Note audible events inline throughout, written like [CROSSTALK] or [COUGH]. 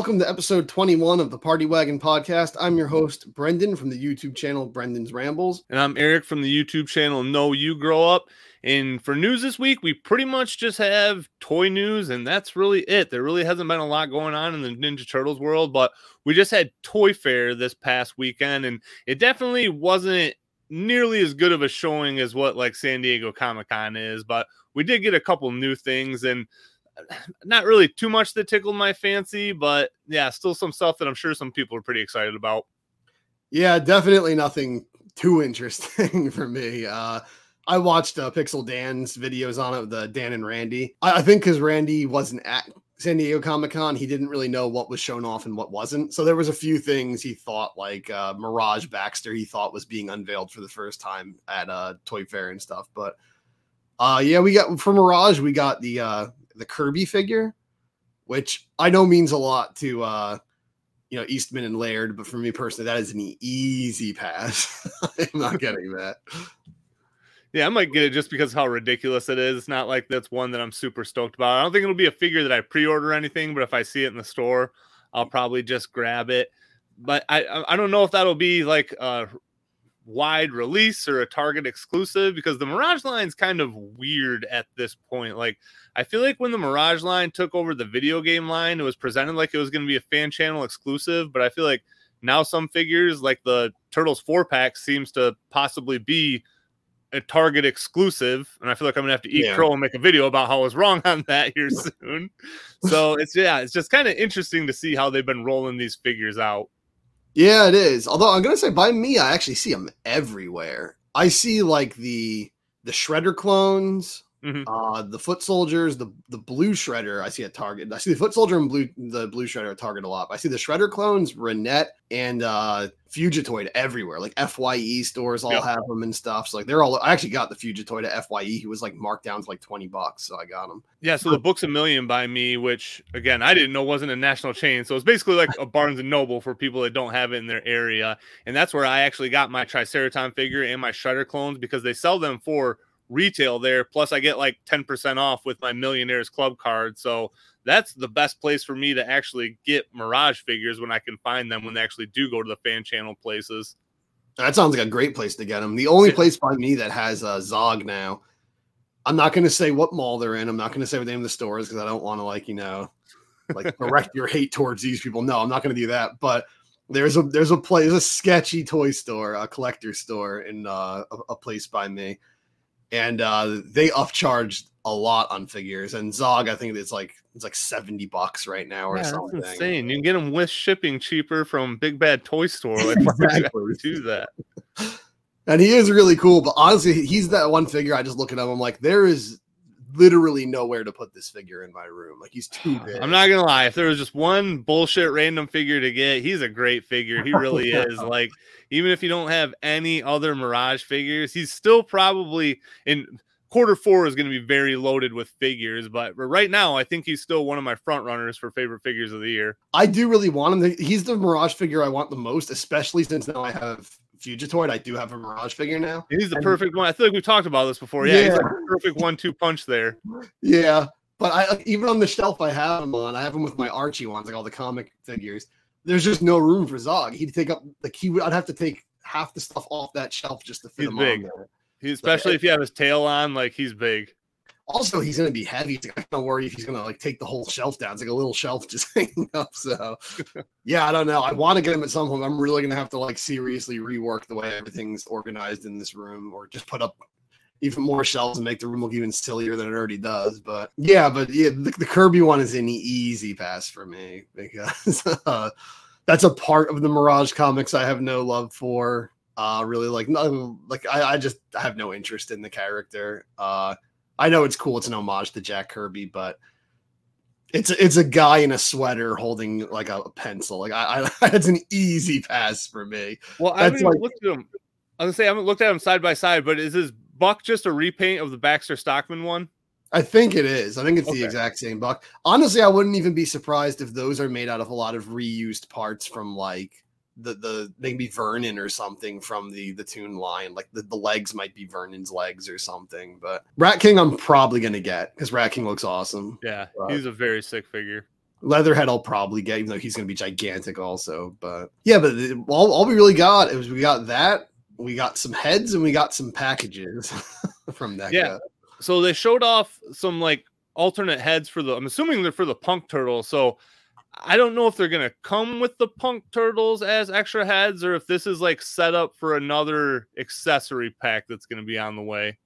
Welcome to episode 21 of the Party Wagon podcast. I'm your host, Brendan from the YouTube channel Brendan's Rambles. And I'm Eric from the YouTube channel No You Grow Up. And for news this week, we pretty much just have toy news, and that's really it. There really hasn't been a lot going on in the Ninja Turtles world, but we just had Toy Fair this past weekend, and it definitely wasn't nearly as good of a showing as what like San Diego Comic Con is, but we did get a couple new things and [LAUGHS] not really too much that tickled my fancy, but yeah, still some stuff that I'm sure some people are pretty excited about. Yeah, definitely nothing too interesting [LAUGHS] for me. Uh, I watched uh, Pixel Dan's videos on it, the Dan and Randy. I, I think because Randy wasn't at San Diego Comic Con, he didn't really know what was shown off and what wasn't. So there was a few things he thought, like uh, Mirage Baxter, he thought was being unveiled for the first time at uh, Toy Fair and stuff. But uh, yeah, we got for Mirage, we got the uh, the Kirby figure, which I know means a lot to uh, you know Eastman and Laird, but for me personally, that is an easy pass. [LAUGHS] I'm not getting that. Yeah, I might get it just because how ridiculous it is. It's not like that's one that I'm super stoked about. I don't think it'll be a figure that I pre-order anything, but if I see it in the store, I'll probably just grab it. But I I don't know if that'll be like a wide release or a Target exclusive because the Mirage line's kind of weird at this point. Like I feel like when the Mirage line took over the video game line, it was presented like it was going to be a fan channel exclusive, but I feel like now some figures like the Turtles 4 pack seems to possibly be a Target exclusive, and I feel like I'm gonna have to eat yeah. crow and make a video about how I was wrong on that here [LAUGHS] soon. so it's yeah, it's just kind of interesting to see how they've been rolling these figures out. Yeah, it is. Although I'm gonna say by me, I actually see them everywhere. I see like the the Shredder clones, Mm-hmm. Uh, the foot soldiers, the the blue shredder, I see a target. I see the foot soldier and blue the blue shredder target a lot. I see the shredder clones, Renet, and uh Fugitoid everywhere. Like Fye stores all yep. have them and stuff. So like they're all. I actually got the Fugitoid at Fye. He was like marked down to like twenty bucks, so I got him. Yeah. So the Books-A-Million by me, which again I didn't know wasn't a national chain. So it's basically like a Barnes and Noble for people that don't have it in their area, and that's where I actually got my Triceraton figure and my shredder clones because they sell them for retail there. Plus, I get like 10% off with my Millionaires Club card. So that's the best place for me to actually get Mirage figures when I can find them when they actually do go to the fan channel places. That sounds like a great place to get them. The only place by me that has a Zog now, I'm not going to say what mall they're in. I'm not going to say what the name of the store is because I don't want to, like, you know, like [LAUGHS] direct your hate towards these people. No, I'm not going to do that. But there's a there's a place, a sketchy toy store, a collector store in uh, a, a place by me and uh, they upcharged a lot on figures. And Zog, I think it's like it's like seventy bucks right now or yeah, something. That's insane. You can get them with shipping cheaper from Big Bad Toy Store. Like, exactly. do that? [LAUGHS] And he is really cool, but honestly, he's that one figure. I just look at him. I'm like, there is literally nowhere to put this figure in my room. Like he's too [SIGHS] big. I'm not gonna lie. If there was just one bullshit random figure to get, he's a great figure. He [LAUGHS] oh, really is. Like even if you don't have any other Mirage figures, he's still probably in quarter four is going to be very loaded with figures. But right now, I think he's still one of my front runners for favorite figures of the year. I do really want him. He's the Mirage figure I want the most, especially since now I have Fugitoid. I do have a Mirage figure now. He's the and, perfect one. I feel like we've talked about this before. Yeah, yeah. he's like the perfect one-two punch there. Yeah, but I even on the shelf I have him on. I have him with my Archie ones, like all the comic figures. There's just no room for Zog. He'd take up like he would. I'd have to take half the stuff off that shelf just to fit he's him big. on. He, especially if you have his tail on, like he's big. Also, he's gonna be heavy. I don't worry if he's gonna like take the whole shelf down. It's like a little shelf just [LAUGHS] hanging up. So, [LAUGHS] yeah, I don't know. I want to get him at some point. I'm really gonna have to like seriously rework the way everything's organized in this room, or just put up even more shelves and make the room look even sillier than it already does. But yeah, but yeah, the, the Kirby one is an easy pass for me because [LAUGHS] uh, that's a part of the Mirage comics I have no love for. Uh, really like no, like I, I just have no interest in the character. Uh, I know it's cool. It's an homage to Jack Kirby, but it's it's a guy in a sweater holding like a, pencil. Like I, I [LAUGHS] that's an easy pass for me. Well, I haven't like, looked at him. I was gonna say I haven't looked at him side by side, but is his buck just a repaint of the Baxter Stockman one? I think it is. I think it's okay. the exact same buck. Honestly, I wouldn't even be surprised if those are made out of a lot of reused parts from like the the maybe Vernon or something from the the Toon line. Like the, the legs might be Vernon's legs or something. But Rat King, I'm probably gonna get because Rat King looks awesome. Yeah, but he's a very sick figure. Leatherhead I'll probably get, even though he's to be gigantic also. But yeah, but the, all, all we really got is we got that, we got some heads, and we got some packages [LAUGHS] from that. Yeah. So they showed off some like alternate heads for the. I'm assuming they're for the Punk Turtle. So I don't know if they're gonna come with the Punk Turtles as extra heads, or if this is like set up for another accessory pack that's gonna be on the way.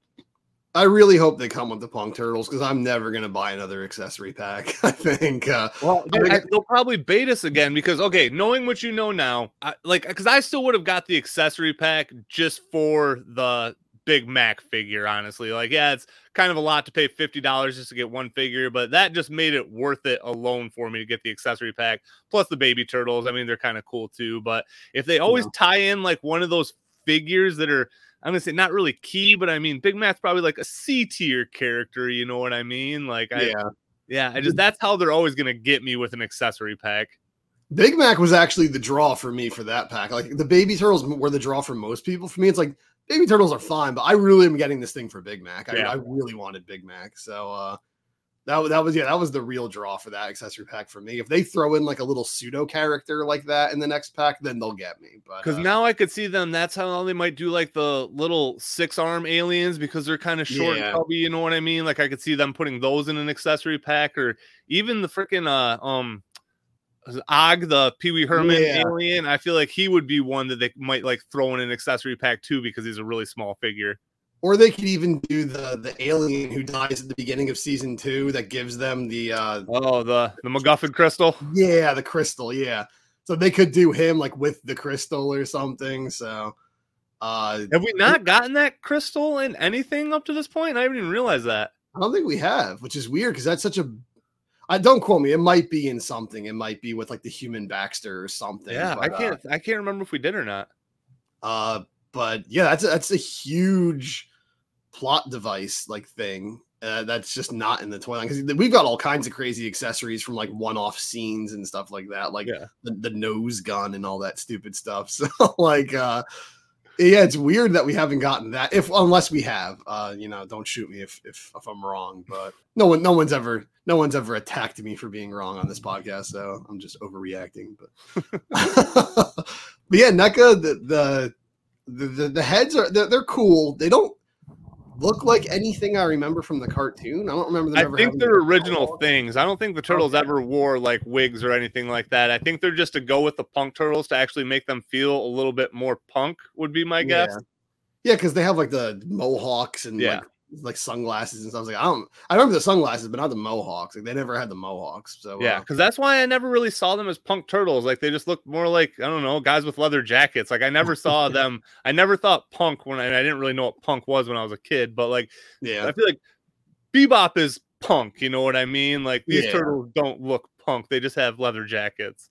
I really hope they come with the Punk Turtles because I'm never gonna buy another accessory pack. [LAUGHS] I think. Uh, well, dude, I, they'll probably bait us again because okay, knowing what you know now, I, like because I still would have got the accessory pack just for the Big Mac figure. Honestly, like yeah, it's kind of a lot to pay fifty dollars just to get one figure, but that just made it worth it alone for me to get the accessory pack plus the baby turtles. I mean, they're kind of cool too. But if they always yeah. tie in like one of those figures that are I'm gonna say not really key, but I mean Big Mac's probably like a C tier character. You know what I mean? Like, I, yeah, yeah. I just that's how they're always gonna get me with an accessory pack. Big Mac was actually the draw for me for that pack. Like the baby turtles were the draw for most people. For me, it's like baby turtles are fine, but I really am getting this thing for Big Mac. I, yeah. I really wanted Big Mac, so uh, that that was yeah, that was the real draw for that accessory pack for me. If they throw in like a little pseudo character like that in the next pack, then they'll get me. But because uh, now I could see them, that's how they might do like the little six arm aliens because they're kind of short yeah. and chubby. You know what I mean? Like I could see them putting those in an accessory pack, or even the freaking uh um Og, the Pee Wee Herman yeah. alien. I feel like he would be one that they might like throw in an accessory pack too because he's a really small figure. Or they could even do the the alien who dies at the beginning of season two that gives them the uh oh the the MacGuffin crystal. Yeah, the crystal. Yeah, so they could do him like with the crystal or something. So uh have we not gotten that crystal in anything up to this point? I didn't even realize that. I don't think we have, which is weird because that's such a I don't quote me. It might be in something. It might be with like the human Baxter or something. Yeah, but, I can't. Uh, I can't remember if we did or not. Uh, but yeah, that's a, that's a huge plot device like thing uh, that's just not in the toy line because we've got all kinds of crazy accessories from like one-off scenes and stuff like that like yeah. the, the nose gun and all that stupid stuff [LAUGHS] so like uh yeah it's weird that we haven't gotten that if unless we have uh you know don't shoot me if if, if i'm wrong but no one no one's ever no one's ever attacked me for being wrong on this podcast so i'm just overreacting but [LAUGHS] but yeah NECA the the the, the, the heads are they're, they're cool. They don't look like anything I remember from the cartoon. I don't remember them. I think they're original things. I don't think the turtles okay. ever wore like wigs or anything like that. I think they're just to go with the punk turtles to actually make them feel a little bit more punk. Would be my guess. Yeah, because yeah, they have like the mohawks and yeah. like like sunglasses and stuff. I was like, I don't, I remember the sunglasses, but not the mohawks. Like they never had the mohawks. So yeah, because uh, that's why I never really saw them as punk turtles. Like they just looked more like I don't know, guys with leather jackets. Like I never [LAUGHS] saw them. I never thought punk when I, I didn't really know what punk was when I was a kid. But like, yeah, I feel like Bebop is punk. You know what I mean? Like these yeah. turtles don't look punk. They just have leather jackets.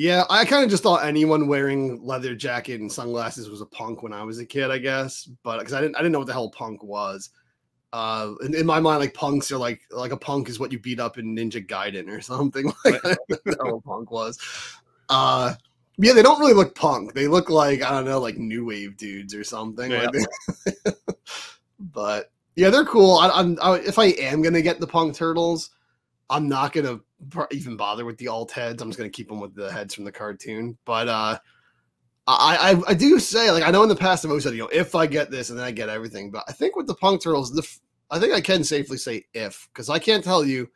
Yeah, I kind of just thought anyone wearing leather jacket and sunglasses was a punk when I was a kid, I guess. But because I didn't, I didn't know what the hell punk was. Uh, in, in, my mind, like punks are like like a punk is what you beat up in Ninja Gaiden or [LAUGHS] something. Like what [LAUGHS] punk was. Uh, yeah, they don't really look punk. They look like I don't know, like new wave dudes or something. Yeah. Like [LAUGHS] but yeah, they're cool. I, am if I am gonna get the punk turtles, I'm not gonna even bother with the alt heads. I'm just gonna keep them with the heads from the cartoon. But uh, I, I, I do say like I know in the past I've always said you know if I get this and then I get everything, but I think with the Punk Turtles, the I think I can safely say if because I can't tell you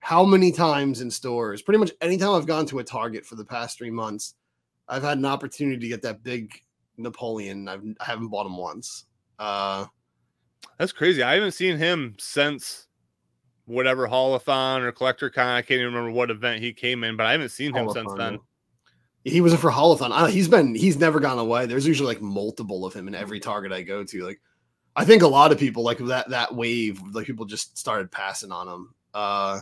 how many times in stores, pretty much anytime I've gone to a Target for the past three months, I've had an opportunity to get that big Napoleon. I've I haven't bought him once. Uh, That's crazy. I haven't seen him since whatever Haulathon or Collector Con. I can't even remember what event he came in, but I haven't seen him since then. He was for Haulathon. he's been he's never gone away. There's usually like multiple of him in every Target I go to. Like I think a lot of people like that that wave, like people just started passing on him. Uh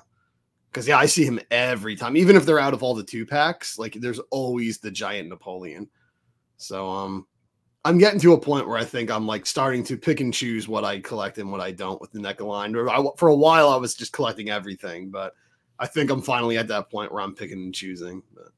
because yeah, I see him every time, even if they're out of all the two packs. Like there's always the giant Napoleon. So um, I'm getting to a point where I think I'm like starting to pick and choose what I collect and what I don't with the NECA line. I, for a while, I was just collecting everything, but I think I'm finally at that point where I'm picking and choosing. But.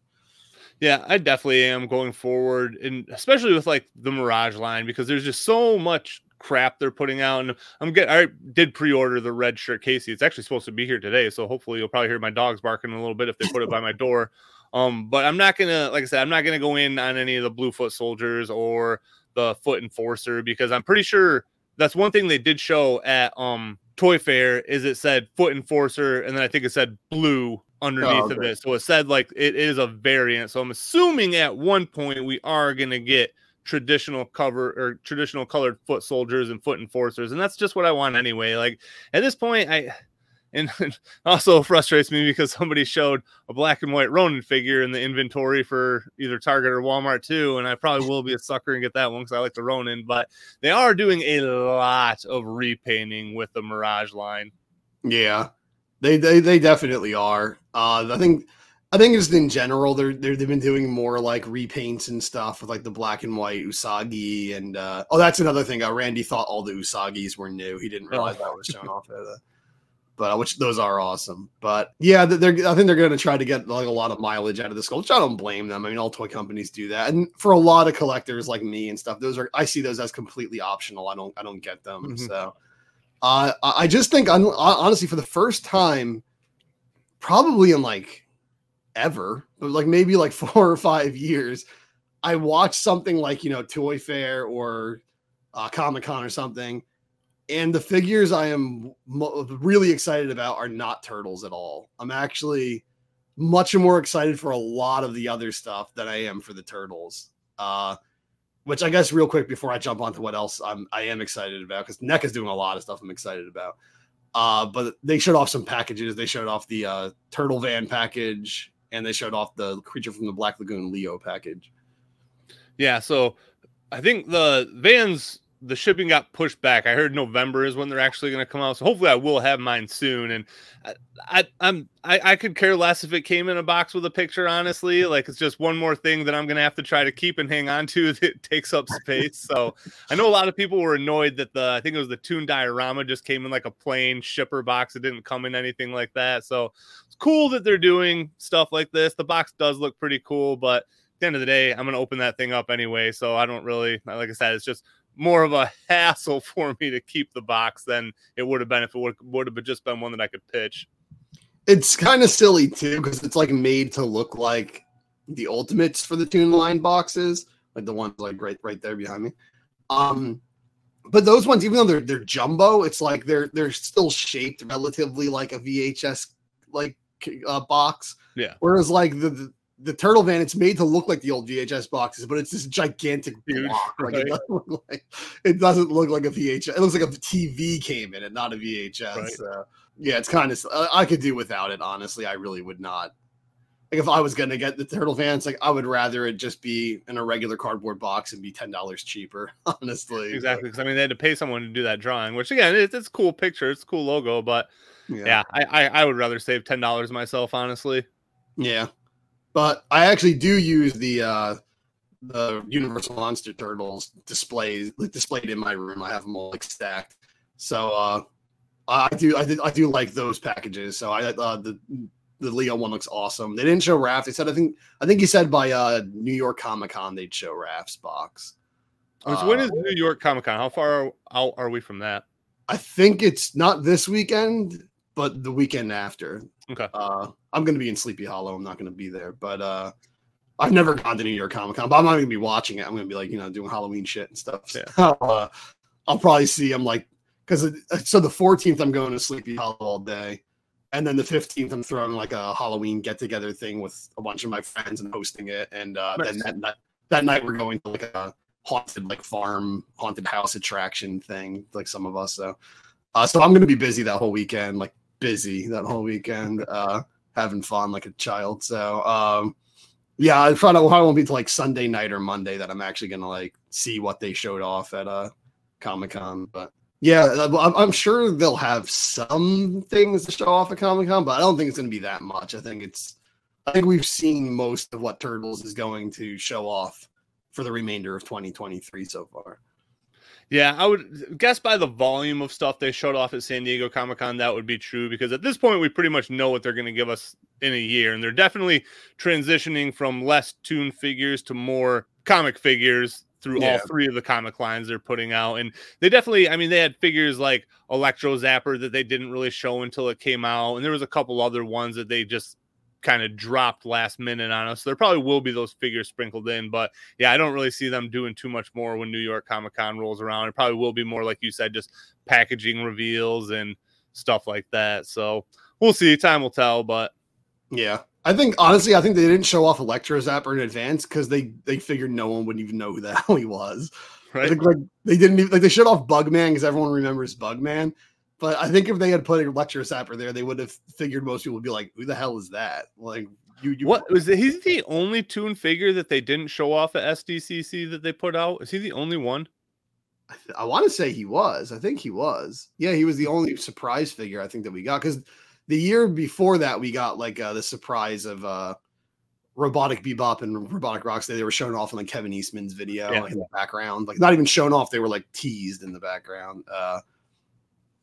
Yeah, I definitely am going forward, and especially with like the Mirage line because there's just so much crap they're putting out. And I'm getting, I did pre-order the red shirt Casey. It's actually supposed to be here today, so hopefully you'll probably hear my dogs barking a little bit if they put it by my [LAUGHS] door. Um, but I'm not gonna, like I said, I'm not gonna go in on any of the Bluefoot soldiers or the Foot Enforcer because I'm pretty sure that's one thing they did show at um Toy Fair is it said Foot Enforcer and then I think it said blue Oh, underneath oh, okay. of it. So it said like it is a variant. So I'm assuming at one point we are gonna get traditional cover or traditional colored foot soldiers and foot enforcers and that's just what i want anyway like at this point i [LAUGHS] and [LAUGHS] also frustrates me because somebody showed a black and white ronin figure in the inventory for either target or walmart too and i probably will be a sucker and get that one because i like the ronin but they are doing a lot of repainting with the mirage line yeah they they, they definitely are uh i think I think just in general, they're, they have been doing more like repaints and stuff with like the black and white Usagi and uh, oh, that's another thing. Uh, Randy thought all the Usagis were new. He didn't realize oh. that was shown off. Of but uh, which those are awesome. But yeah, they're I think they're going to try to get like a lot of mileage out of this skull. Which I don't blame them. I mean, all toy companies do that, and for a lot of collectors like me and stuff, those are I see those as completely optional. I don't I don't get them. Mm-hmm. So uh, I just think honestly, for the first time, probably in like ever, but like maybe like [LAUGHS] four or five years, I watched something like, you know, Toy Fair or uh, Comic Con or something. And the figures I am mo- really excited about are not turtles at all. I'm actually much more excited for a lot of the other stuff than I am for the turtles. Uh, which I guess real quick before I jump onto what else I'm I am excited about because NECA is doing a lot of stuff I'm excited about. Uh, but they showed off some packages. They showed off the uh, turtle van package and they showed off the creature from the Black Lagoon Leo package. Yeah, so I think the vans the shipping got pushed back. I heard November is when they're actually going to come out. So hopefully I will have mine soon. And I, I am I, I could care less if it came in a box with a picture. Honestly, like it's just one more thing that I'm going to have to try to keep and hang on to [LAUGHS] that takes up space. so I know a lot of people were annoyed that the I think it was the Toon Diorama just came in like a plain shipper box. It didn't come in anything like that. So it's cool that they're doing stuff like this. The box does look pretty cool, but. At the end of the day, I'm going to open that thing up anyway. So I don't really, like I said, it's just more of a [LAUGHS] hassle for me to keep the box than it would have been if it would, would have just been one that I could pitch. It's kind of silly too because it's like made to look like the ultimates for the Toon line boxes, like the ones like right right there behind me. Um, but those ones, even though they're they're jumbo, it's like they're they're still shaped relatively like a VHS like uh, box. Yeah. Whereas like the, the the turtle van it's made to look like the old vhs boxes but it's this gigantic Huge, block like, right? it, doesn't look like it doesn't look like a vhs it looks like a tv came in it not a vhs right. so yeah it's kind of i could do without it honestly i really would not like if i was gonna get the turtle vans like i would rather it just be in a regular cardboard box and be ten dollars cheaper [LAUGHS] honestly exactly because i mean they had to pay someone to do that drawing which again it's, it's a cool picture it's a cool logo but yeah, yeah I, I i would rather save ten dollars myself honestly yeah but I actually do use the uh, the Universal Monster Turtles displays displayed in my room. I have them all like stacked. So uh, I do I did I do like those packages. So I uh, the the Leo one looks awesome. They didn't show Raph. They said I think I think he said by uh, New York Comic Con they'd show Raph's box. Oh, so when is New York Comic Con? How far out are we from that? I think it's not this weekend, but the weekend after. Okay. Uh, I'm going to be in Sleepy Hollow. I'm not going to be there, but uh, I've never gone to New York Comic Con, but I'm not going to be watching it. I'm going to be like, you know, doing Halloween shit and stuff. Yeah. [LAUGHS] So, uh, I'll probably see. I'm like, because so the 14th I'm going to Sleepy Hollow all day, and then the 15th I'm throwing like a Halloween get together thing with a bunch of my friends and hosting it, and uh, nice. then that, that that night we're going to like a haunted like farm haunted house attraction thing, like some of us. So, uh, so I'm going to be busy that whole weekend, like busy that whole weekend. Uh, having fun like a child. So um, yeah, I probably, probably won't be to like Sunday night or Monday that I'm actually gonna like see what they showed off at uh Comic Con. But yeah, uh, I'm sure they'll have some things to show off at Comic Con, but I don't think it's gonna be that much. I think it's I think we've seen most of what Turtles is going to show off for the remainder of 2023 so far. Yeah, I would guess by the volume of stuff they showed off at San Diego Comic Con, that would be true because at this point, we pretty much know what they're going to give us in a year. And they're definitely transitioning from less Toon figures to more comic figures through Yeah. all three of the comic lines they're putting out. And they definitely, I mean, they had figures like Electro Zapper that they didn't really show until it came out. And there was a couple other ones that they just kind of dropped last minute on us. So there probably will be those figures sprinkled in. But yeah, I don't really see them doing too much more when New York Comic Con rolls around. It probably will be more, like you said, just packaging reveals and stuff like that. So we'll see. Time will tell. But Yeah. I think honestly, I think they didn't show off Electro Zapper in advance because they they figured no one would even know who the [LAUGHS] hell he was. I right. think like they didn't even, like they showed off Bugman because everyone remembers Bugman. But I think if they had put Electro Zapper there, they would have figured most people would be like, "Who the hell is that?" Like you, you What was? He's the only tune figure that they didn't show off at SDCC that they put out. Is he the only one? I, th- I want to say he was. I think he was. Yeah, he was the only surprise figure I think that we got because the year before that we got like uh, the surprise of uh Robotic Bebop and Robotic Rocksteady. They were shown off in like Kevin Eastman's video Yeah. like, in the background, like not even shown off. They were like teased in the background. Uh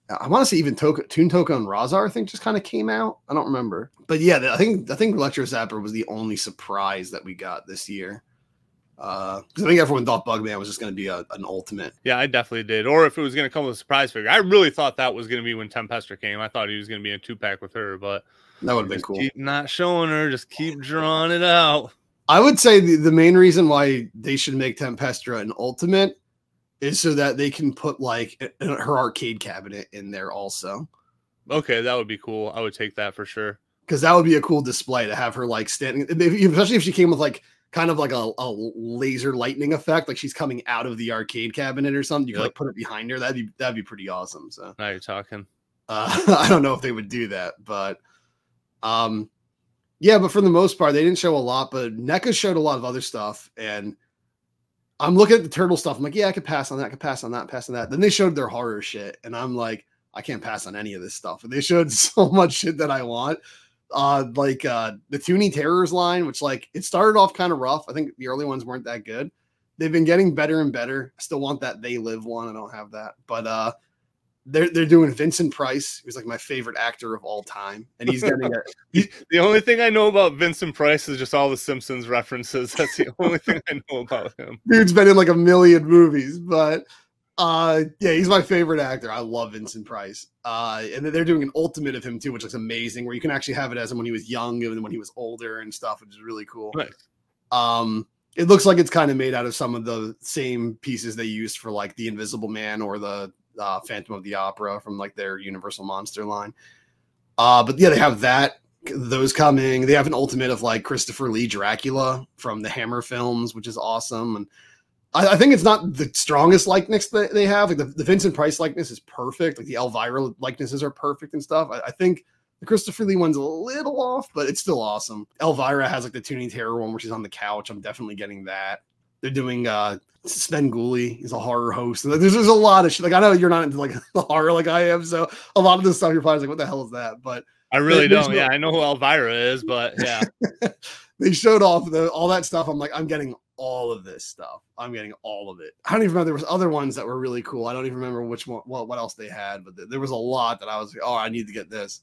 I want to say even Tokka, Toon Tokka and Rahzar, I think, just kind of came out. I don't remember, but yeah, I think I think Electro Zapper was the only surprise that we got this year. Uh, 'cause I think everyone thought Bugman was just going to be a, an ultimate. Yeah, I definitely did. Or if it was going to come with a surprise figure, I really thought that was going to be when Tempestra came. I thought he was going to be in a two pack with her, but That would have been cool. keep not showing her. Just keep drawing it out. I would say the, the main reason why they should make Tempestra an ultimate is so that they can put like her arcade cabinet in there also. Okay, that would be cool. I would take that for sure. Because that would be a cool display to have her like standing, especially if she came with like kind of like a, a laser lightning effect, like she's coming out of the arcade cabinet or something. You could Yep. like put it behind her. That'd be that'd be pretty awesome. So Now you're talking. uh, [LAUGHS] I don't know if they would do that, but um, yeah. But for the most part, they didn't show a lot. But NECA showed a lot of other stuff, and I'm looking at the turtle stuff. I'm like, yeah, I could pass on that. I could pass on that. Pass on that. Then they showed their horror shit, and I'm like, I can't pass on any of this stuff. And they showed [LAUGHS] so much shit that I want. Uh, like uh, the Toony Terrors line, which like it started off kind of rough. I think the early ones weren't that good. They've been getting better and better. I still want that They Live one. I don't have that, but uh, they're they're doing Vincent Price, who's like my favorite actor of all time, and he's getting a [LAUGHS] The only thing I know about Vincent Price is just all the Simpsons references. [LAUGHS] That's the only thing I know about him. dude's been in like a million movies, but uh yeah, he's my favorite actor. I love Vincent Price. Uh and they're doing an ultimate of him too, which looks amazing, where you can actually have it as him when he was young and when he was older and stuff, which is really cool. Nice. Um it looks like it's kind of made out of some of the same pieces they used for like the Invisible Man or the uh, Phantom of the Opera from like their Universal Monster line. Uh, but yeah, they have that those coming. They have an ultimate of like Christopher Lee Dracula from the Hammer films, which is awesome. And I, I think it's not the strongest likeness that they have. Like the, the Vincent Price likeness is perfect. Like the Elvira likenesses are perfect and stuff. I, I think the Christopher Lee one's a little off, but it's still awesome. Elvira has like the Toony Terror one where she's on the couch. I'm definitely getting that. They're doing uh Svengoolie is a horror host. There's, there's a lot of shit. Like I know you're not into like [LAUGHS] the horror like I am, so a lot of this stuff you're probably like, what the hell is that? But I really don't. Yeah, I know who Elvira is, but yeah. [LAUGHS] they showed off the all that stuff. I'm like, I'm getting all of this stuff. I'm getting all of it. I don't even remember there was other ones that were really cool. I don't even remember which one what, what else they had, but there was a lot that I was like, oh, I need to get this.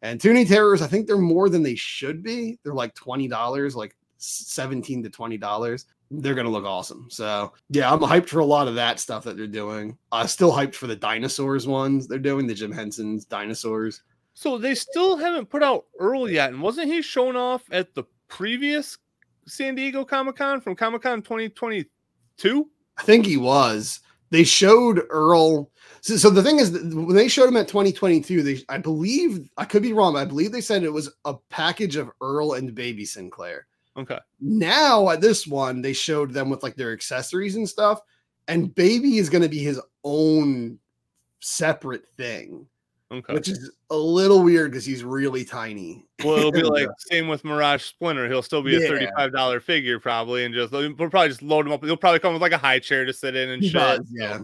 And Toony Terrors, I think they're more than they should be. They're like $20, like 17 to $20 they're going to look awesome. So, yeah, I'm hyped for a lot of that stuff that they're doing. I'm still hyped for the dinosaurs ones they're doing, the Jim Henson's dinosaurs. So, they still haven't put out Earl yet. And wasn't he shown off at the previous San Diego Comic Con from Comic Con 2022? I think he was. They showed Earl. So, so the thing is, when they showed him at 2022, they I believe I could be wrong. I believe they said it was a package of Earl and Baby Sinclair. Okay. Now at this one, they showed them with like their accessories and stuff, and Baby is going to be his own separate thing, Okay. which is a little weird because he's really tiny. Well, it'll be [LAUGHS] like same with Mirage Splinter. He'll still be a thirty-five dollar figure probably, and just we'll probably just load him up. He'll probably come with like a high chair to sit in and He shit. does, yeah.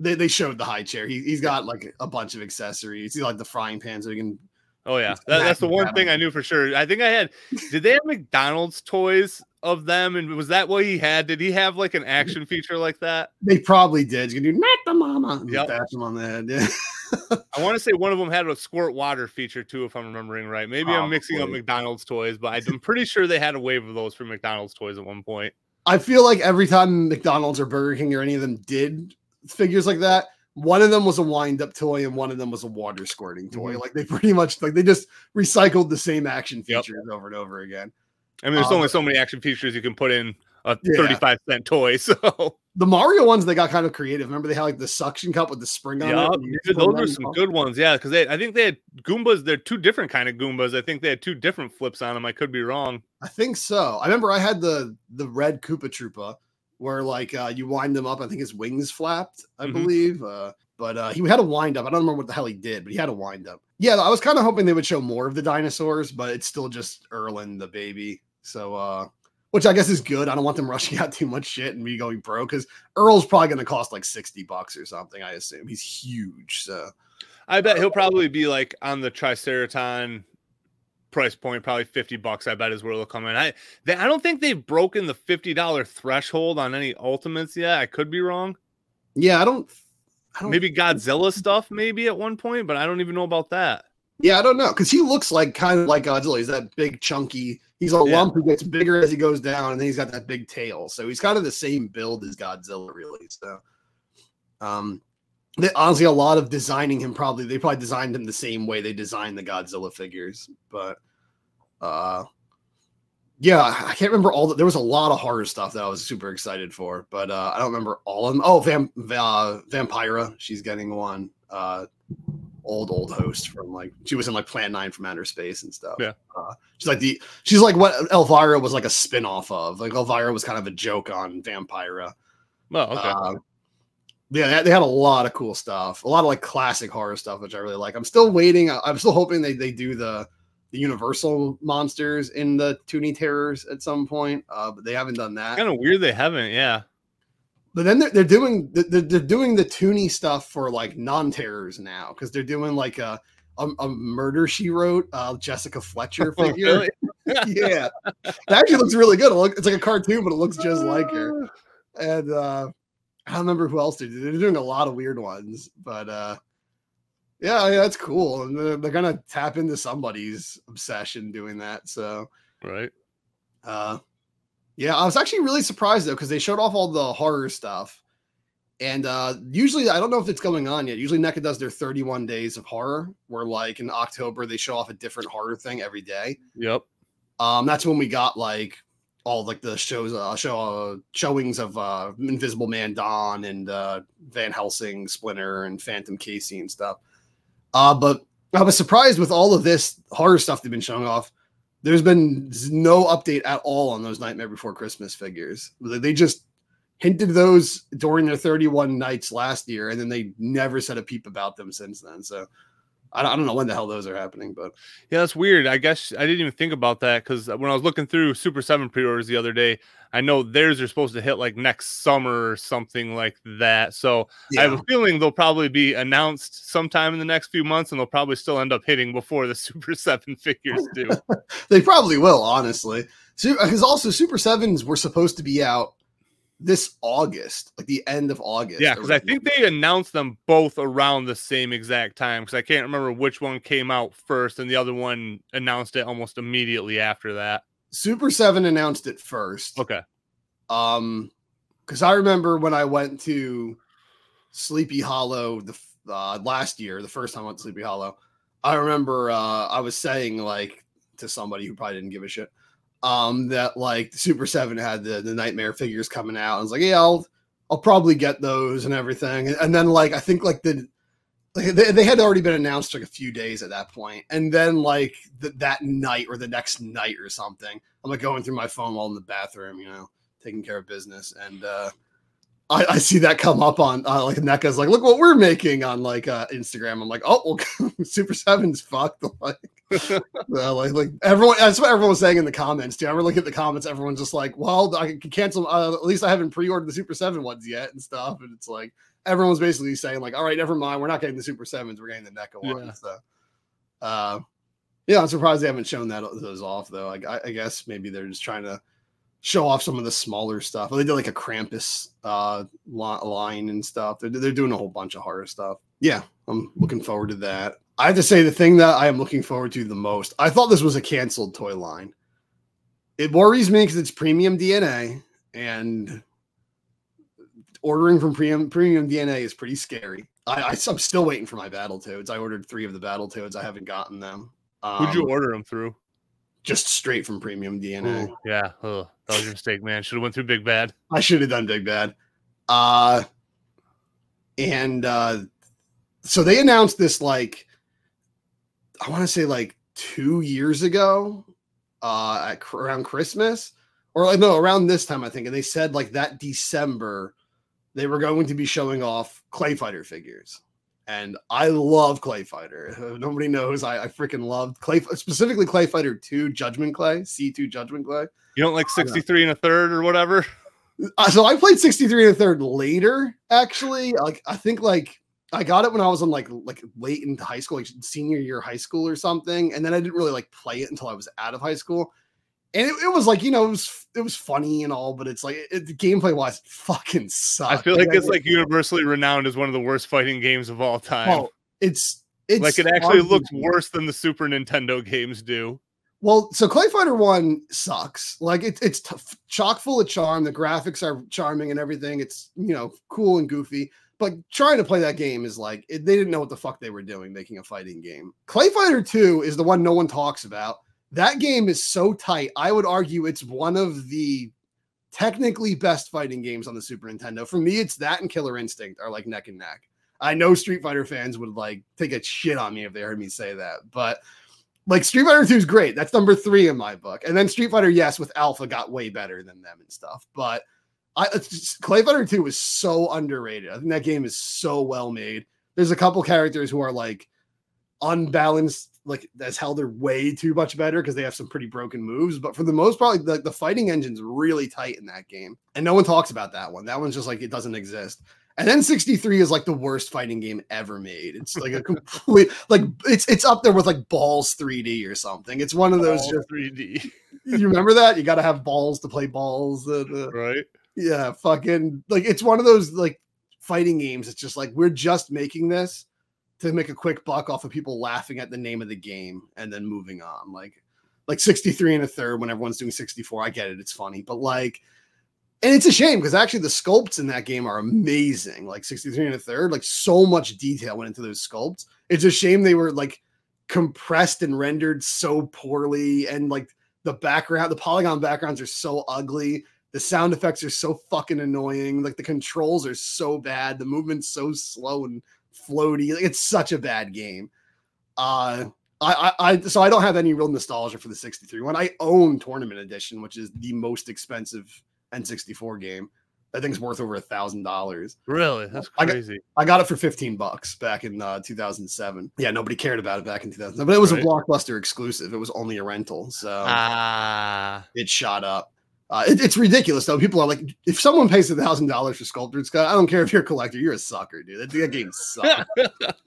They, they showed the high chair. He, he's got like a bunch of accessories. He's like the frying pan, so he can Oh yeah, that, that's the one thing I knew for sure. I think I had. Did they have McDonald's toys of them? And was that what he had? Did he have like an action feature like that? They probably did. You can do not the mama. Yep. Bash him on the head. Yeah. [LAUGHS] I want to say one of them had a squirt water feature too, if I'm remembering right. Maybe I'm mixing up McDonald's toys, but I'm [LAUGHS] pretty sure they had a wave of those for McDonald's toys at one point. I feel like every time McDonald's or Burger King or any of them did figures like that, one of them was a wind up toy and one of them was a water squirting toy. Mhm. Like they pretty much like they just recycled the same action Yep. features over and over again. I mean, there's Um, only so many action features you can put in a Yeah. 35 cent toy. [LAUGHS] So The Mario ones they got kind of creative. Remember they had like the suction cup with the spring on yeah, it. and you dude, pull those are some good ones. Yeah, because they I think they had Goombas. They're two different kind of Goombas. I think they had two different flips on them. I could be wrong. I think so. I remember I had the the red Koopa Troopa where like uh you wind them up. I think his wings flapped, I Mhm. believe. Uh but uh he had a wind up. I don't remember what the hell he did, but he had a wind up. Yeah, I was kind of hoping they would show more of the dinosaurs, but it's still just Erlen the baby. So uh which I guess is good. I don't want them [LAUGHS] rushing out too much shit and me going pro because Earl's probably gonna cost like 60 bucks or something, I assume. He's huge. So I bet he'll probably be like on the Triceraton price point, probably 50 bucks. I bet is where they'll come in. I they, I don't think they've broken the $50 threshold on any ultimates yet. I could be wrong. yeah, I don't I don't Maybe Godzilla stuff, maybe at one point, but I don't even know about that. Yeah, I don't know because he looks like kind of like Godzilla. He's that big, chunky. He's a Yeah. lump who gets bigger as he goes down, and then he's got that big tail. So he's kind of the same build as Godzilla, really. So, um, they, honestly, a lot of designing him probably they probably designed him the same way they designed the Godzilla figures. But, uh, yeah, I can't remember all the. There was a lot of horror stuff that I was super excited for, but uh, I don't remember all of them. Oh, Vam, uh, Vampira, she's getting one. Uh, old old host from like she was in like Plan Nine from Outer Space and stuff. Yeah. uh, she's like the she's like what Elvira was like a spin off of. Like Elvira was kind of a joke on Vampira. Well, okay. Uh, yeah, they, had a lot of cool stuff, a lot of like classic horror stuff, which I really like. I'm still waiting. I'm still hoping they they do the the Universal monsters in the Toony Terrors at some point, uh, but they haven't done that. kind of weird they haven't. Yeah. But then they're, they're doing they're, they're doing the Toonie stuff for like non terrors now because they're doing like a, a a murder she wrote uh, Jessica Fletcher [LAUGHS] figure. Really? [LAUGHS] yeah, it actually looks really good. It look, it's like a cartoon, but it looks just like her. [LAUGHS] And uh, I don't remember who else they did. They're doing a lot of weird ones, but uh, yeah, that's cool. And they're, they're gonna tap into somebody's obsession doing that. So Right. uh, yeah, I was actually really surprised though because they showed off all the horror stuff, and uh, usually I don't know if it's going on yet. Usually NECA does their 31 days of horror, where like in October they show off a different horror thing every day. Yep. Um, that's when we got like all like the shows, uh, show uh, showings of uh, Invisible Man Don and uh, Van Helsing, Splinter, and Phantom Casey and stuff. Uh, but I was surprised with all of this horror stuff they've been showing off. There's been no update at all on those Nightmare Before Christmas figures. They just hinted those during their 31 nights last year, and then they never said a peep about them since then. So I don't, know when the hell those are happening, but Yeah, that's weird. I guess I didn't even think about that because uh, when I was looking through Super 7 pre orders the other day, I know theirs are supposed to hit like next summer or something like that. So I have a feeling they'll probably be announced sometime in the next few months and they'll probably still end up hitting before the [LAUGHS] Super 7 figures do. [LAUGHS] They probably will, honestly. Because uh, also Super Sevens were supposed to be out this August, like the end of August. yeah, because I think they announced them both around the same exact time because I can't remember which one came out first and the other one announced it almost immediately after that. Super Seven announced it first. Okay. Um, because I remember when I went to Sleepy Hollow the uh, last year, the first time I went to Sleepy Hollow, I remember uh, I was saying like to somebody who probably didn't give a shit, um, that like the Super Seven had the the Nightmare figures coming out. I was like, yeah, I'll I'll probably get those and everything. And, then like I think like the like they, they had already been announced like a few days at that point. and then like th- that night or the next night or something, I'm like going through my phone while in the bathroom, you know, taking care of business, and uh, I, I see that come up on uh, like NECA's like, look what we're making on like uh, Instagram. I'm like, oh, well, [LAUGHS] Super Seven's fucked. [LAUGHS] Like, [LAUGHS] uh, like, like everyone, that's what everyone was saying in the comments too. I ever look at the comments, everyone's just like, well, I can cancel. Uh, at least I haven't pre-ordered the Super Seven ones yet and stuff. And it's like everyone's basically saying like, all right, never mind, we're not getting the Super Sevens, we're getting the NECA Yeah. ones. So, uh, yeah, I'm surprised they haven't shown that those off though. I, I- I guess maybe they're just trying to show off some of the smaller stuff. They did like a Krampus uh, line and stuff. They're, they're doing a whole bunch of horror stuff. Yeah, I'm looking forward to that. I have to say the thing that I am looking forward to the most. I thought this was a canceled toy line. It worries me because it's premium DNA, and ordering from premium premium DNA is pretty scary. I, am still waiting for my Battletoads. I ordered three of the Battletoads. I haven't gotten them. Um, Who'd you um, order them through? Just straight from Premium DNA. Ooh, yeah, oh, that was your mistake, man. Should have went through Big Bad. I should have done Big Bad. Uh, and uh, so they announced this like I want to say like two years ago, uh, at, around Christmas, or like no, around this time I think, and they said like that December they were going to be showing off Clay Fighter figures. And I love Clay Fighter. [LAUGHS] Nobody knows I, I freaking love Clay, specifically Clay Fighter 2 Judgment Clay, C2 Judgment Clay. You don't like 63 and a third or whatever? [LAUGHS] Uh, so I played 63 and a third later, actually. Like I think like I got it when I was in like like late into high school, like senior year high school or something. And then I didn't really like play it until I was out of high school and it, it, was like you know it was it was funny and all, but it's like it, the gameplay wise fucking sucks. I feel like it's like universally renowned as one of the worst fighting games of all time. Oh, it's it's like it actually looks worse than the Super Nintendo games do. Well, so Clay Fighter One sucks. Like it, it's t- chock full of charm. The graphics are charming and everything. It's you know cool and goofy. But trying to play that game is like it, they didn't know what the fuck they were doing making a fighting game. Clay Fighter Two is the one no one talks about that game is so tight. I would argue it's one of the technically best fighting games on the Super Nintendo. For me, it's that and Killer Instinct are like neck and neck. I know Street Fighter fans would like take a shit on me if they heard me say that, but like Street Fighter 2 is great. That's number three in my book. And then Street Fighter, yes, with Alpha got way better than them and stuff. But I just, Clay Fighter 2 is so underrated. I think that game is so well made. There's a couple characters who are like unbalanced like as hell they're way too much better because they have some pretty broken moves but for the most part like, the, the fighting engine's really tight in that game and no one talks about that one. That one's just like it doesn't exist. And then 63 is like the worst fighting game ever made. It's like a [LAUGHS] complete like it's it's up there with like Ballz 3D or something. It's one of those just 3d you remember that? You got to have balls to play balls uh, uh, [LAUGHS] right. Yeah fucking like it's one of those like fighting games it's just like we're just making this to make a quick buck off of people laughing at the name of the game and then moving on. Like like 63 and a third when everyone's doing 64. I get it, it's funny, but like and it's a shame because actually the sculpts in that game are amazing. Like 63 and a third, like so much detail went into those sculpts. It's a shame they were like compressed and rendered so poorly and like the background, the polygon backgrounds are so ugly. The sound effects are so fucking annoying. Like the controls are so bad. The movement's so slow and floaty. Like, it's such a bad game. Uh, I, I, I, so I don't have any real nostalgia for the 63 one. I own Tournament Edition, which is the most expensive N64 game. I think it's worth over a thousand dollars. Really? That's crazy. I got, I got, it for 15 bucks back in uh, 2007. Yeah, nobody cared about it back in 2007, but it was right. a blockbuster exclusive. It was only a rental. So ah. it shot up. Uh, it, it's ridiculous though. People are like, if someone pays a thousand dollars for Sculptor's Cut, I don't care if you're a collector, you're a sucker, dude. That, that game sucks. [LAUGHS]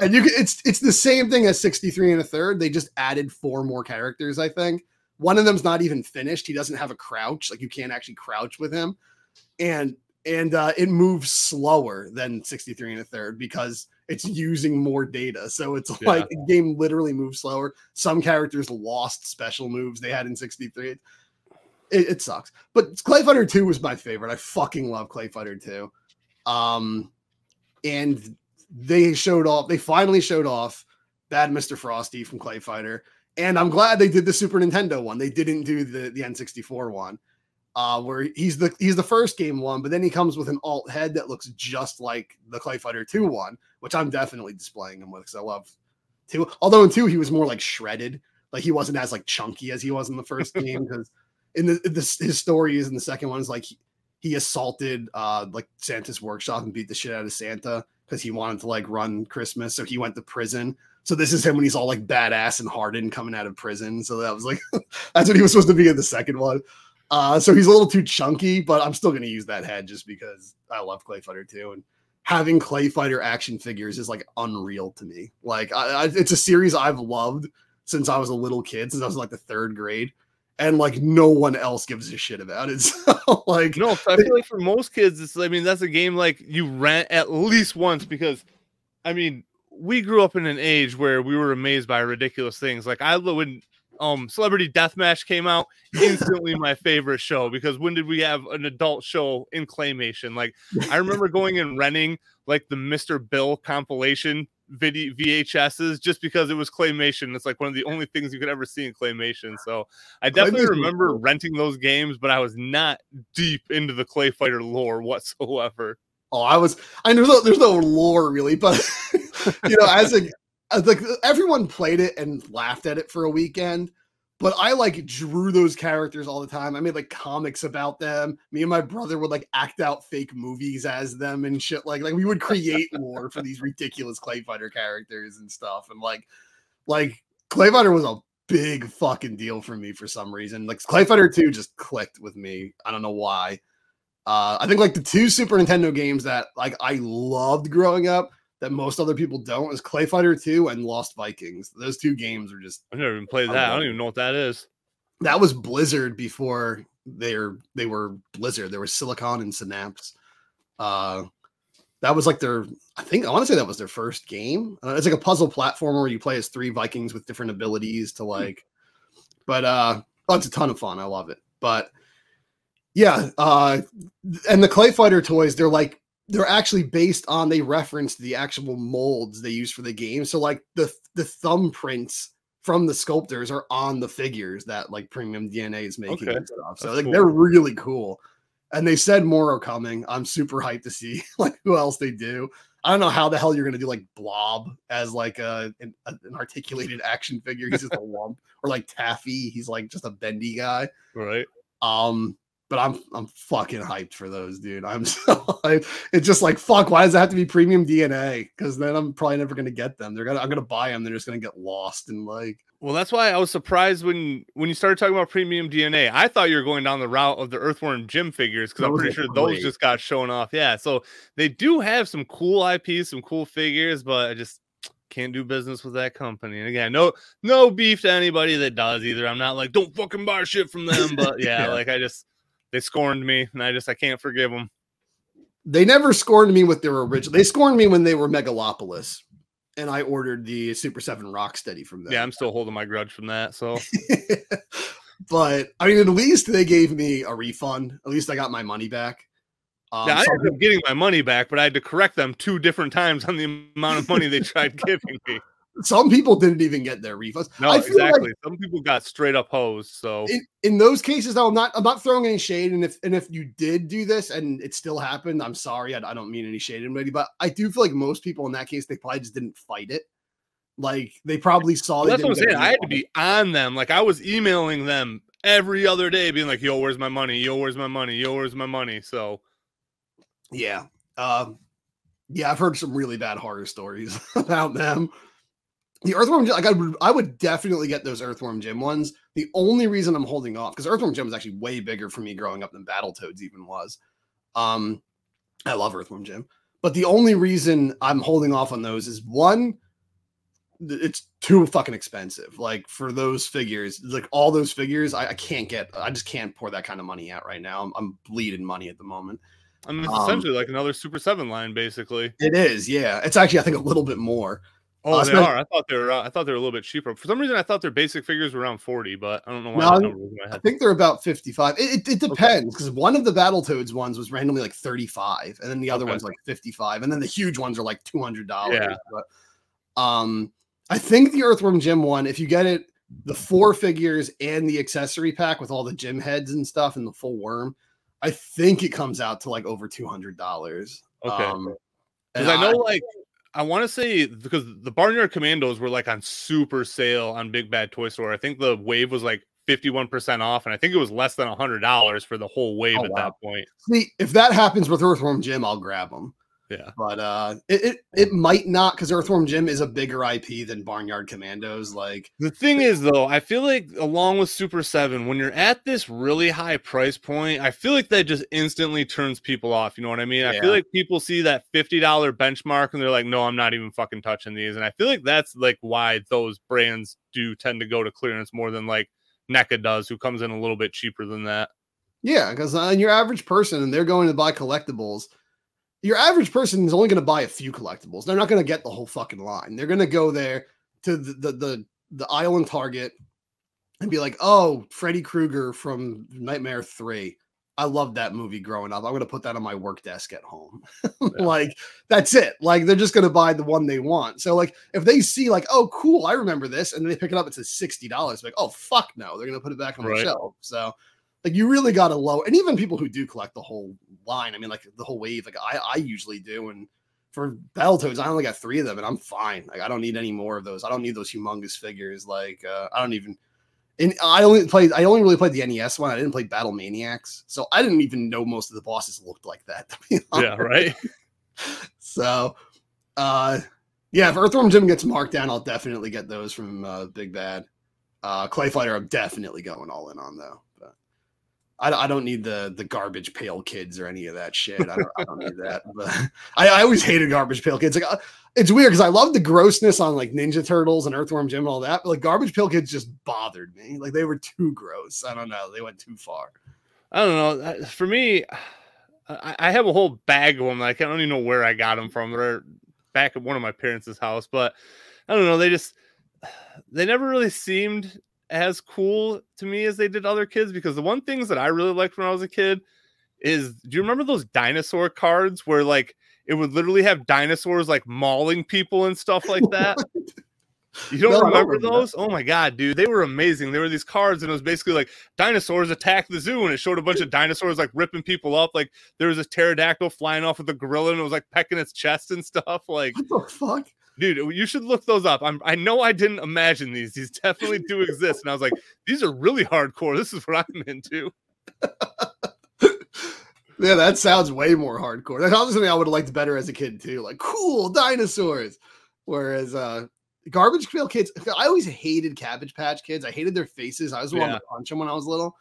and you can, it's it's the same thing as 63 and a third. They just added four more characters, I think. One of them's not even finished. He doesn't have a crouch, like you can't actually crouch with him. And and uh, it moves slower than 63 and a third because it's using more data. So it's yeah. like the game literally moves slower. Some characters lost special moves they had in 63 it, it, sucks. But Clay Fighter 2 was my favorite. I fucking love Clay Fighter 2. Um, and they showed off, they finally showed off Bad Mr. Frosty from Clay Fighter. And I'm glad they did the Super Nintendo one. They didn't do the, the N64 one. Uh, where he's the he's the first game one, but then he comes with an alt head that looks just like the Clay Fighter 2 one, which I'm definitely displaying him with because I love two. Although in two he was more like shredded, like he wasn't as like chunky as he was in the first [LAUGHS] game because in the, his story is in the second one is like he, he assaulted uh like Santa's workshop and beat the shit out of Santa because he wanted to like run Christmas. So he went to prison. So this is him when he's all like badass and hardened coming out of prison. So that was like [LAUGHS] that's what he was supposed to be in the second one. Uh, so he's a little too chunky, but I'm still gonna use that head just because I love Clay Fighter 2 and having Clay Fighter action figures is like unreal to me. Like I, I, it's a series I've loved since I was a little kid, since I was like the third grade and like no one else gives a shit about it. [LAUGHS] So like no, I feel like for most kids, it's I mean that's a game like you rent at least once because I mean we grew up in an age where we were amazed by ridiculous things. Like I would um Celebrity Deathmatch came out, instantly my favorite show because when did we have an adult show in claymation? Like I [LAUGHS] remember going and renting like the Mr. Bill compilation video VHSs just because it was claymation. It's like one of the only things you could ever see in claymation. So I definitely remember renting those games, but I was not deep into the clay fighter lore whatsoever. Oh, I was. I know there's no, there's no lore really, but [LAUGHS] you know, as a like everyone played it and laughed at it for a weekend but I like drew those characters all the time. I made like comics about them. Me and my brother would like act out fake movies as them and shit. Like like we would create [LAUGHS] lore for these ridiculous Clay Fighter characters and stuff. And like like Clay Fighter was a big fucking deal for me for some reason. Like Clay Fighter 2 just clicked with me. I don't know why. Uh, I think like the two Super Nintendo games that like I loved growing up that most other people don't is Clay Fighter 2 and Lost Vikings. Those two games are just I've never even played that. I don't even know what that is. That was Blizzard before they're they were Blizzard. There was Silicon and Synapse. Uh that was like their I think I want to say that was their first game. Uh, it's like a puzzle platformer where you play as three Vikings with different abilities to hmm. like but uh oh, it's a ton of fun. I love it. But yeah, uh and the Clay Fighter toys, they're like they're actually based on they referenced the actual molds they use for the game. So like the the thumbprints from the sculptors are on the figures that like Premium DNA is making okay. and stuff. So That's like cool. they're really cool. And they said more are coming. I'm super hyped to see [LAUGHS] like who else they do. I don't know how the hell you're gonna do like Blob as like a an, an articulated action figure. He's just a [LAUGHS] lump, or like Taffy. He's like just a bendy guy. Right. Um, but I'm I'm fucking hyped for those, dude. I'm [LAUGHS] so hyped. It's just like fuck. Why does it have to be premium DNA? Because then I'm probably never gonna get them. They're gonna I'm gonna buy them. They're just gonna get lost and like. Well, that's why I was surprised when when you started talking about premium DNA. I thought you were going down the route of the Earthworm Jim figures because I'm pretty sure great. those just got shown off. Yeah, so they do have some cool IPs, some cool figures, but I just can't do business with that company. And again, no no beef to anybody that does either. I'm not like don't fucking buy shit from them, but [LAUGHS] yeah, yeah. like I just they scorned me, and I just I can't forgive them. They never scorned me with their original. They scorned me when they were Megalopolis, and I ordered the Super Seven Rocksteady from them. Yeah, I'm still holding my grudge from that. So, [LAUGHS] but I mean, at least they gave me a refund. At least I got my money back. Um, yeah, I ended up getting my money back, but I had to correct them two different times on the amount of money they tried [LAUGHS] giving me some people didn't even get their refunds. No, exactly. Like some people got straight up hosed. So in, in, those cases, though, I'm not I'm not throwing any shade. And if and if you did do this and it still happened, I'm sorry. I, I don't mean any shade anybody, but I do feel like most people in that case they probably just didn't fight it. Like they probably saw. Well, that's what I'm saying. I had to be on them. Like I was emailing them every other day, being like, "Yo, where's my money? Yo, where's my money? Yo, where's my money?" So, yeah, um, yeah, I've heard some really bad horror stories [LAUGHS] about them the Earthworm Jim, like I would, I would definitely get those Earthworm Jim ones. The only reason I'm holding off because Earthworm Jim was actually way bigger for me growing up than Battletoads even was. Um, I love Earthworm Jim, but the only reason I'm holding off on those is one, it's too fucking expensive. Like for those figures, like all those figures, I, I can't get. I just can't pour that kind of money out right now. I'm, I'm bleeding money at the moment. I mean, it's um, essentially like another Super Seven line, basically. It is, yeah. It's actually, I think, a little bit more. Oh, uh, they are. I thought they were. Uh, I thought they were a little bit cheaper. For some reason, I thought their basic figures were around forty, but I don't know why. No, I think they're about fifty-five. It, it, it depends because okay. one of the Battletoads ones was randomly like thirty-five, and then the other okay. one's like fifty-five, and then the huge ones are like two hundred dollars. Yeah. But um, I think the Earthworm Jim one, if you get it, the four figures and the accessory pack with all the Jim heads and stuff and the full worm, I think it comes out to like over two hundred dollars. Okay. Um, because I know like I want to say because the Barnyard Commandos were like on super sale on Big Bad Toy Store. I think the wave was like 51% off, and I think it was less than $100 for the whole wave oh, at wow. that point. See, if that happens with Earthworm Jim, I'll grab them. Yeah. But uh it it, it might not because Earthworm Jim is a bigger IP than Barnyard Commandos. Like the thing is though, I feel like along with Super 7, when you're at this really high price point, I feel like that just instantly turns people off. You know what I mean? Yeah. I feel like people see that $50 benchmark and they're like, no, I'm not even fucking touching these. And I feel like that's like why those brands do tend to go to clearance more than like NECA does, who comes in a little bit cheaper than that. Yeah, because uh, your average person and they're going to buy collectibles your average person is only going to buy a few collectibles. They're not going to get the whole fucking line. They're going to go there to the, the the the aisle and Target, and be like, "Oh, Freddy Krueger from Nightmare 3. I loved that movie growing up. I'm going to put that on my work desk at home." [LAUGHS] Yeah. like that's it. Like they're just going to buy the one they want. So like if they see like, "Oh, cool, I remember this," and then they pick it up, it's a $60. Like, "Oh, fuck no." They're going to put it back on Right. the shelf. So like you really got to low and even people who do collect the whole line, I mean like the whole wave, like I I usually do and for Battletoads, I only got three of them, and I'm fine. Like I don't need any more of those. I don't need those humongous figures. Like uh, I don't even. And I only played. I only really played the NES one. I didn't play Battle Maniacs, so I didn't even know most of the bosses looked like that. [LAUGHS] To be. Yeah, right. So, uh, yeah, if Earthworm Jim gets marked down, I'll definitely get those from uh, Big Bad. Uh, Clay Fighter, I'm definitely going all in on though. I, I don't need the the garbage pail kids or any of that shit. I don't, I don't need that. [LAUGHS] But I, I always hated garbage pail kids. Like uh, it's weird because I love the grossness on like Ninja Turtles and Earthworm Jim and all that. But like garbage pail kids just bothered me. Like they were too gross. I don't know. They went too far. I don't know. Uh, For me, I, I have a whole bag of them. Like I don't even know where I got them from. They're back at one of my parents' house, but I don't know. They just [SIGHS] they never really seemed as cool to me as they did other kids because the one things that I really liked when I was a kid is do you remember those dinosaur cards where like it would literally have dinosaurs like mauling people and stuff [LAUGHS] like that? You don't No, remember that. those? Oh my god, dude, they were amazing. There were these cards, and it was basically like dinosaurs attack the zoo, and it showed a bunch of dinosaurs like ripping people up. Like there was a pterodactyl flying off with a gorilla, and it was like pecking its chest and stuff. Like, What the fuck? Dude, you should look those up. I'm, I know I didn't imagine these; these definitely do [LAUGHS] exist. And I was like, these are really hardcore. This is what I'm into. [LAUGHS] Yeah, that sounds way more hardcore. That's honestly something I would have liked better as a kid too. Like cool dinosaurs. Whereas uh Garbage Pail Kids, I always hated Cabbage Patch Kids. I hated their faces. I was the one Yeah. to punch them when I was little.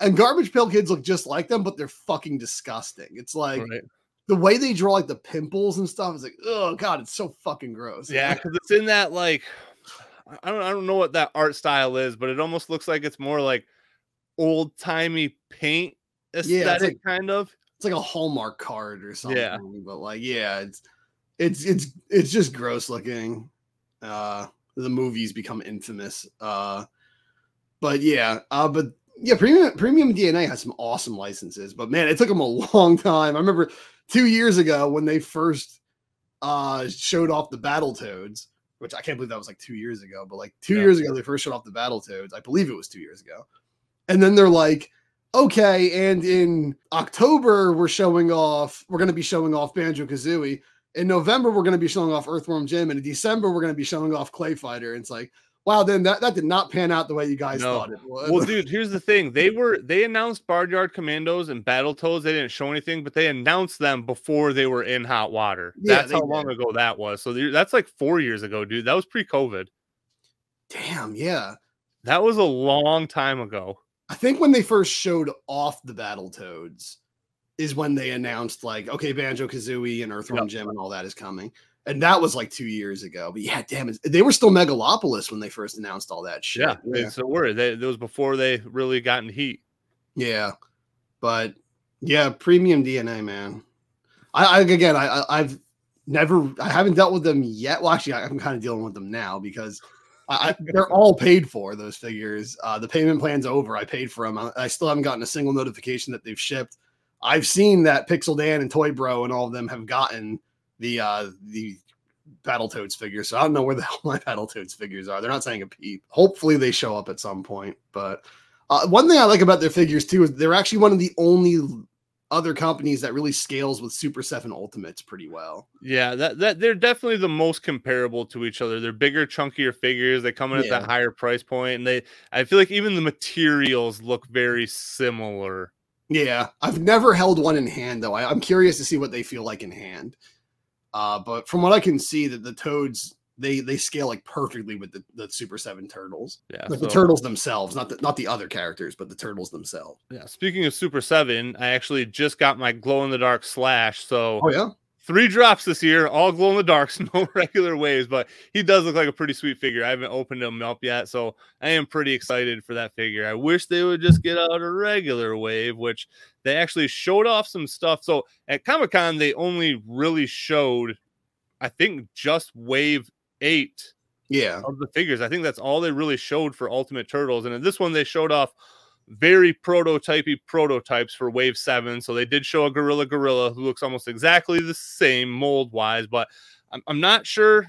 And Garbage Pail Kids look just like them, but they're fucking disgusting. It's like Right. The way they draw like the pimples and stuff is like, oh god, it's so fucking gross. Yeah, because it's in that like I don't I don't know what that art style is, but it almost looks like it's more like old timey paint aesthetic, like- kind of. it's like a Hallmark card or something. Yeah. But like, yeah, it's it's it's it's just gross looking. Uh the movies become infamous. Uh but yeah, uh but yeah, premium premium DNA has some awesome licenses, but man, it took them a [LAUGHS] long time. I remember two years ago when they first uh showed off the Battle Toads, which I can't believe that was like two years ago, but like two Yeah. years ago they first showed off the Battle Toads. I believe it was two years ago. And then they're like, okay, and in October we're showing off, we're gonna be showing off Banjo Kazooie. In November, we're gonna be showing off Earthworm Jim, and in December, we're gonna be showing off Clay Fighter. And it's like, wow, then that, that did not pan out the way you guys No. thought it would. Well, [LAUGHS] dude, here's the thing. They were they announced Barnyard Commandos and Battletoads. They didn't show anything, but they announced them before they were in hot water. Yeah, That's how long ago that was. So that's like four years ago, dude. That was pre-COVID. Damn, yeah. That was a long time ago. I think when they first showed off the Battletoads is when they announced like, okay, Banjo Kazooie and Earthworm Yep. Jim and all that is coming. And that was like two years ago. But yeah, damn it. They were still Megalopolis when they first announced all that shit. Yeah, they so were. They, it was before they really got in heat. Yeah, but yeah, premium DNA, man. I, I again, I, I I've never, I haven't dealt with them yet. Well, actually, I, I'm kind of dealing with them now because I, I, they're all paid for. Those figures, uh, the payment plan's over. I paid for them. I, I still haven't gotten a single notification that they've shipped. I've seen that Pixel Dan and Toy Bro and all of them have gotten the uh the Battletoads figures. So I don't know where the [LAUGHS] hell my Battletoads figures are. They're not saying a peep. Hopefully they show up at some point. But uh, one thing I like about their figures too is they're actually one of the only other companies that really scales with Super Seven Ultimates pretty well. Yeah, that that they're definitely the most comparable to each other. They're bigger, chunkier figures. They come in at that higher price point, and they I feel like even the materials look very similar. Yeah, I've never held one in hand though. I, I'm curious to see what they feel like in hand. Uh, but from what I can see, that the toads they they scale like perfectly with the, the Super Seven turtles, Yeah, like the turtles themselves, not the not the other characters, but the turtles themselves. Yeah. Speaking of Super Seven, I actually just got my glow in the dark slash. So Oh yeah, three drops this year, all glow in the darks, [LAUGHS] no regular waves, but he does look like a pretty sweet figure. I haven't opened him up yet, so I am pretty excited for that figure. I wish they would just get out a regular wave, which they actually showed off some stuff. So at Comic Con, they only really showed, I think, just wave eight Yeah. of the figures. I think that's all they really showed for Ultimate Turtles. And in this one, they showed off very prototypey prototypes for Wave 7. So they did show a Gorilla Gorilla who looks almost exactly the same mold wise, but I'm, I'm not sure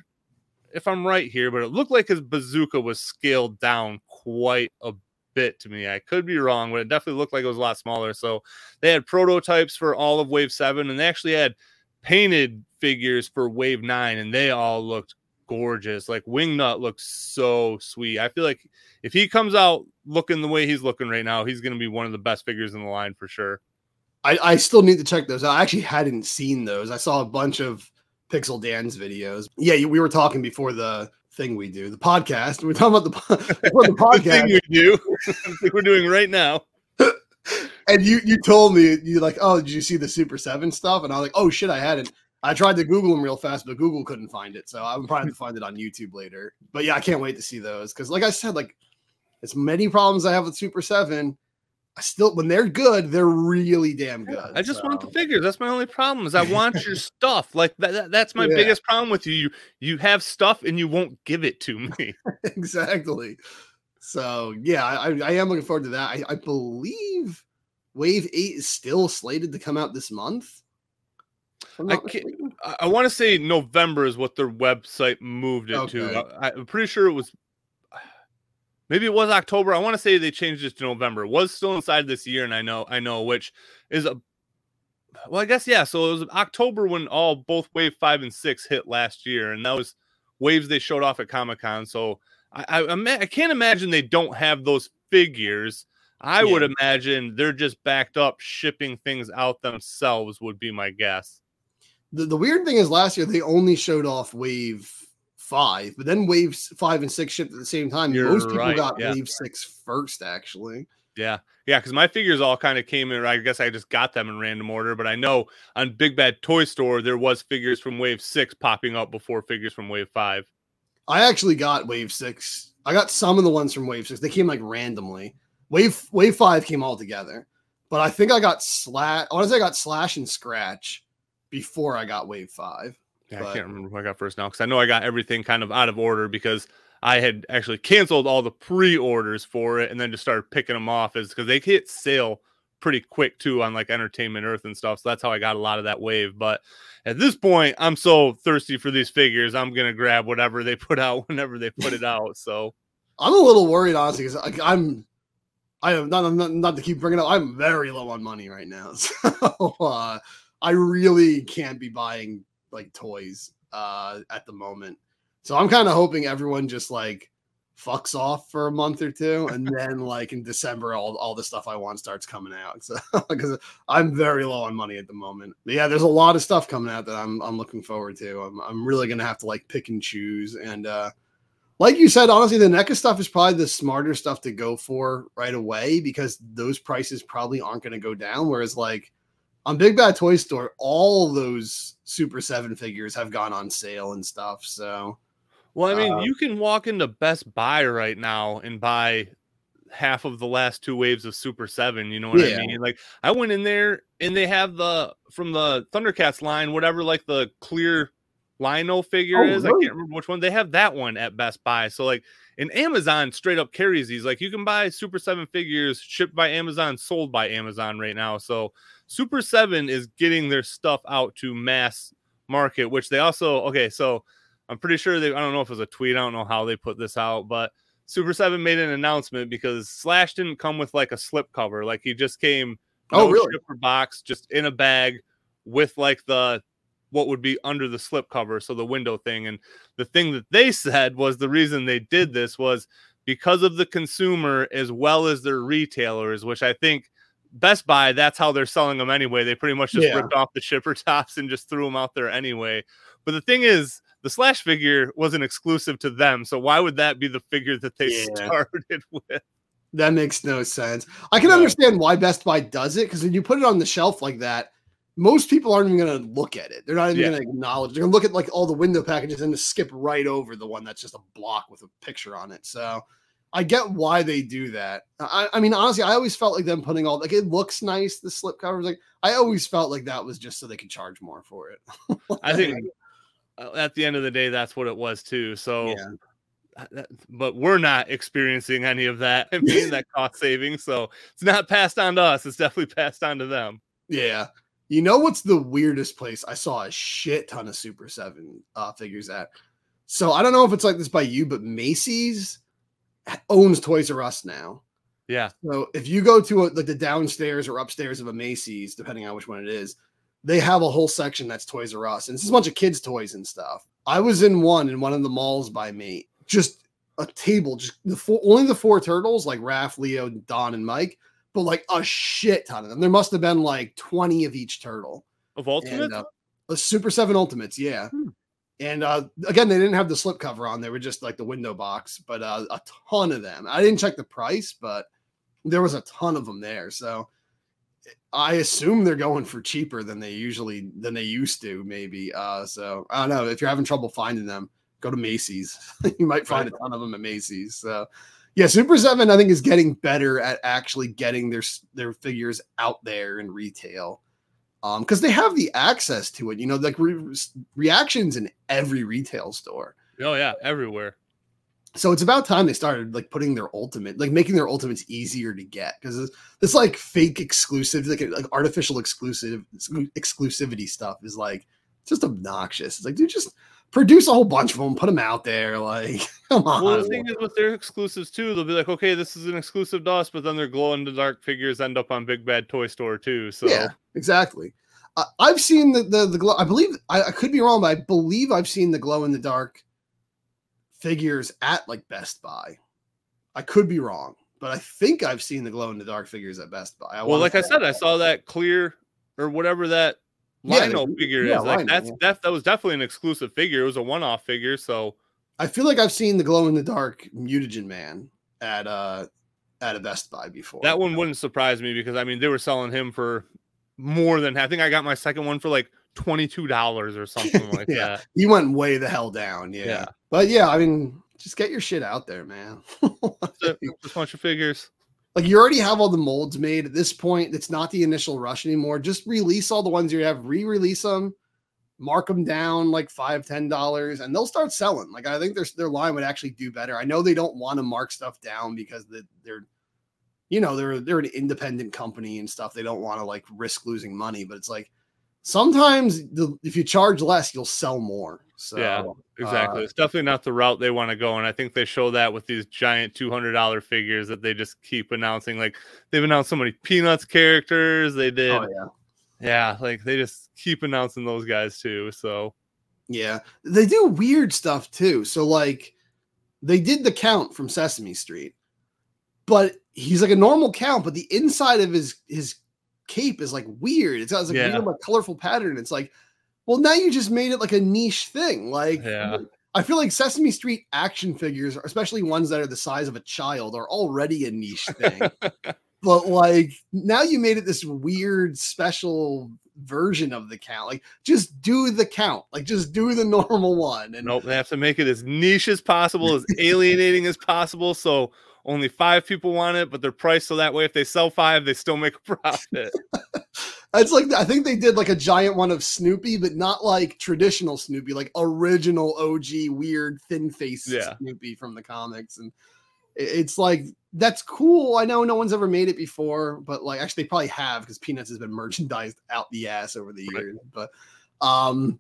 if I'm right here, but it looked like his bazooka was scaled down quite a bit to me. I could be wrong, but it definitely looked like it was a lot smaller. So they had prototypes for all of Wave 7, and they actually had painted figures for Wave 9, and they all looked gorgeous. Like Wingnut looks so sweet. I feel like if he comes out looking the way he's looking right now, he's going to be one of the best figures in the line for sure. I, I still need to check those out. I actually hadn't seen those. I saw a bunch of Pixel Dan's videos. Yeah, we were talking before the thing we do, the podcast. We are talking about the, [LAUGHS] [LAUGHS] the podcast. the thing we do, [LAUGHS] we're doing right now. and you you told me you like, oh, did you see the Super Seven stuff? And I was like, oh shit, I hadn't. I tried to Google them real fast, but Google couldn't find it. So I'm probably to find it on YouTube later. But yeah, I can't wait to see those because, like I said, like as many problems I have with Super Seven, I still when they're good, they're really damn good. I just so. want the figures. That's my only problem. Is I want your [LAUGHS] stuff. Like that, that that's my yeah. biggest problem with you. You you have stuff and you won't give it to me. [LAUGHS] exactly. So yeah, I, I am looking forward to that. I, I believe Wave Eight is still slated to come out this month. I, I want to say November is what their website moved it okay. to. I, I'm pretty sure it was maybe it was October. I want to say they changed it to November. It was still inside this year, and I know, I know, which is a well, I guess yeah. So it was October when all both wave five and six hit last year, and that was waves they showed off at Comic Con. So I, I, I can't imagine they don't have those figures. I yeah. would imagine they're just backed up shipping things out themselves. Would be my guess. The, the weird thing is last year they only showed off wave five, but then waves five and six shipped at the same time. You're Most people right. got yeah. wave six first, actually. Yeah, yeah, because my figures all kind of came in. I guess I just got them in random order, but I know on Big Bad Toy Store there was figures from Wave Six popping up before figures from Wave Five. I actually got Wave Six. I got some of the ones from Wave Six. They came like randomly. Wave Wave Five came all together, but I think I got slash. I want to say I got Slash and Scratch before I got Wave Five. Yeah, but, I can't remember who I got first now because I know I got everything kind of out of order because I had actually canceled all the pre-orders for it and then just started picking them off as because they hit sale pretty quick too on like Entertainment Earth and stuff. So that's how I got a lot of that wave. But at this point, I'm so thirsty for these figures. I'm gonna grab whatever they [LAUGHS] put out whenever they put it [LAUGHS] out. So I'm a little worried honestly because I'm. I am not, not, not to keep bringing up. I'm very low on money right now, [LAUGHS] so uh, I really can't be buying like toys uh, at the moment. So I'm kind of hoping everyone just like fucks off for a month or two, and [LAUGHS] then like in December, all all the stuff I want starts coming out. So [LAUGHS] because I'm very low on money at the moment. But yeah, there's a lot of stuff coming out that I'm I'm looking forward to. I'm I'm really gonna have to like pick and choose. And uh like you said, honestly, the NECA stuff is probably the smarter stuff to go for right away because those prices probably aren't going to go down. Whereas like on Big Bad Toy Store, all those Super 7 figures have gone on sale and stuff. So, well, I mean, uh, you can walk into Best Buy right now and buy half of the last two waves of Super 7. You know what yeah. I mean? Like, I went in there and they have the from the Thundercats line, whatever, like the clear Lion-O figure oh, is. Really? I can't remember which one. They have that one at Best Buy. So, like, and Amazon straight up carries these. Like, you can buy Super 7 figures shipped by Amazon, sold by Amazon right now. So, Super 7 is getting their stuff out to mass market, which they also okay, so I'm pretty sure they I don't know if it was a tweet, I don't know how they put this out, but Super 7 made an announcement because Slash didn't come with like a slip cover, like he just came oh no really shipper box just in a bag with like the what would be under the slip cover, so the window thing. And the thing that they said was the reason they did this was because of the consumer as well as their retailers, which I think Best Buy, that's how they're selling them anyway. They pretty much just yeah. ripped off the shipper tops and just threw them out there anyway. But the thing is, the slash figure wasn't exclusive to them. So why would that be the figure that they yeah. started [LAUGHS] with? That makes no sense. I can no. understand why Best Buy does it because when you put it on the shelf like that, most people aren't even going to look at it. They're not even yeah. going to acknowledge. They're going to look at like all the window packages and just skip right over the one that's just a block with a picture on it. So I get why they do that. I, I, mean, honestly, I always felt like them putting all like it looks nice. The slip covers, like I always felt like that was just so they could charge more for it. [LAUGHS] I think uh, at the end of the day, that's what it was too. So, yeah. but we're not experiencing any of that and being that cost saving. So it's not passed on to us. It's definitely passed on to them. [LAUGHS] Yeah. You know what's the weirdest place I saw a shit ton of Super 7 uh, figures at? So I don't know if it's like this by you, but Macy's owns Toys R Us now. Yeah. So if you go to a, like the downstairs or upstairs of a Macy's, depending on which one it is, they have a whole section that's Toys R Us, and it's a bunch of kids' toys and stuff. I was in one in one of the malls by me, just a table, just the four, only the four turtles, like Raph, Leo, Don, and Mike, but like a shit ton of them. There must have been like 20 of each turtle. Of Ultimate? And, uh, the Super 7 Ultimates, yeah. Hmm. And uh, again, they didn't have the slip cover on. They were just like the window box, but uh, a ton of them. I didn't check the price, but there was a ton of them there. So I assume they're going for cheaper than they usually than they used to, maybe. Uh, so I don't know. If you're having trouble finding them, go to Macy's. [LAUGHS] you might find a ton of them at Macy's. So yeah, Super Seven I think is getting better at actually getting their their figures out there in retail. Um, because they have the access to it, you know, like re- reactions in every retail store. Oh yeah, everywhere so it's about time they started like putting their ultimate like making their ultimates easier to get because this, this like fake exclusive like, like artificial exclusive exclusivity stuff is like just obnoxious it's like dude just produce a whole bunch of them put them out there like [LAUGHS] come on well the thing is with their exclusives too they'll be like okay this is an exclusive dust but then their glow in the dark figures end up on big bad toy store too so yeah exactly uh, i've seen the the, the glow i believe I, I could be wrong but i believe i've seen the glow in the dark figures at like Best Buy. I could be wrong, but I think I've seen the glow in the dark figures at Best Buy. I well, like I said, I saw that clear or whatever that Lion-O yeah, figure yeah, is. Like Lion-O, that's yeah. that that was definitely an exclusive figure. It was a one-off figure, so I feel like I've seen the glow in the dark mutagen man at uh at a Best Buy before. That one wouldn't surprise me because I mean they were selling him for more than I think I got my second one for like $22 or something [LAUGHS] like yeah, that. You went way the hell down. Yeah. yeah. But yeah, I mean, just get your shit out there, man. [LAUGHS] just a bunch of figures. Like you already have all the molds made at this point. It's not the initial rush anymore. Just release all the ones you have, re-release them, mark them down like five, ten dollars, and they'll start selling. Like I think their their line would actually do better. I know they don't want to mark stuff down because they're you know they're they're an independent company and stuff. They don't want to like risk losing money, but it's like sometimes the, if you charge less, you'll sell more. So yeah, exactly. Uh, it's definitely not the route they want to go, and I think they show that with these giant two hundred dollar figures that they just keep announcing. Like they've announced so many Peanuts characters. They did, oh, yeah, yeah. Like they just keep announcing those guys too. So yeah, they do weird stuff too. So like they did the count from Sesame Street, but he's like a normal count, but the inside of his his cape is like weird. It's got like yeah. weird, like colorful pattern. It's like, well, now you just made it like a niche thing. Like, yeah. I feel like Sesame Street action figures, especially ones that are the size of a child, are already a niche thing. [LAUGHS] but like now you made it this weird special version of the count. Like just do the count. Like just do the [LAUGHS] normal one. And nope, they have to make it as niche as possible, as [LAUGHS] alienating as possible. So only five people want it, but they're priced so that way if they sell five, they still make a profit. [LAUGHS] it's like I think they did like a giant one of Snoopy, but not like traditional Snoopy, like original OG weird thin face yeah. Snoopy from the comics. And it's like that's cool. I know no one's ever made it before, but like actually they probably have because Peanuts has been merchandised [LAUGHS] out the ass over the years. Right. But um,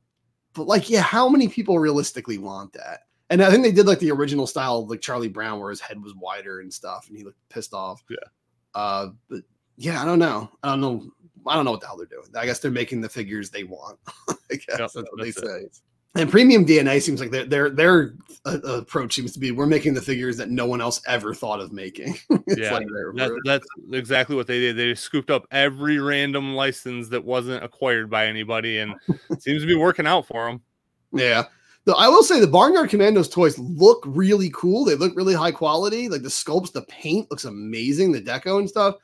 but like, yeah, how many people realistically want that? And I think they did like the original style of like Charlie Brown, where his head was wider and stuff, and he looked pissed off. Yeah. Uh, but yeah, I don't know. I don't know. I don't know what the hell they're doing. I guess they're making the figures they want. [LAUGHS] I guess yep, that's what that's they it. say. And premium DNA seems like their their their uh, approach seems to be we're making the figures that no one else ever thought of making. [LAUGHS] yeah, like that, that's exactly what they did. They scooped up every random license that wasn't acquired by anybody, and [LAUGHS] seems to be working out for them. Yeah, I will say the Barnyard Commandos toys look really cool. They look really high quality. Like the sculpts, the paint looks amazing, the deco and stuff.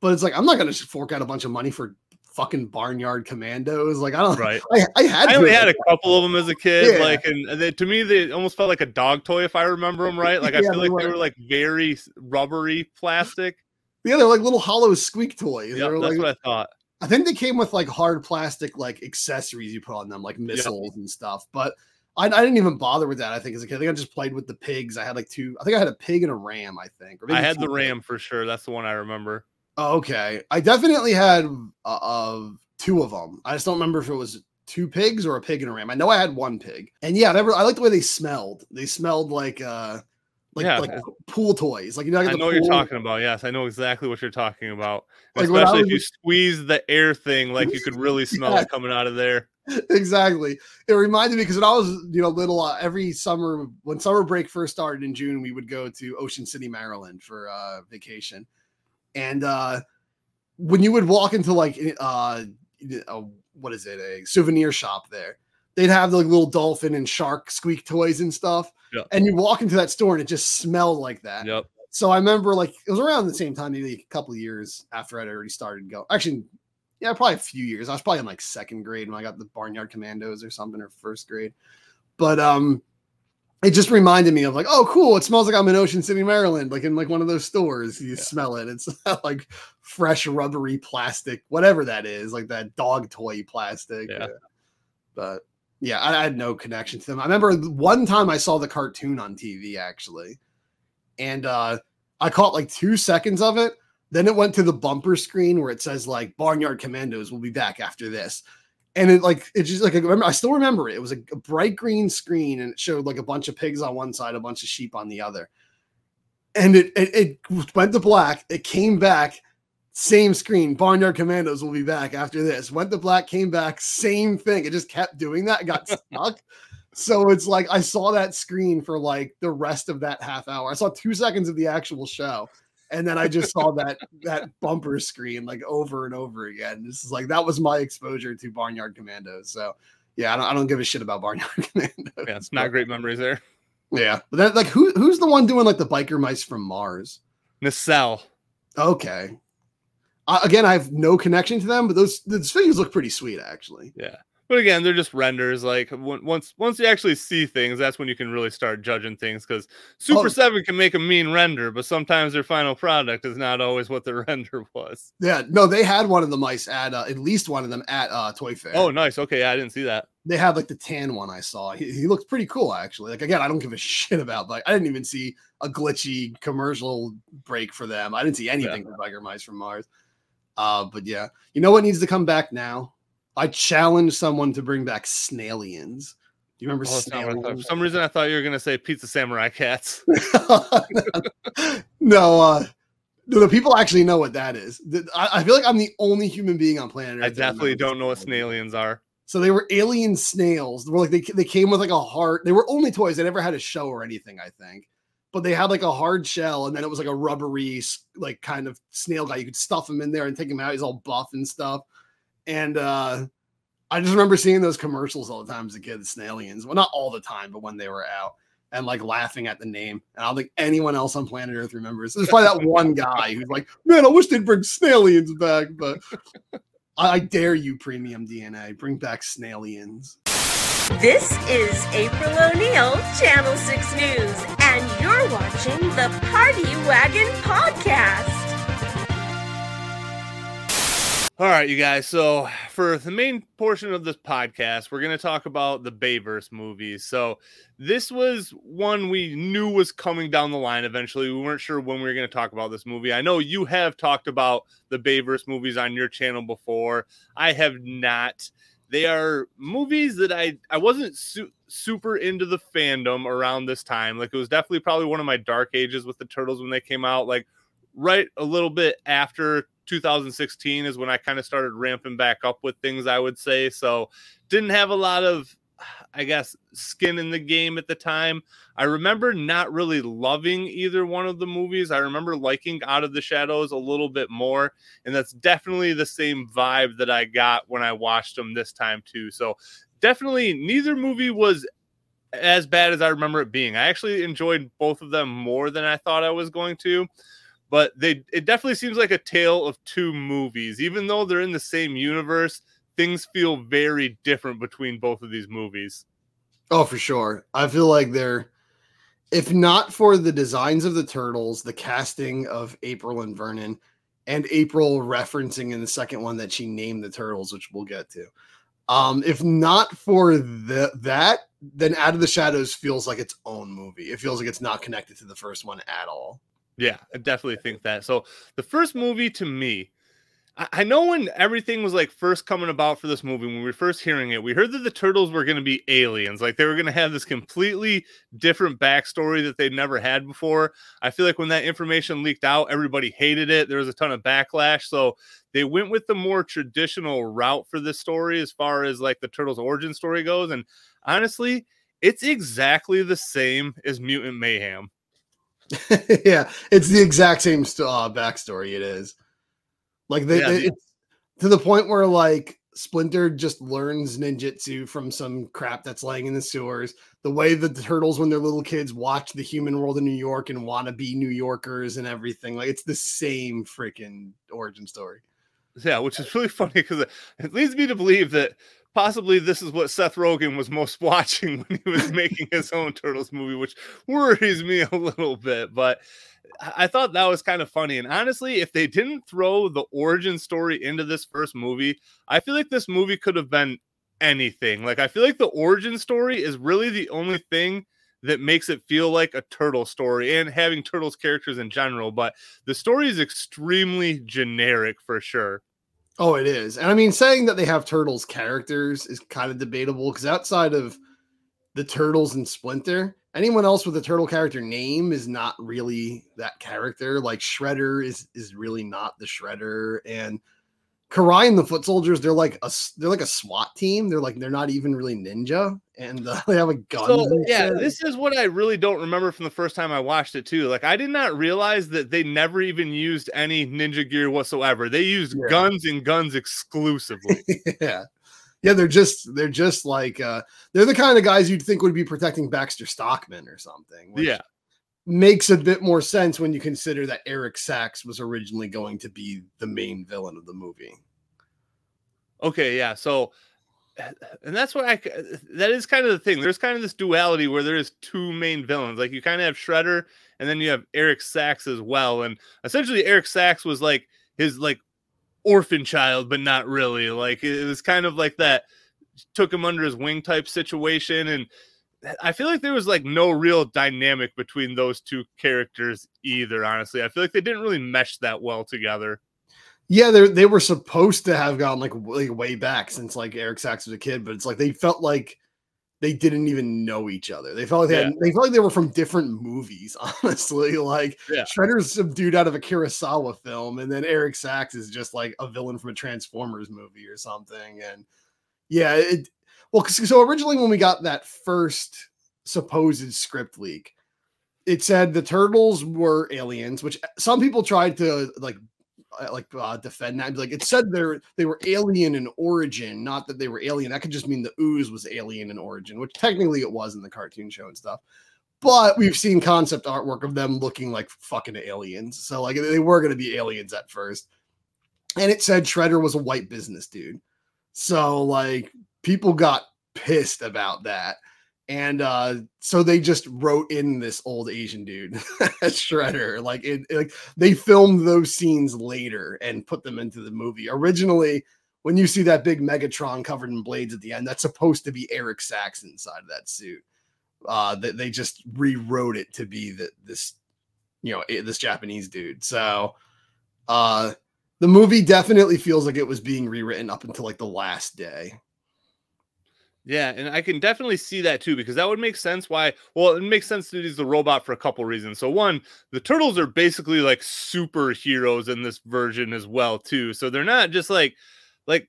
But it's like I'm not going to fork out a bunch of money for fucking Barnyard Commandos. Like I don't. Right. I, I had. I only had a couple of them as a kid. Yeah. Like, and they, to me, they almost felt like a dog toy if I remember them right. Like I [LAUGHS] yeah, feel like they were like very rubbery plastic. Yeah, they're like little hollow squeak toys. Yeah, that's like, what I thought. I think they came with like hard plastic like accessories you put on them, like missiles yep. and stuff. But I, I didn't even bother with that. I think as a kid, I think I just played with the pigs. I had like two. I think I had a pig and a ram. I think. I had the ram for sure. That's the one I remember. Oh, okay, I definitely had uh, uh, two of them. I just don't remember if it was two pigs or a pig and a ram. I know I had one pig, and yeah, I remember. I like the way they smelled. They smelled like uh, like yeah. like pool toys. Like you know, I know what you're talking about. Yes, I know exactly what you're talking about. Like Especially if you squeeze the air thing, like you could really smell yeah. it [LAUGHS] coming out of there. [LAUGHS] Exactly. It reminded me because when I was you know little, uh, every summer when summer break first started in June, we would go to Ocean City, Maryland for uh, vacation and uh, when you would walk into like uh, a, what is it, a souvenir shop there, they'd have the like, little dolphin and shark squeak toys and stuff. Yep. And you walk into that store and it just smelled like that. Yep. So I remember like it was around the same time, maybe a couple of years after I'd already started go. Actually, yeah, probably a few years. I was probably in like second grade when I got the Barnyard Commandos or something, or first grade. But um, it just reminded me of like, oh, cool. It smells like I'm in Ocean City, Maryland, like in like one of those stores. You yeah. smell it. It's [LAUGHS] like fresh, rubbery plastic, whatever that is, like that dog toy plastic. Yeah. But yeah, I, I, had no connection to them. I remember one time I saw the cartoon on TV actually, and uh, I caught like two seconds of it. Then it went to the bumper screen where it says like Barnyard Commandos will be back after this and it like it's just like I, remember, I still remember it. It was a, a, bright green screen, and it showed like a bunch of pigs on one side, a bunch of sheep on the other, and it it, it went to black. It came back, same screen. Barnyard Commandos will be back after this. Went to black, came back, same thing. It just kept doing that. It got [LAUGHS] stuck. So it's like I saw that screen for like the rest of that half hour. I saw two seconds of the actual show and then I just saw that that bumper screen like over and over again. This is like that was my exposure to Barnyard Commandos. So yeah, I don't, I don't give a shit about Barnyard [LAUGHS] Commandos. Yeah, it's not great memories there. Yeah, but then like who who's the one doing like the biker mice from Mars? Nacelle. Okay. Uh, again, I have no connection to them, but those those figures look pretty sweet, actually. Yeah. But again, they're just renders. Like once once you actually see things, that's when you can really start judging things. Because Super oh. Seven can make a mean render, but sometimes their final product is not always what the [LAUGHS] render was. Yeah, no, they had one of the mice at uh, at least one of them at uh, Toy Fair. Oh, nice. Okay, yeah, I didn't see that. They had like the tan one I saw. He, he looked pretty cool actually. Like again, I don't give a [LAUGHS] shit about like I didn't even see a glitchy commercial break for them. I didn't see anything yeah. for Biker Mice from Mars. Uh, but yeah, you know what needs to come back now? I challenge someone to bring back Snailians. Do you remember oh, For some reason, I thought you were going to say Pizza Samurai Cats. [LAUGHS] no, uh, no, the people actually know what that is. I, I, feel like I'm the only human being on planet Earth. I definitely don't know what Snailians are. So they were alien snails. They were like they, they came with like a heart. They were only toys. They never had a show or anything, I think. But they had like a hard shell, and then it was like a rubbery, like kind of snail guy. You could stuff him in there and take him out. He's all buff and stuff. And uh, I just remember seeing those commercials all the time as a kid, the Snailians. Well, not all the time, but when they were out and like laughing at the name. And I don't think anyone else on planet Earth remembers. There's probably that one guy who's like, man, I wish they'd bring Snailians back, but I, dare you, premium DNA, bring back Snailians. This is April O'Neil, Channel 6 News, and you're watching the Party Wagon Podcast. All right, you guys. So, for the main portion of this podcast, we're going to talk about the Bayverse movies. So, this was one we knew was coming down the line eventually. We weren't sure when we were going to talk about this movie. I know you have talked about the Bayverse movies on your channel before. I have not. They are movies that I I wasn't su- super into the fandom around this time. Like it was definitely probably one of my dark ages with the Turtles when they came out. Like right a little bit after 2016 is when I kind of started ramping back up with things, I would say. So didn't have a lot of, I guess, skin in the game at the time. I remember not really loving either one of the movies. I remember liking Out of the Shadows a little bit more. And that's definitely the same vibe that I got when I watched them this time, too. So definitely neither movie was as bad as I remember it being. I actually enjoyed both of them more than I thought I was going to but they it definitely seems like a tale of two movies even though they're in the same universe things feel very different between both of these movies oh for sure i feel like they're if not for the designs of the turtles the casting of april and vernon and april referencing in the second one that she named the turtles which we'll get to um if not for the that then Out of the Shadows feels like its own movie. It feels like it's not connected to the first one at all. Yeah, I definitely think that. So the first movie to me, I know when everything was like first coming about for this movie, when we were first hearing it, we heard that the turtles were going to be aliens. Like they were going to have this completely different backstory that they'd never had before. I feel like when that information leaked out, everybody hated it. There was a ton of backlash. So they went with the more traditional route for this story as far as like the turtles' origin story goes. And honestly, it's exactly the same as Mutant Mayhem. [LAUGHS] yeah, it's the exact same uh, backstory. It is. Like they, yeah, they to the point where like Splinter just learns ninjutsu from some crap that's laying in the sewers. The way that the turtles, when they're little kids, watch the human world in New York and want to be New Yorkers and everything. Like it's the same freaking origin story. Yeah, which is really funny because it leads me to believe that possibly this is what Seth Rogen was most [LAUGHS] watching when he was [LAUGHS] making his own Turtles movie, which worries me a little bit. But I thought that was kind of funny. And honestly, if they didn't throw the origin story into this first movie, I feel like this movie could have been anything. Like, I feel like the origin story is really the only thing that makes it feel like a turtle story and having turtles characters in general. But the story is extremely generic for sure. Oh, it is. And I mean, saying that they have turtles characters is kind of debatable because outside of the turtles and Splinter, anyone else with a turtle character name is not really that character. Like Shredder is is really not the Shredder, and Karai and the Foot Soldiers, they're like a they're like a SWAT team. They're like they're not even really ninja, and uh, [LAUGHS] they have a gun. So yeah, this is what I really don't remember from the first time I watched it too. Like I did not realize that they never even used any ninja gear whatsoever. They used yeah. guns and guns exclusively. [LAUGHS] yeah. Yeah, they're just they're just like uh they're the kind of guys you'd think would be protecting Baxter Stockman or something. Yeah. Makes a bit more sense when you consider that Eric Sacks was originally going to be the main villain of the movie. Okay, yeah. So and that's what I that is kind of the thing. There's kind of this duality where there is two main villains. Like you kind of have Shredder and then you have Eric Sacks as well. And essentially Eric Sacks was like his like orphan child, but not really. Like it was kind of like that took him under his wing type situation. And I feel like there was like no real dynamic between those two characters either, honestly. I feel like they didn't really mesh that well together. Yeah, they they were supposed to have gone like, like way back since like Eric Sacks was a kid, but it's like they felt like they didn't even know each other. They felt like they, yeah. had, they felt like they were from different movies. [LAUGHS] Honestly, like yeah. Shredder's some dude out of a Kurosawa film, and then Eric Sacks is just like a villain from a Transformers movie or something. And yeah, it well, so originally when we got that first supposed script leak, it said the turtles were aliens, which some people tried to like uh, like uh, defend that. Like it said they're they were alien in origin, not that they were alien. That could just mean the ooze was alien in origin, which technically it was in the cartoon show and stuff. But we've seen concept artwork of them looking like fucking aliens. So like they were gonna be aliens at first. And it said Shredder was a white business dude. So like people got pissed about that. And uh, so they just wrote in this old Asian dude as [LAUGHS] Shredder. Like it, like they filmed those scenes later and put them into the movie. Originally, when you see that big Megatron covered in blades at the end, that's supposed to be Eric Saxon inside of that suit. Uh, that they just rewrote it to be that this, you know, this Japanese dude. So, uh, the movie definitely feels like it was being rewritten up until like the last day. Yeah, and I can definitely see that too because that would make sense. Why? Well, it makes sense that he's the robot for a couple reasons. So one, the turtles are basically like superheroes in this version as well too. So they're not just like, like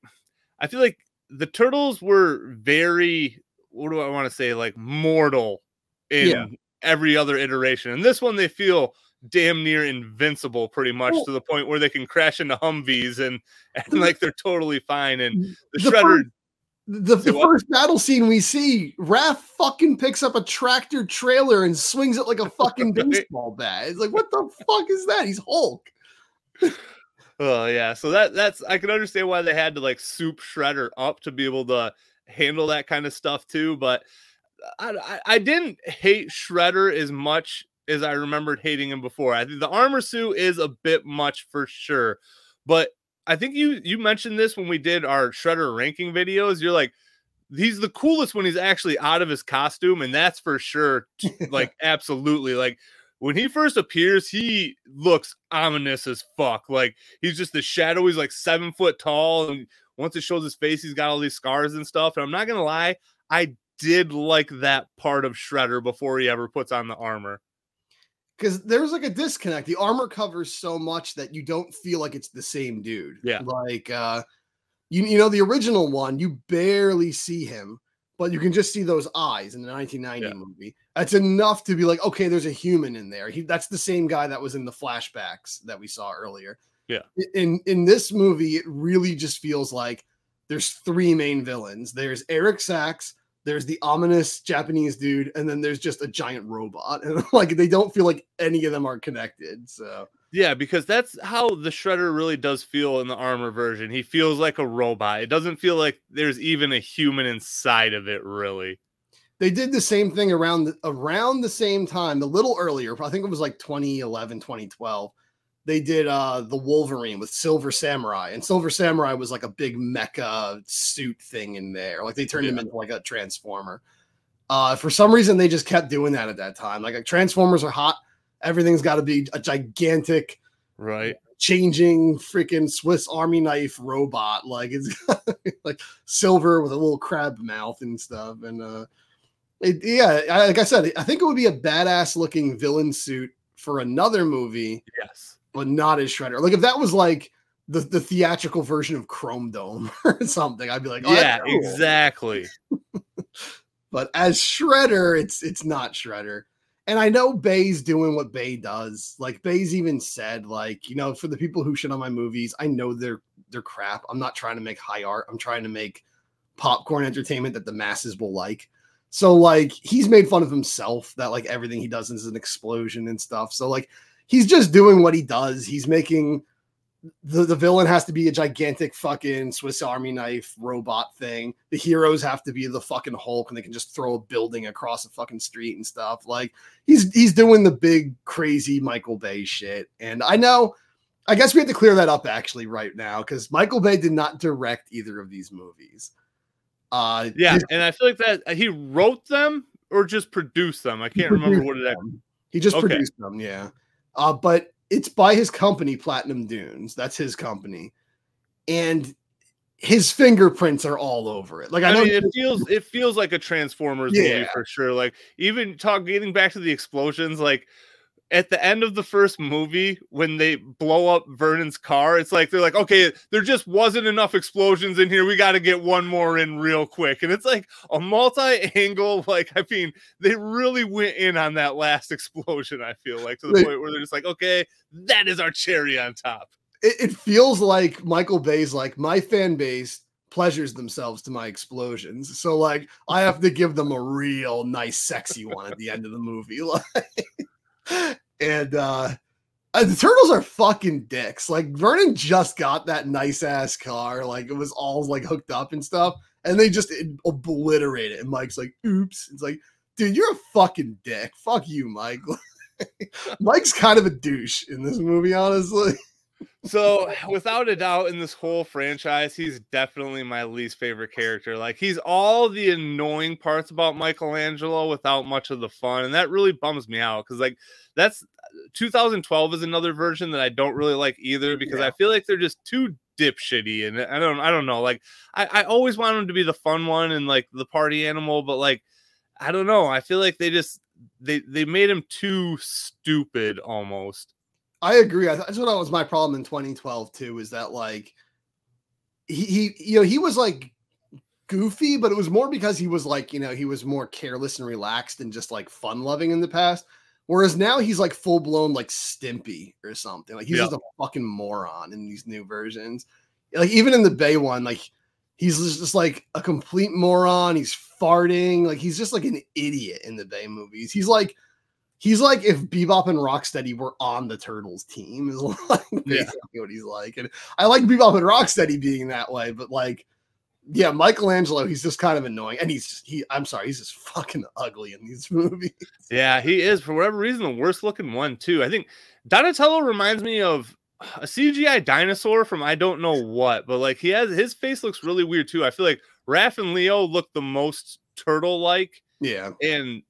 I feel like the turtles were very, what do I want to say, like mortal in yeah. every other iteration. And this one, they feel damn near invincible pretty much well, to the point where they can crash into Humvees and [LAUGHS] and like they're totally fine. And mm, the, the shredder. First, the, the first battle scene we see, Raph fucking picks up a tractor trailer and swings it like a [LAUGHS] fucking baseball bat. It's like, what the fuck is that? He's Hulk. [LAUGHS] oh yeah, so that that's I can understand why they had to like soup Shredder up to be able to handle that kind of stuff too. But I, I, I didn't hate Shredder as much as I remembered hating him before. I think the armor suit is a bit much for sure, but I think you you mentioned this when we did our Shredder ranking videos. You're like, he's the coolest when he's actually out of his costume, and that's for sure. [LAUGHS] Like absolutely, like when he first appears, he looks ominous as fuck. Like he's just the shadow. He's like seven foot tall, and once it shows his face, he's got all these scars and stuff. And I'm not gonna lie, I did like that part of Shredder before he ever puts on the armor. Because there's like a disconnect. The armor covers so much that you don't feel like it's the same dude. Yeah. Like uh you you know the original one, you barely see him, but you can just see those eyes in the 1990 Yeah. movie. That's enough to be like, okay, there's a human in there. He that's the same guy that was in the flashbacks that we saw earlier. Yeah. In in this movie, it really just feels like there's three main villains. There's Eric Sacks, there's the ominous Japanese dude, and then there's just a giant robot. [LAUGHS] And like they don't feel like any of them are connected. So Yeah, because that's how the Shredder really does feel in the armor version. He feels like a robot. It doesn't feel like there's even a human inside of it, really. they did the same thing around the, around the same time, a little earlier. I think it was like 2011, 2012. They did uh the Wolverine with Silver Samurai, and Silver Samurai was like a big mecha suit thing in there. Like they turned him into like a transformer. Uh, for some reason, they just kept doing that at that time. Like Transformers are hot. Everything's got to be a gigantic Right. changing freaking Swiss Army knife robot. Like it's [LAUGHS] like silver with a little crab mouth and stuff. And uh, it, yeah, I, like I said, I think it would be a badass looking villain suit for another movie, Yes. But not as Shredder. Like if that was like the, the theatrical version of Chrome Dome [LAUGHS] or something, I'd be like, oh, yeah, cool. exactly. [LAUGHS] But as Shredder, it's it's not Shredder. And I know Bay's doing what Bay does. Like Bay's even said, like, you know, for the people who shit on my movies, I know they're they're crap. I'm not trying to make high art. I'm trying to make popcorn entertainment that the masses will like. So like he's made fun of himself that like everything he does is an explosion and stuff. So like he's just doing what he does. He's making the, the villain has to be a gigantic fucking Swiss Army knife robot thing. The heroes have to be the fucking Hulk and they can just throw a building across a fucking street and stuff. Like he's he's doing the big crazy Michael Bay shit. And I know I guess we have to clear that up actually right now because Michael Bay did not direct either of these movies. Uh Yeah, his- and I feel like that he wrote them or just produced them. I can't remember what it. He just Okay. produced them, yeah. Uh, but it's by his company, Platinum Dunes. That's his company, and his fingerprints are all over it. Like I, I know, mean, it feels it feels like a Transformers movie for sure. Like even talk getting back to the explosions, like at the end of the first movie when they blow up Vernon's car, it's like they're like, okay, there just wasn't enough explosions in here. We got to get one more in real quick, and it's like a multi-angle. [LAUGHS] Like I mean, they really went in on that last [LAUGHS] explosion. I feel like to the They- point where they're just like, okay, that is our cherry on top. it, it feels like Michael Bay's like my fan base pleasures themselves to my explosions. So like I have to give them a real nice, sexy one at the end of the movie. [LAUGHS] Like, and uh uh, the turtles are fucking dicks. Like Vernon just got that nice ass car, like it was all like hooked up and stuff, and they just obliterate it. And Mike's like, "Oops!" It's like, dude, you're a fucking dick. Fuck you, Mike. [LAUGHS] Mike's kind of a douche in this movie, honestly. [LAUGHS] So, [LAUGHS] without a doubt, in this whole franchise, he's definitely my least favorite character. Like, he's all the annoying parts about Michelangelo without much of the fun. And that really bums me out because, like, that's 2012 is another version that I don't really like either because Yeah. I feel like they're just too dipshitty. And I don't, I don't know. Like, I, I always want him to be the fun one and like the party animal, but like, I don't know. I feel like they just, they, they made him too stupid almost. I agree. I, that's what was my problem in 2012 too. Is that like he, he you know he was like goofy, but it was more because he was like you know he was more careless and relaxed and just like fun loving in the past. Whereas now he's like full blown like Stimpy or something. Like he's Yeah. just a fucking moron in these new versions. Like even in the Bay one, like he's just, just like a complete moron. He's farting. Like he's just like an idiot in the Bay movies. He's like he's like if Bebop and Rocksteady were on the Turtles team is [LAUGHS] like basically what he's like. And I like Bebop and Rocksteady being that way, but like yeah, Michelangelo, he's just kind of annoying. And he's just he I'm sorry, he's just [LAUGHS] fucking ugly in these [LAUGHS] movies. Yeah, he is for whatever reason the worst looking one too. I think Donatello reminds me of a CGI dinosaur from I don't know what, but like he has his face looks really weird too. I feel like Raph and Leo look the most turtle like. Yeah. And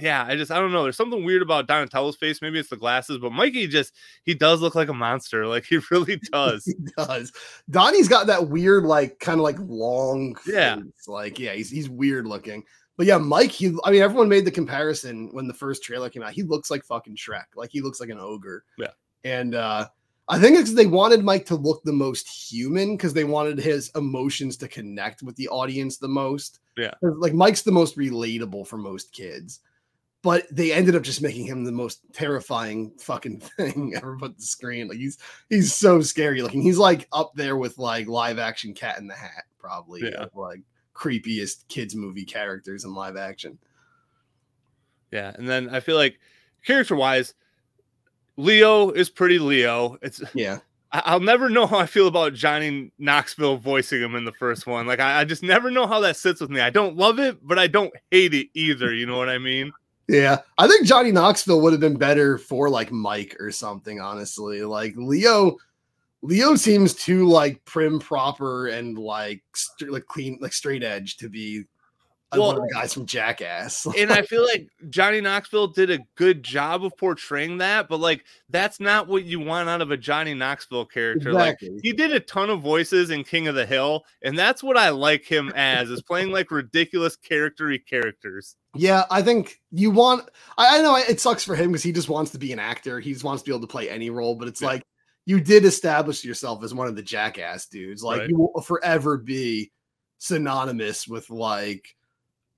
yeah, I just I don't know. There's something weird about Donatello's face. Maybe it's the glasses, but Mikey just he does look like a monster. Like he really [LAUGHS] does. he does. Donnie's got that weird, like kind of like long yeah. Face. Like, yeah, he's he's weird looking. But yeah, Mike, he I mean, everyone made the comparison when the first trailer came out. He looks like fucking Shrek. Like he looks like an ogre. Yeah. And uh I think it's because they wanted Mike to look the most human because they wanted his emotions to connect with the audience the most. Yeah. Like Mike's the most relatable for most kids but they ended up just making him the most terrifying fucking [LAUGHS] thing ever put on the screen. Like he's he's so scary looking. He's like up there with like live action Cat in the Hat, probably. Yeah. Like creepiest kids movie characters in live action. Yeah, and then I feel like character wise, Leo is pretty Leo. It's yeah. I'll never know how I feel about Johnny Knoxville voicing him in the first one. Like I, I just never know how that sits with me. I don't love it, but I don't hate it either. You know what I mean? Yeah, I think Johnny Knoxville would have been better for like Mike or something. Honestly, like Leo, Leo seems too like prim, proper, and like st- like clean, like straight edge to be uh, Well- one of the guys from Jackass. [LAUGHS] and I feel like Johnny Knoxville did a good job of portraying that, but like that's not what you want out of a Johnny Knoxville character. Like he did a ton of voices in King of the Hill, and that's what I like him as is playing like ridiculous charactery characters. Yeah, I think you want. I, I know it sucks for him because he just wants to be an actor. He just wants to be able to play any role. But it's Yeah. like you did establish yourself as one of the jackass dudes. Like Right. you will forever be synonymous with like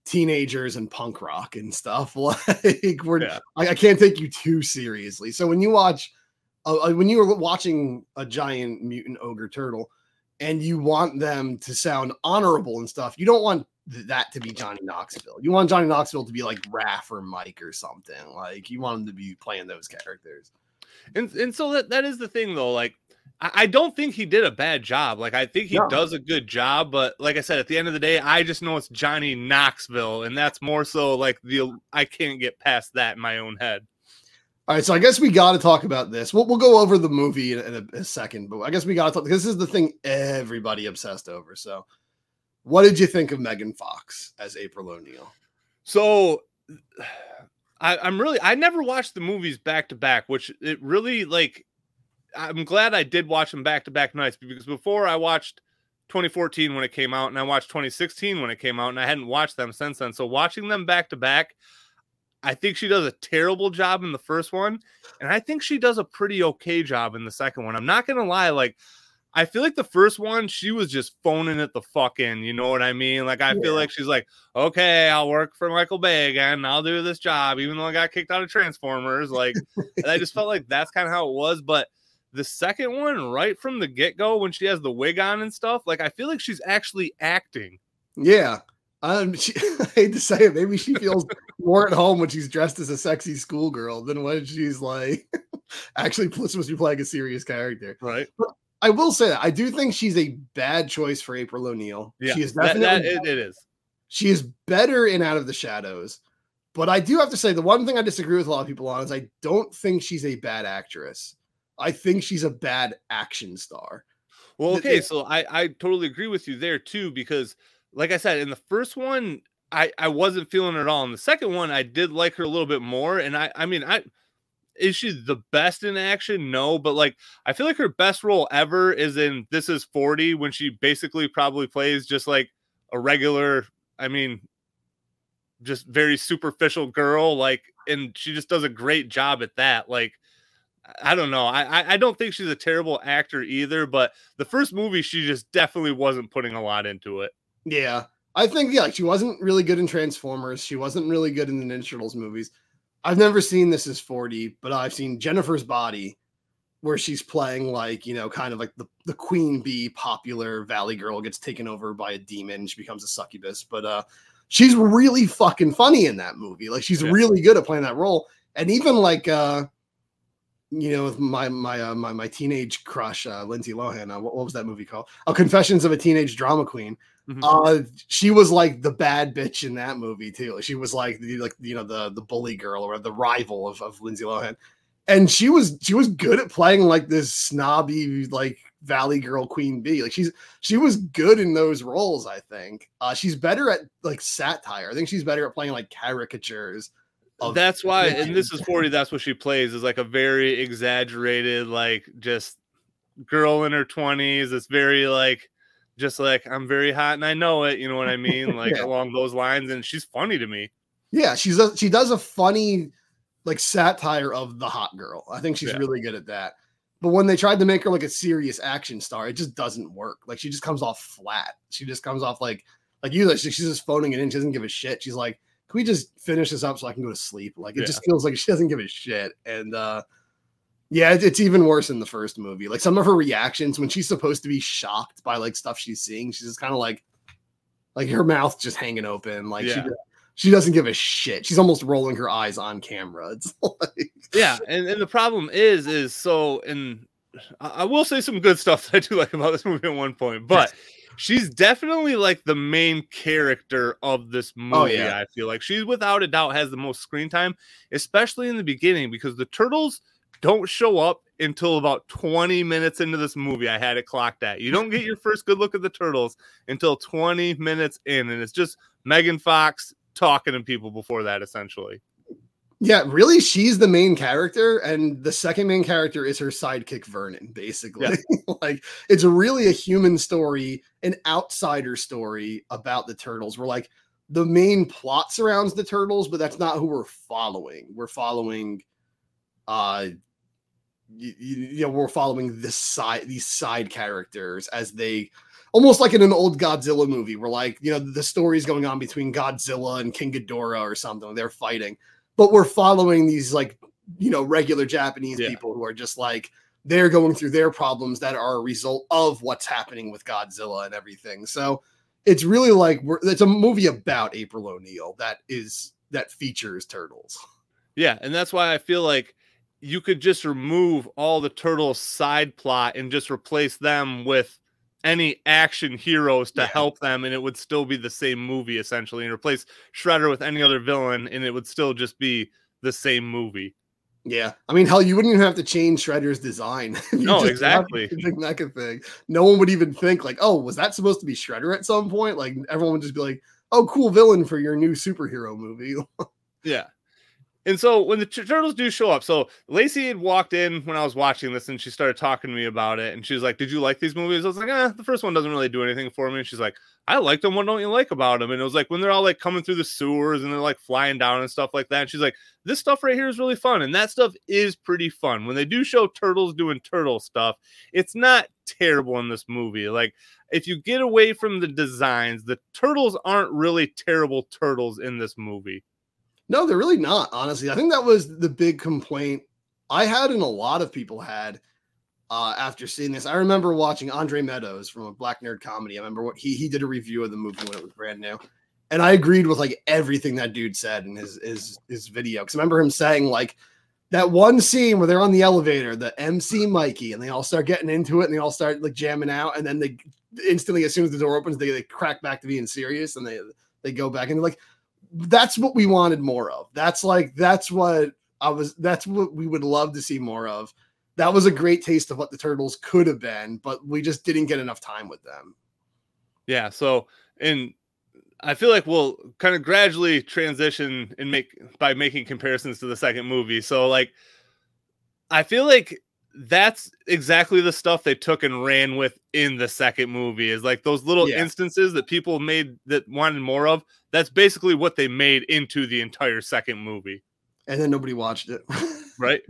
teenagers and punk rock and stuff. [LAUGHS] Like we're, Yeah. I, I can't take you too seriously. So when you watch, uh, uh, when you were watching a giant mutant ogre turtle, and you want them to sound honorable and stuff, you don't want th- that to be Johnny Knoxville. You want Johnny Knoxville to be like Raph or Mike or something. Like you want him to be playing those characters. And and so that that is the thing though. Like I, I don't think he did a bad job. Like I think he No. does a good job. But like I said, at the end of the day, I just know it's Johnny Knoxville, and that's more so like the I can't get past that in my own head. All right, so I guess we got to talk about this. We'll, we'll go over the movie in, in a, a second, but I guess we got to talk. This is the thing everybody obsessed over. So, what did you think of Megan Fox as April O'Neil? So I, I'm really I never watched the movies back to back, which it really like I'm glad I did watch them back to back nights because before I watched 2014 when it came out and I watched 2016 when it came out and I hadn't watched them since then. So watching them back to back, I think she does a terrible job in the first one, and I think she does a pretty okay job in the second one. I'm not gonna lie, like I feel like the first one, she was just phoning it the fucking. You know what I mean? Like, I Yeah. feel like she's like, okay, I'll work for Michael Bay again. I'll do this job, even though I got kicked out of Transformers. Like, [LAUGHS] I just felt like that's kind of how it was. But the second one, right from the get go, when she has the wig on and stuff, like, I feel like she's actually acting. Yeah. Um, [LAUGHS] she, I hate to say it, maybe she feels more at home when she's dressed as a sexy schoolgirl than when she's like [LAUGHS] actually supposed to be playing a serious character. Right. I will say that I do think she's a bad choice for April O'Neil. Yeah. she is definitely that, it, it is. she is better in Out of the Shadows. But I do have to say the one thing I disagree with a lot of people on is I don't think she's a bad actress. I think she's a bad action star. Well, okay, so I I totally agree with you there too because, like I said, in the first one, I I wasn't feeling it at all. In the second one, I did like her a little bit more, and I I mean I. Is she the best in action? No, but like I feel like her best role ever is in This Is 40 when she basically probably plays just like a regular, I mean, just very superficial girl. Like, and she just does a great job at that. Like, I don't know. I, I don't think she's a terrible actor either, but the first movie she just definitely wasn't putting a lot into it. Yeah. I think yeah, she wasn't really good in Transformers. She wasn't really good in the Ninja Turtles movies. I've never seen This Is 40, but I've seen Jennifer's Body, where she's playing like, you know, kind of like the, the queen bee popular valley girl gets taken over by a demon. She becomes a succubus. But uh she's really fucking funny in that movie. Like she's Yeah. really good at playing that role. And even like uh you know, with my my uh, my my teenage crush, uh, Lindsay Lohan. Uh, what, what was that movie called? Oh, Confessions of a Teenage Drama Queen. Mhm. Uh, she was like the bad bitch in that movie too. She was like the like you know the the bully girl or the rival of, of Lindsay Lohan. and she was she was good at playing like this snobby like valley girl queen bee like she's she was good in those roles i think uh she's better at like satire i think she's better at playing like caricatures of- that's why and this is 40 that's what she plays is like a very exaggerated like just girl in her 20s it's very like just like i'm very hot and i know it you know what i mean [LAUGHS] like yeah. along those lines and she's funny to me yeah she's a, she does a funny like satire of the hot girl i think she's yeah. really good at that but when they tried to make her like a serious action star, it just doesn't work. Like she just comes off flat. She just comes off like like you. Like she's just phoning it in. She doesn't give a shit. She's like, "Can we just finish this up so I can go to sleep?" Like it yeah. just feels like she doesn't give a shit. And uh yeah, it's even worse in the first movie. Like some of her reactions when she's supposed to be shocked by like stuff she's seeing, she's just kind of like like her mouth just hanging open. Like yeah. she she doesn't give a shit. She's almost rolling her eyes on camera. [LAUGHS] It's like yeah, and, and the problem is is so and I will say some good stuff that I do like about this movie at one point, but she's definitely like the main character of this movie. Oh, yeah. I feel like she's without a doubt has the most screen time, especially in the beginning, because the turtles don't show up until about 20 minutes into this movie. I had it clocked at. You don't get your first good look at the turtles until 20 minutes in, and it's just Megan Fox talking to people before that, essentially. Yeah, really, she's the main character, and the second main character is her sidekick Vernon. Basically, yeah. [LAUGHS] like it's really a human story, an outsider story about the turtles. We're like the main plot surrounds the turtles, but that's not who we're following. We're following, uh, you, you know, we're following this side, these side characters as they almost like in an old Godzilla movie where like, you know, the story's going on between Godzilla and King Ghidorah or something. They're fighting. But we're following these like, you know, regular Japanese yeah. people who are just like they're going through their problems that are a result of what's happening with Godzilla and everything. So it's really like we're it's a movie about April O'Neil that is that features turtles. Yeah, and that's why I feel like you could just remove all the turtles side plot and just replace them with any action heroes to yeah. help them and it would still be the same movie essentially and replace Shredder with any other villain and it would still just be the same movie. Yeah. I mean, hell, you wouldn't even have to change Shredder's design. [LAUGHS] no, exactly. [LAUGHS] Mecha thing. No one would even think like, oh, was that supposed to be Shredder at some point? Like everyone would just be like, oh, cool villain for your new superhero movie. [LAUGHS] yeah. And so when the turtles do show up, so Lacey had walked in when I was watching this and she started talking to me about it. And she was like, Did you like these movies? I was like, eh, the first one doesn't really do anything for me. And she's like, I liked them. What don't you like about them? And it was like when they're all like coming through the sewers and they're like flying down and stuff like that. And she's like, This stuff right here is really fun. And that stuff is pretty fun. When they do show turtles doing turtle stuff, it's not terrible in this movie. Like, if you get away from the designs, the turtles aren't really terrible turtles in this movie. No, they're really not, honestly. I think that was the big complaint I had and a lot of people had uh, after seeing this. I remember watching Andre Meadows from a Black Nerd Comedy. I remember what he he did a review of the movie when it was brand new. And I agreed with like everything that dude said in his his his video. Cause I remember him saying like that one scene where they're on the elevator, the MC Mikey, and they all start getting into it and they all start like jamming out, and then they instantly, as soon as the door opens, they, they crack back to being serious and they they go back and like that's what we wanted more of. That's like that's what I was that's what we would love to see more of. That was a great taste of what the turtles could have been, but we just didn't get enough time with them. Yeah, so and I feel like we'll kind of gradually transition and make by making comparisons to the second movie. So like I feel like that's exactly the stuff they took and ran with in the second movie is like those little yeah. instances that people made that wanted more of that's basically what they made into the entire second movie. And then nobody watched it. [LAUGHS] Right?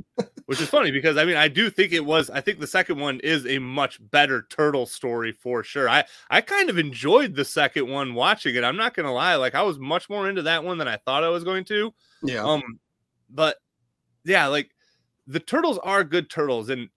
Which is funny because i mean i do think it was i think the second one is a much better turtle story for sure. I i kind of enjoyed the second one watching it i'm not gonna lie. Like i was much more into that one than i thought i was going to. Yeah. Um but yeah like the turtles are good turtles and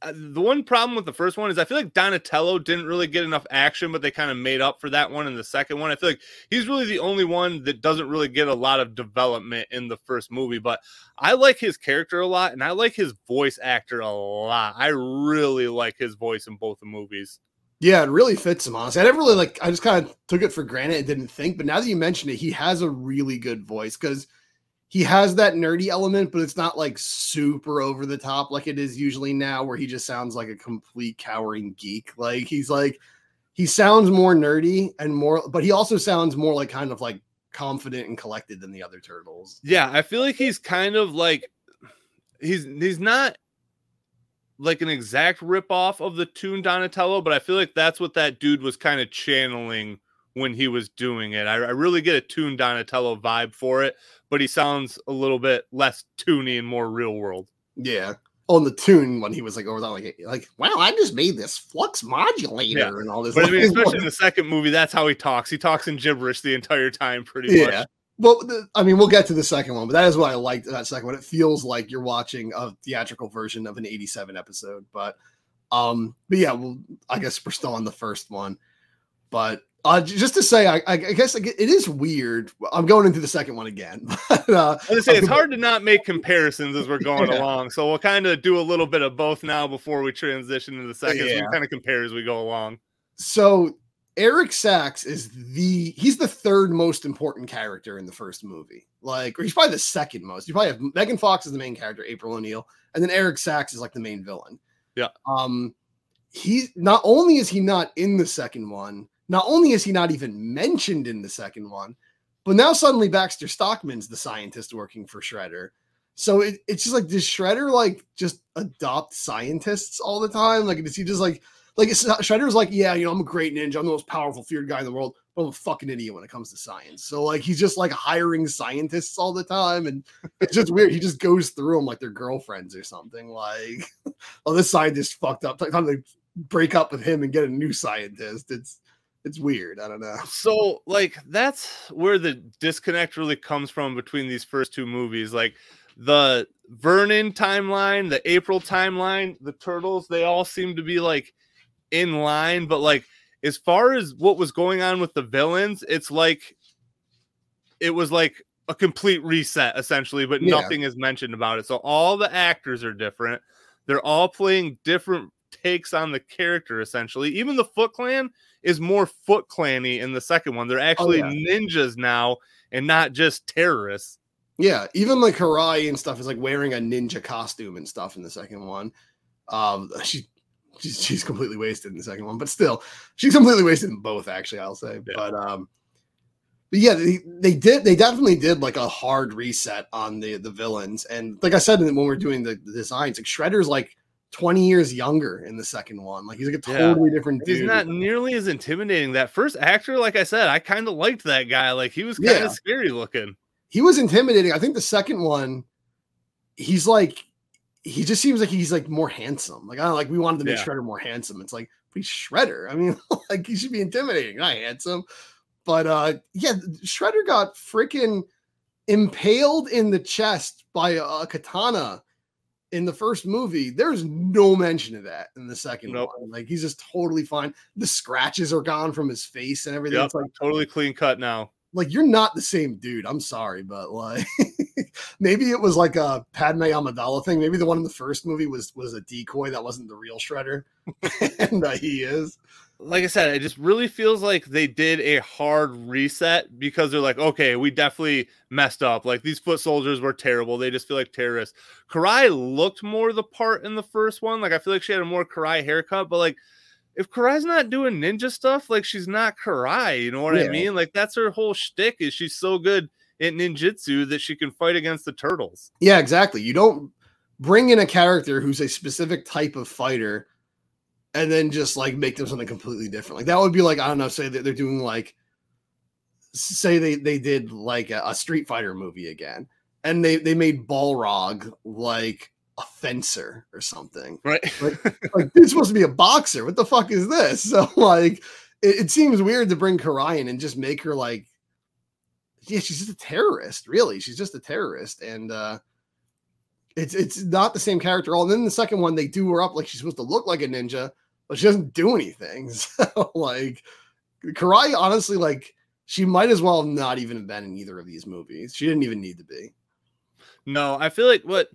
Uh, the one problem with the first one is I feel like Donatello didn't really get enough action, but they kind of made up for that one in the second one. I feel like he's really the only one that doesn't really get a lot of development in the first movie, but I like his character a lot and I like his voice actor a lot. I really like his voice in both the movies. Yeah, it really fits him, honestly. I never really like I just kind of took it for granted and didn't think, but now that you mention it, he has a really good voice because he has that nerdy element, but it's not like super over the top like it is usually now, where he just sounds like a complete cowering geek. Like he's like he sounds more nerdy and more, but he also sounds more like kind of like confident and collected than the other turtles. Yeah, I feel like he's kind of like he's he's not like an exact rip off of the toon Donatello, but I feel like that's what that dude was kind of channeling when he was doing it. I, I really get a toon Donatello vibe for it, but he sounds a little bit less toony and more real world. Yeah. On the toon when he was like over that, like, like, wow, I just made this flux modulator Yeah. and all this. But I mean, especially in the second movie, that's how he talks. He talks in gibberish the entire time, pretty yeah. much. Well, the, I mean, we'll get to the second one, but that is what I liked that second one. It feels like you're watching a theatrical version of an 87 episode. But um, but yeah, well, I guess we're still on the first one. But uh, just to say, I, I I guess it is weird. I'm going into the second one again. [LAUGHS] But, uh, I say it's hard to not make comparisons as we're going [LAUGHS] Yeah. along. So we'll kind of do a little bit of both now before we transition to the second. Yeah. we kind of compare as we go along. so Eric Sacks is the he's the third most important character in the first movie. Like, or he's probably the second most. You probably have Megan Fox is the main character, April O'Neil, and then Eric Sacks is like the main villain. Yeah. Um, he not only is he not in the second one, not only is he not even mentioned in the second one, but now suddenly Baxter Stockman's the scientist working for Shredder. So it, it's just like does Shredder like just adopt scientists all the time? Like does he just like like Shredder's like, yeah, you know, I'm a great ninja, I'm the most powerful, feared guy in the world, but I'm a fucking idiot when it comes to science. So like he's just like hiring scientists all the time, and it's just weird. He just goes through them like they're girlfriends or something. Like, [LAUGHS] oh, this scientist fucked up. Time to break up with him and get a new scientist. It's it's weird. I don't know. [LAUGHS] So, like, that's where the disconnect really comes from between these first two movies. Like, the Vernon timeline, the April timeline, the Turtles, they all seem to be like in line. But, like, as far as what was going on with the villains, it's like it was like a complete reset essentially, but Yeah. nothing is mentioned about it. So, all the actors are different. They're all playing different takes on the character essentially. Even the Foot Clan is more Foot Clanny in the second one. They're actually yeah. ninjas now and not just terrorists. Yeah, even like Karai and stuff is like wearing a ninja costume and stuff in the second one. Um, [LAUGHS] she she's, she's completely wasted in the second one, but still, she's completely wasted in both. Actually, I'll say. Yeah. But um, but yeah, they, they did they definitely did like a hard reset on the the villains, and like I said when we are doing the, the designs, like Shredder's like twenty years younger in the second one. Like he's like a Yeah. totally different He's not nearly as intimidating. That first actor, like I said, I kind of liked that guy. Like he was kind of Yeah. scary looking. he was intimidating. I think the second one, he's like, he just seems like he's like more handsome. Like I don't know, like we wanted to make Yeah. Shredder more handsome. It's like he's Shredder. I mean, [LAUGHS] like he should be intimidating, not handsome. But uh yeah, Shredder got freaking impaled in the chest by a katana in the first movie. There's no mention of that in the second Nope. one. Like he's just totally fine. The scratches are gone from his face and everything. Yep, It's like totally clean cut now. like you're not the same dude. I'm sorry, but like [LAUGHS] maybe it was like a Padme Amidala thing. Maybe the one in the first movie was was a decoy that wasn't the real Shredder, [LAUGHS] and uh, he is. Like I said, it just really feels like they did a hard reset because they're like, okay, we definitely messed up. Like these foot soldiers were terrible. They just feel like terrorists. Karai looked more the part in the first one. Like I feel like she had a more Karai haircut, but like if Karai's not doing ninja stuff, like she's not Karai. You know what I mean? Like that's her whole shtick is she's so good at ninjutsu that she can fight against the turtles. Yeah, exactly. You don't bring in a character who's a specific type of fighter and then just like make them something completely different. Like that would be like I don't know, say that they're doing like say they they did like a, a Street Fighter movie again, and they they made Balrog like a fencer or something. Right. like this supposed to be a boxer. What the fuck is this? [LAUGHS] So like it, it seems weird to bring Karai in and just make her like yeah, she's just a terrorist, really. She's just a terrorist. And uh it's it's not the same character at all. And then the second one, they do her up like she's supposed to look like a ninja, but she doesn't do anything. [LAUGHS] So like Karai, honestly, like she might as well not even have been in either of these movies. She didn't even need to be. No, I feel like what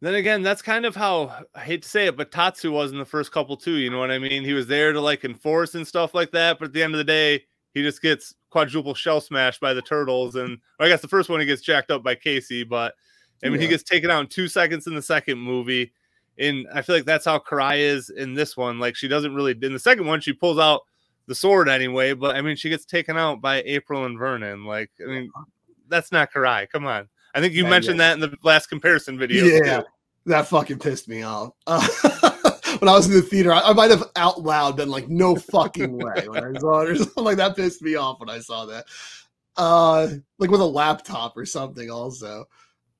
then again, that's kind of how I hate to say it, but Tatsu was in the first couple too. You know what I mean? He was there to like enforce and stuff like that, but at the end of the day, he just gets quadruple shell smashed by the turtles, and I guess the first one he gets jacked up by Casey, but I mean he gets taken out in two seconds in the second movie. And I feel like that's how Karai is in this one. Like she doesn't really in the second one, she pulls out the sword anyway, but I mean she gets taken out by April and Vernon. Like, I mean, that's not Karai. Come on. I think you mentioned that in the last comparison video. Yeah, too. that fucking pissed me off. Uh, [LAUGHS] when I was in the theater, I, I might have out loud been like, "No fucking way!" When I saw it, or [LAUGHS] something like that pissed me off when I saw that. Uh, like with a laptop or something, also.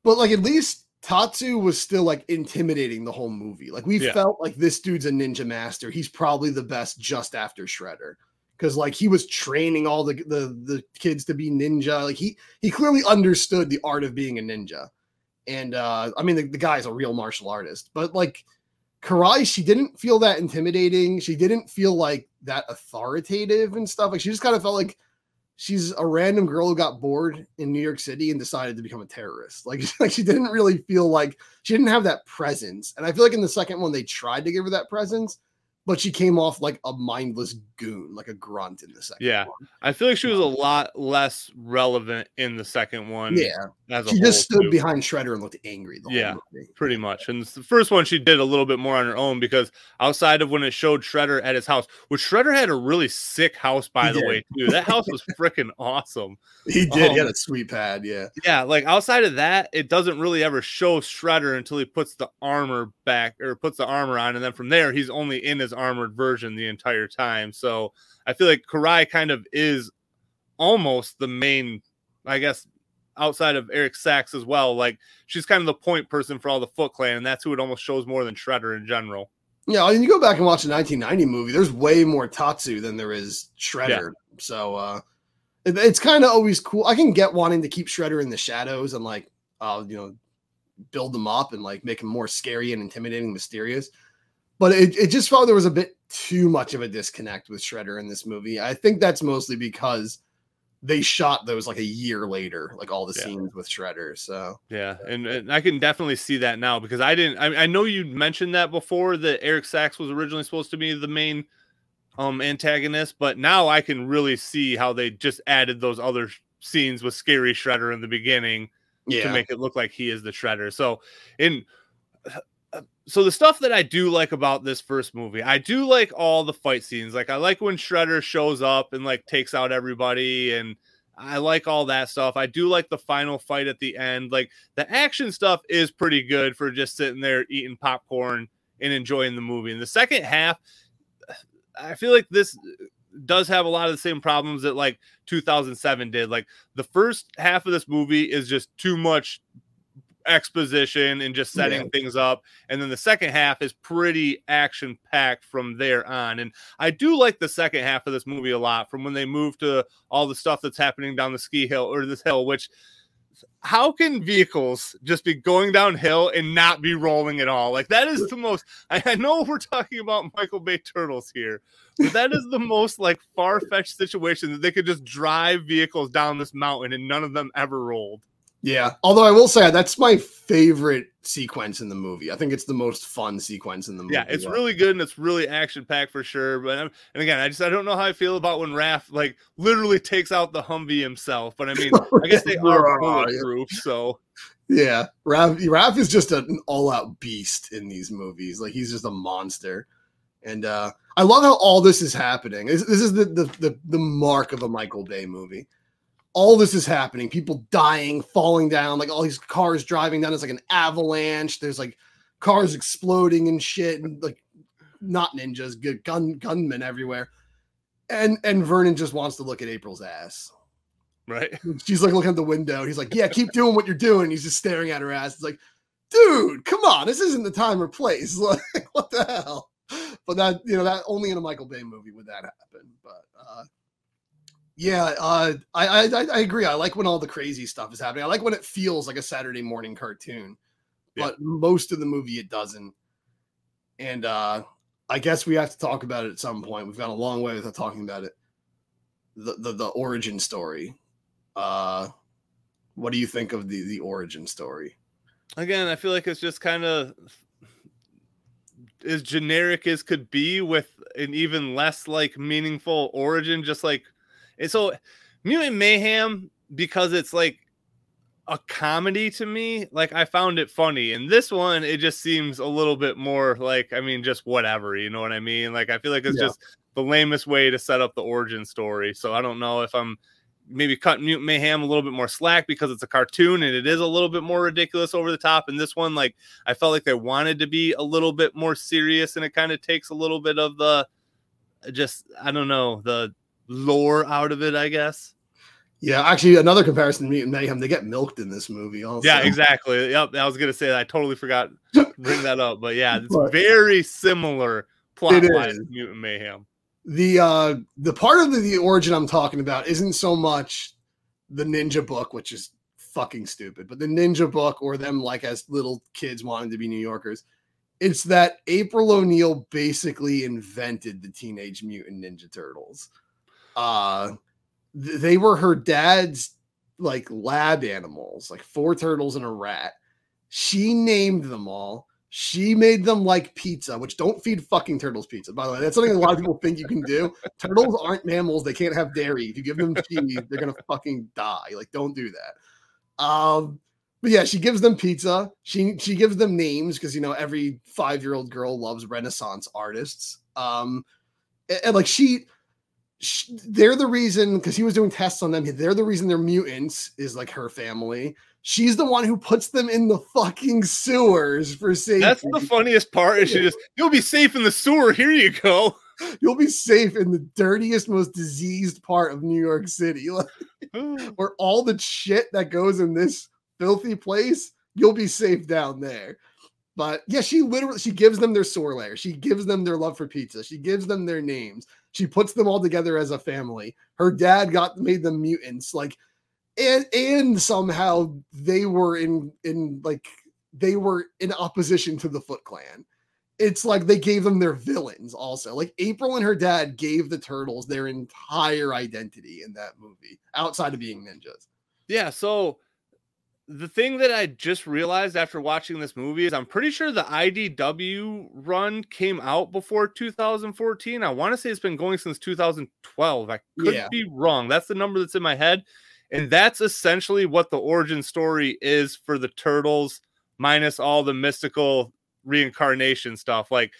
But like, at least Tatsu was still like intimidating the whole movie. Like we Yeah. felt like this dude's a ninja master. He's probably the best just after Shredder. Because like he was training all the, the the kids to be ninja. Like he he clearly understood the art of being a ninja and uh i mean the, the guy's a real martial artist but like karai she didn't feel that intimidating she didn't feel like that authoritative and stuff like she just kind of felt like she's a random girl who got bored in new york city and decided to become a terrorist. Like, [LAUGHS] like she didn't really feel like she didn't have that presence. And i feel like in the second one they tried to give her that presence but she came off like a mindless goon like a grunt in the second Yeah. one. I feel like she was a lot less relevant in the second one. yeah As she just stood too. behind shredder and looked angry the Yeah. whole movie. pretty much. And the first one she did a little bit more on her own because outside of when it showed Shredder at his house, which Shredder had a really sick house, by He the did. way, too. That house was [LAUGHS] freaking awesome. He did. he had Um, a sweet pad. Yeah. Yeah, like outside of that, it doesn't really ever show Shredder until he puts the armor back or puts the armor on, and then from there he's only in his armored version the entire time. So I feel like Karai kind of is almost the main, I guess, outside of Eric Sacks as well. Like she's kind of the point person for all the Foot Clan, and that's who it almost shows more than Shredder in general. Yeah. And you go back and watch the 1990 movie, there's way more Tatsu than there is Shredder. So uh, it- it's kind of always cool. I can get wanting to keep Shredder in the shadows and like, uh, you know, build them up and like make him more scary and intimidating, mysterious. But it, it just felt there was a bit too much of a disconnect with Shredder in this movie. I think that's mostly because they shot those like a year later, like all the Yeah. scenes with Shredder. So Yeah, and, and I can definitely see that now because I didn't. I, I know you mentioned that before that Eric Sacks was originally supposed to be the main um antagonist, but now I can really see how they just added those other scenes with scary Shredder in the beginning to make it look like he is the Shredder. So in so the stuff that I do like about this first movie, I do like all the fight scenes. Like I like when Shredder shows up and like takes out everybody and I like all that stuff. I do like the final fight at the end. Like the action stuff is pretty good for just sitting there eating popcorn and enjoying the movie. And the second half, I feel like this does have a lot of the same problems that like 2007 did. Like the first half of this movie is just too much exposition and just setting Yeah. things up. And then the second half is pretty action packed from there on. And i do like the second half of this movie a lot from when they move to all the stuff that's happening down the ski hill or this hill which how can vehicles just be going downhill and not be rolling at all? Like that is the most i, I know we're talking about michael bay turtles here but that is the most like far-fetched situation that they could just drive vehicles down this mountain and none of them ever rolled Yeah. Although I will say that's my favorite sequence in the movie. I think it's the most fun sequence in the movie. Yeah, it's really good and it's really action packed for sure. But I'm, and again, I just I don't know how I feel about when Raph like literally takes out the Humvee himself. But I mean, [LAUGHS] I guess they [LAUGHS] are bulletproof, so Yeah. Raph, Raph is just an all out beast in these movies. Like he's just a monster. And uh I love how all this is happening. This, this is the, the the the mark of a Michael Bay movie. All this is happening. People dying, falling down, like all these cars driving down. It's like an avalanche. There's like cars exploding and shit, and like not ninjas, good gun gunmen everywhere. And and Vernon just wants to look at April's ass. right. [LAUGHS] She's like looking at the window. He's like, "Yeah, keep doing what you're doing." He's just staring at her ass. It's like, dude, come on, this isn't the time or place. [LAUGHS] Like, what the hell? But that you know that only in a Michael Bay movie would that happen. But uh, yeah, uh, I, I I agree. I like when all the crazy stuff is happening. I like when it feels like a Saturday morning cartoon. Yeah. But most of the movie it doesn't. And uh, I guess we have to talk about it at some point. We've gone a long way without talking about it. The the, the origin story. Uh, what do you think of the the origin story? Again, I feel like it's just kind of as generic as could be with an even less like meaningful origin. Just like And so Mutant Mayhem, because it's like a comedy to me, like I found it funny. And this one, it just seems a little bit more like, I mean, just whatever, you know what I mean? Like I feel like it's Yeah. just the lamest way to set up the origin story. So I don't know if I'm maybe cutting Mutant Mayhem a little bit more slack because it's a cartoon and it is a little bit more ridiculous over the top. And this one, like I felt like they wanted to be a little bit more serious, and it kind of takes a little bit of the just I don't know the lore out of it, I guess. Yeah, actually, another comparison to Mutant Mayhem, they get milked in this movie. Also, Yeah, exactly. Yep, I was gonna say that. I totally forgot to bring that up, but yeah, it's But- very similar plot line to Mutant Mayhem. the uh the part of the, the origin I'm talking about isn't so much the ninja book, which is fucking stupid, but the ninja book or them like as little kids wanting to be New Yorkers. It's that April O'Neil basically invented the Teenage Mutant Ninja Turtles. Uh they were her dad's like lab animals, like four turtles and a rat. She named them all. She made them like pizza, which don't feed fucking turtles pizza. By the way, that's something a lot of people think you can do. Turtles aren't mammals; they can't have dairy. If you give them cheese, they're gonna fucking die. Like, don't do that. Um, but yeah, she gives them pizza. She she gives them names because you know every five year old girl loves Renaissance artists. Um, and, and, like she, sh they're the reason because he was doing tests on them. They're the reason they're mutants. Is like her family. She's the one who puts them in the fucking sewers for safety. That's the funniest part. Is she just you'll be safe in the sewer. Here you go. [LAUGHS] You'll be safe in the dirtiest, most diseased part of New York City. [LAUGHS] Like, [SIGHS] where all the shit that goes in this filthy place, you'll be safe down there. But yeah, she literally she gives them their sewer layer. She gives them their love for pizza. She gives them their names. She puts them all together as a family. Her dad got made them mutants. Like and and somehow they were in in like they were in opposition to the Foot Clan. It's like they gave them their villains also. Like April and her dad gave the turtles their entire identity in that movie, outside of being ninjas. Yeah, so the thing that I just realized after watching this movie is I'm pretty sure the IDW run came out before 2014. I want to say it's been going since 2012. I could Yeah. be wrong. That's the number that's in my head. And that's essentially what the origin story is for the turtles, minus all the mystical reincarnation stuff. Like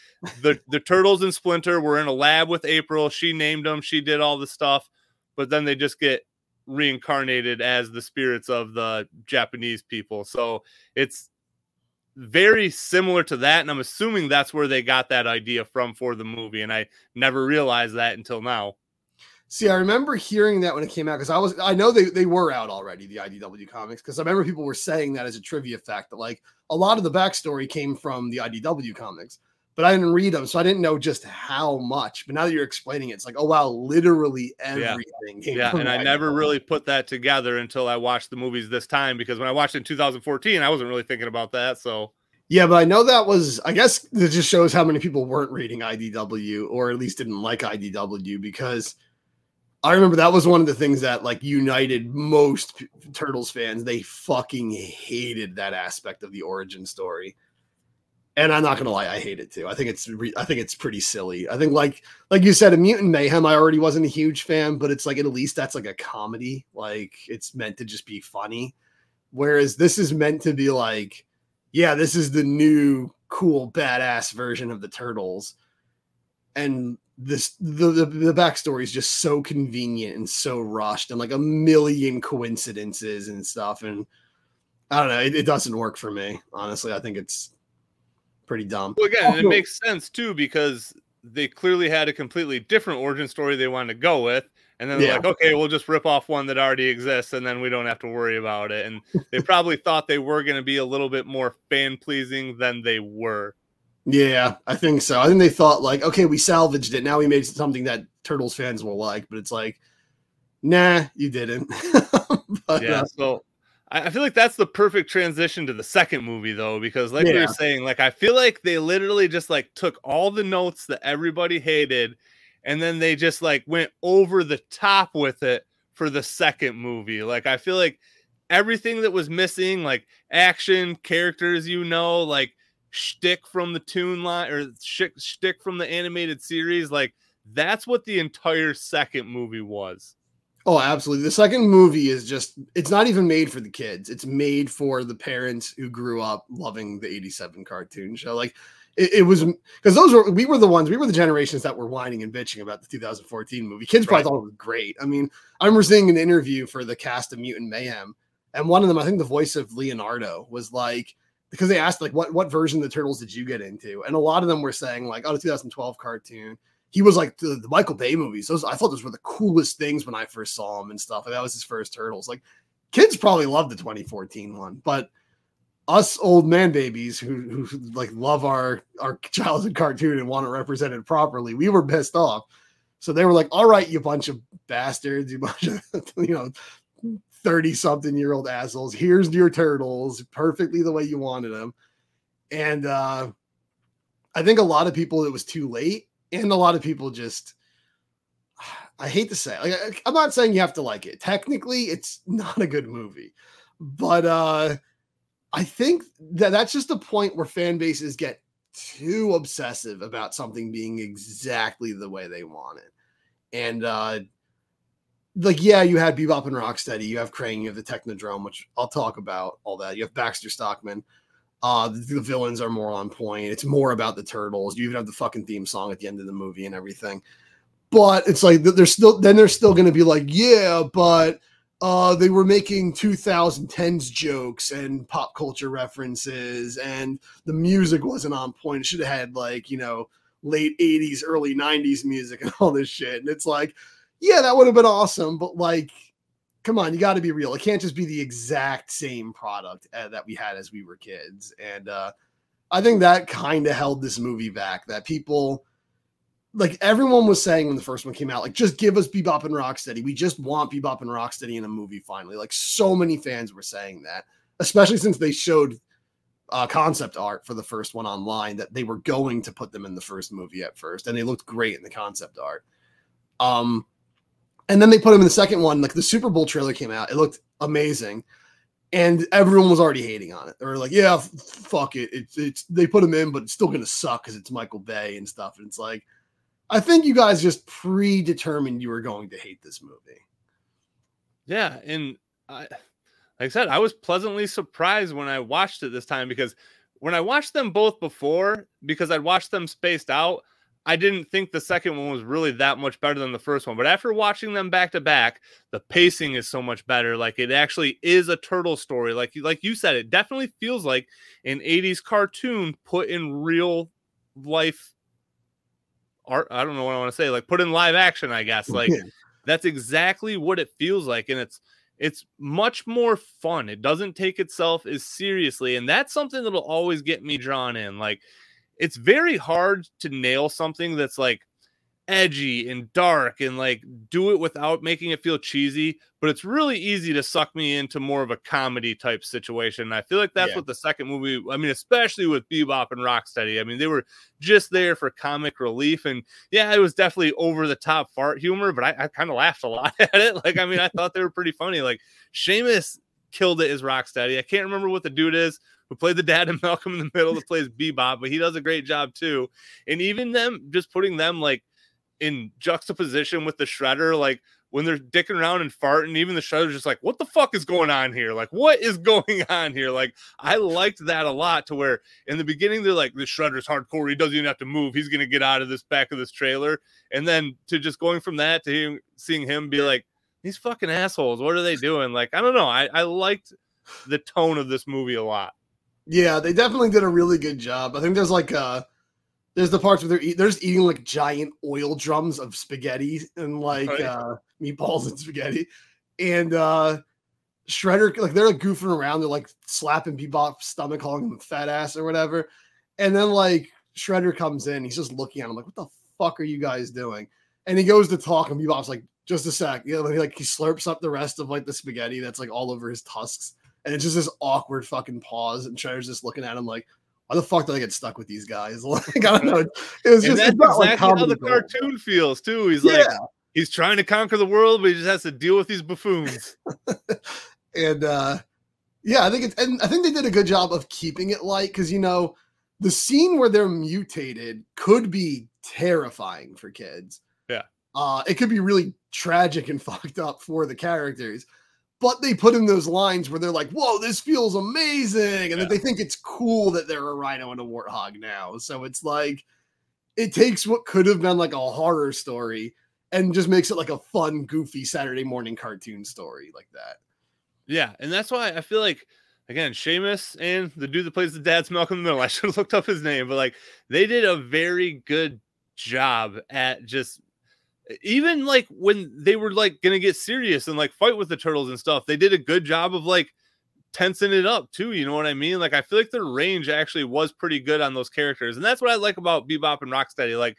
the the turtles and Splinter were in a lab with April. She named them. She did all the stuff, but then they just get reincarnated as the spirits of the Japanese people. So it's very similar to that, and I'm assuming that's where they got that idea from for the movie. And I never realized that until now. See, I remember hearing that when it came out because I was I know they, they were out already, the IDW comics, because I remember people were saying that as a trivia fact that like a lot of the backstory came from the IDW comics, but I didn't read them, so I didn't know just how much. But now that you're explaining it, it's like, oh wow, literally everything. came Yeah, and I never really put that together until I watched the movies this time because when I watched it in 2014, I wasn't really thinking about that. So Yeah, but I know that was I guess it just shows how many people weren't reading IDW or at least didn't like IDW because I remember that was one of the things that like united most P- Turtles fans. They fucking hated that aspect of the origin story. And I'm not gonna lie, I hate it too. I think it's re- I think it's pretty silly. I think like like you said, a Mutant Mayhem. I already wasn't a huge fan, but it's like at least that's like a comedy. Like it's meant to just be funny. Whereas this is meant to be like, yeah, this is the new cool badass version of the turtles. And this the the, the backstory is just so convenient and so rushed and like a million coincidences and stuff. And I don't know, it, it doesn't work for me. Honestly, I think it's pretty dumb. Well, again, it Also- makes sense too because they clearly had a completely different origin story they wanted to go with. And then they're Yeah. like, okay, we'll just rip off one that already exists and then we don't have to worry about it. And [LAUGHS] they probably thought they were going to be a little bit more fan pleasing than they were. Yeah, I think so. I think they thought like, okay, we salvaged it. Now we made something that Turtles fans will like, but it's like, nah, you didn't. [LAUGHS] but, Yeah. uh, So I I feel like that's the perfect transition to the second movie though, because like we Yeah. were saying, like I feel like they literally just like took all the notes that everybody hated and then they just like went over the top with it for the second movie. Like I feel like everything that was missing, like action, characters, you know, like shtick from the toon line or shtick from the animated series, like that's what the entire second movie was. Oh, absolutely. The second movie is just it's not even made for the kids. It's made for the parents who grew up loving the 87 cartoon show. Like it, it was because those were we were the ones, we were the generations that were whining and bitching about the 2014 movie. Kids probably Right. thought it was great. I mean, I remember seeing an interview for the cast of Mutant Mayhem, and one of them, I think the voice of Leonardo, was like, because they asked like what what version of the turtles did you get into and a lot of them were saying like oh the 2012 cartoon he was like the, the michael bay movies those i thought those were the coolest things when i first saw him and stuff like that was his first turtles like kids probably love the 2014 one but us old man babies who, who like love our our [LAUGHS] childhood cartoon and want it represented properly we were pissed off so they were like all right you bunch of bastards you bunch of [LAUGHS] you know 30 something year old assholes. Here's your turtles perfectly the way you wanted them. And uh I think a lot of people it was too late and a lot of people just I hate to say like i'm not saying you have to like it. Technically it's not a good movie. But uh I think that that's just a point where fan bases get too obsessive about something being exactly the way they want it. And uh like yeah, you had Bebop and Rocksteady, you have Krang, you have the Technodrome, which I'll talk about all that. You have Baxter Stockman. Uh the, villains are more on point. It's more about the turtles. You even have the fucking theme song at the end of the movie and everything. But it's like they're still then they're still going to be like, yeah, but uh they were making 2010s jokes and pop culture references and the music wasn't on point. It should have had like, you know, late 80s, early 90s music and [LAUGHS] all this shit. And it's like, yeah, that would have been awesome, but like, come on, you got to be real. It can't just be the exact same product uh, that we had as we were kids. And uh, I think that kind of held this movie back. That people, like everyone was saying when the first one came out, like just give us Bebop and Rocksteady. We just want Bebop and Rocksteady in a movie finally. Like so many fans were saying that, especially since they showed uh, concept art for the first one online that they were going to put them in the first movie at first, and they looked great in the concept art. Um, and then they put him in the second one. Like the Super Bowl trailer came out, it looked amazing, and everyone was already hating on it. They were like, "Yeah, f- fuck it. It's it's they put him in, but it's still gonna suck because it's Michael Bay and stuff." And it's like, I think you guys just predetermined you were going to hate this movie. Yeah, and I, like I said, I was pleasantly surprised when I watched it this time because when I watched them both before, because I'd watched them spaced out, I didn't think the second one was really that much better than the first one. But after watching them back to back, the pacing is so much better. Like it actually is a turtle story. Like you, like you said, it definitely feels like an '80s cartoon put in real life art. I don't know what I want to say. Like put in live action, I guess. [LAUGHS] Like that's exactly what it feels like and it's it's much more fun it doesn't take itself as seriously and that's something that'll always get me drawn in like it's very hard to nail something that's like edgy and dark and like do it without making it feel cheesy but it's really easy to suck me into more of a comedy type situation and i feel like that's Yeah. what the second movie i mean especially with bebop and rocksteady i mean they were just there for comic relief and yeah, it was definitely over the top fart humor, but I, I kind of laughed a [LAUGHS] lot at it. Like, I mean, I thought they were pretty funny. Like, Sheamus killed it as Rocksteady. I can't remember what the dude is who played the dad and [LAUGHS] Malcolm in the Middle that plays Bebop, but he does a great job too. And even them just putting them like in juxtaposition with the Shredder, like when they're dicking around and farting, even the Shredder's just like, what the fuck is going on here? Like, what is [LAUGHS] going on here? Like, I liked that a lot to where in the beginning they're like, the Shredder's hardcore. He doesn't even have to move. He's gonna get out of this back of this trailer. And then to just going from that to him, seeing him be like, these fucking assholes, what are they doing? Like, I don't know. I, I liked the tone of this movie a lot. Yeah, they definitely did a really good job. I think there's like uh there's the parts where they're eat, they're just eating like giant oil drums of spaghetti and like Right. uh meatballs and spaghetti. And uh Shredder like they're like goofing around, they're like slapping Bebop's stomach, calling him fat ass or whatever. And then like Shredder comes in, he's just looking at him like, what the fuck are you guys doing? And he goes to talk, and Bebop's like, just a sec. You know, he, like he slurps up the rest of like the spaghetti that's like all over his tusks. And it's just this awkward fucking pause. And Shredder's just looking at him like, why the fuck did I get stuck with these guys? [LAUGHS] Like, I don't know. It was And just that's not, like, how the gold. cartoon feels too. He's Yeah. like, he's trying to conquer the world, but he just has to deal with these buffoons. [LAUGHS] and uh yeah, I think it's and I think they did a good job of keeping it light because you know the scene where they're mutated could be terrifying for kids. Yeah. Uh, it could be really tragic and [LAUGHS] fucked up for the characters, but they put in those lines where they're like, "Whoa, this feels amazing," and Yeah. that they think it's cool that they're a rhino and a warthog now. So it's like it takes what could have been like a horror story and just makes it like a fun, goofy Saturday morning cartoon story like that. Yeah, and that's why I feel like again, Sheamus and the dude that plays the dad's Malcolm in the Middle. [LAUGHS] I should have looked up his name, but like they did a very good job at just even like when they were like gonna get serious and like fight with the turtles and stuff, they did a good job of like tensing it up too. You know what I mean? Like I feel like their range actually was pretty good on those characters, and that's what I like about Bebop and Rocksteady. Like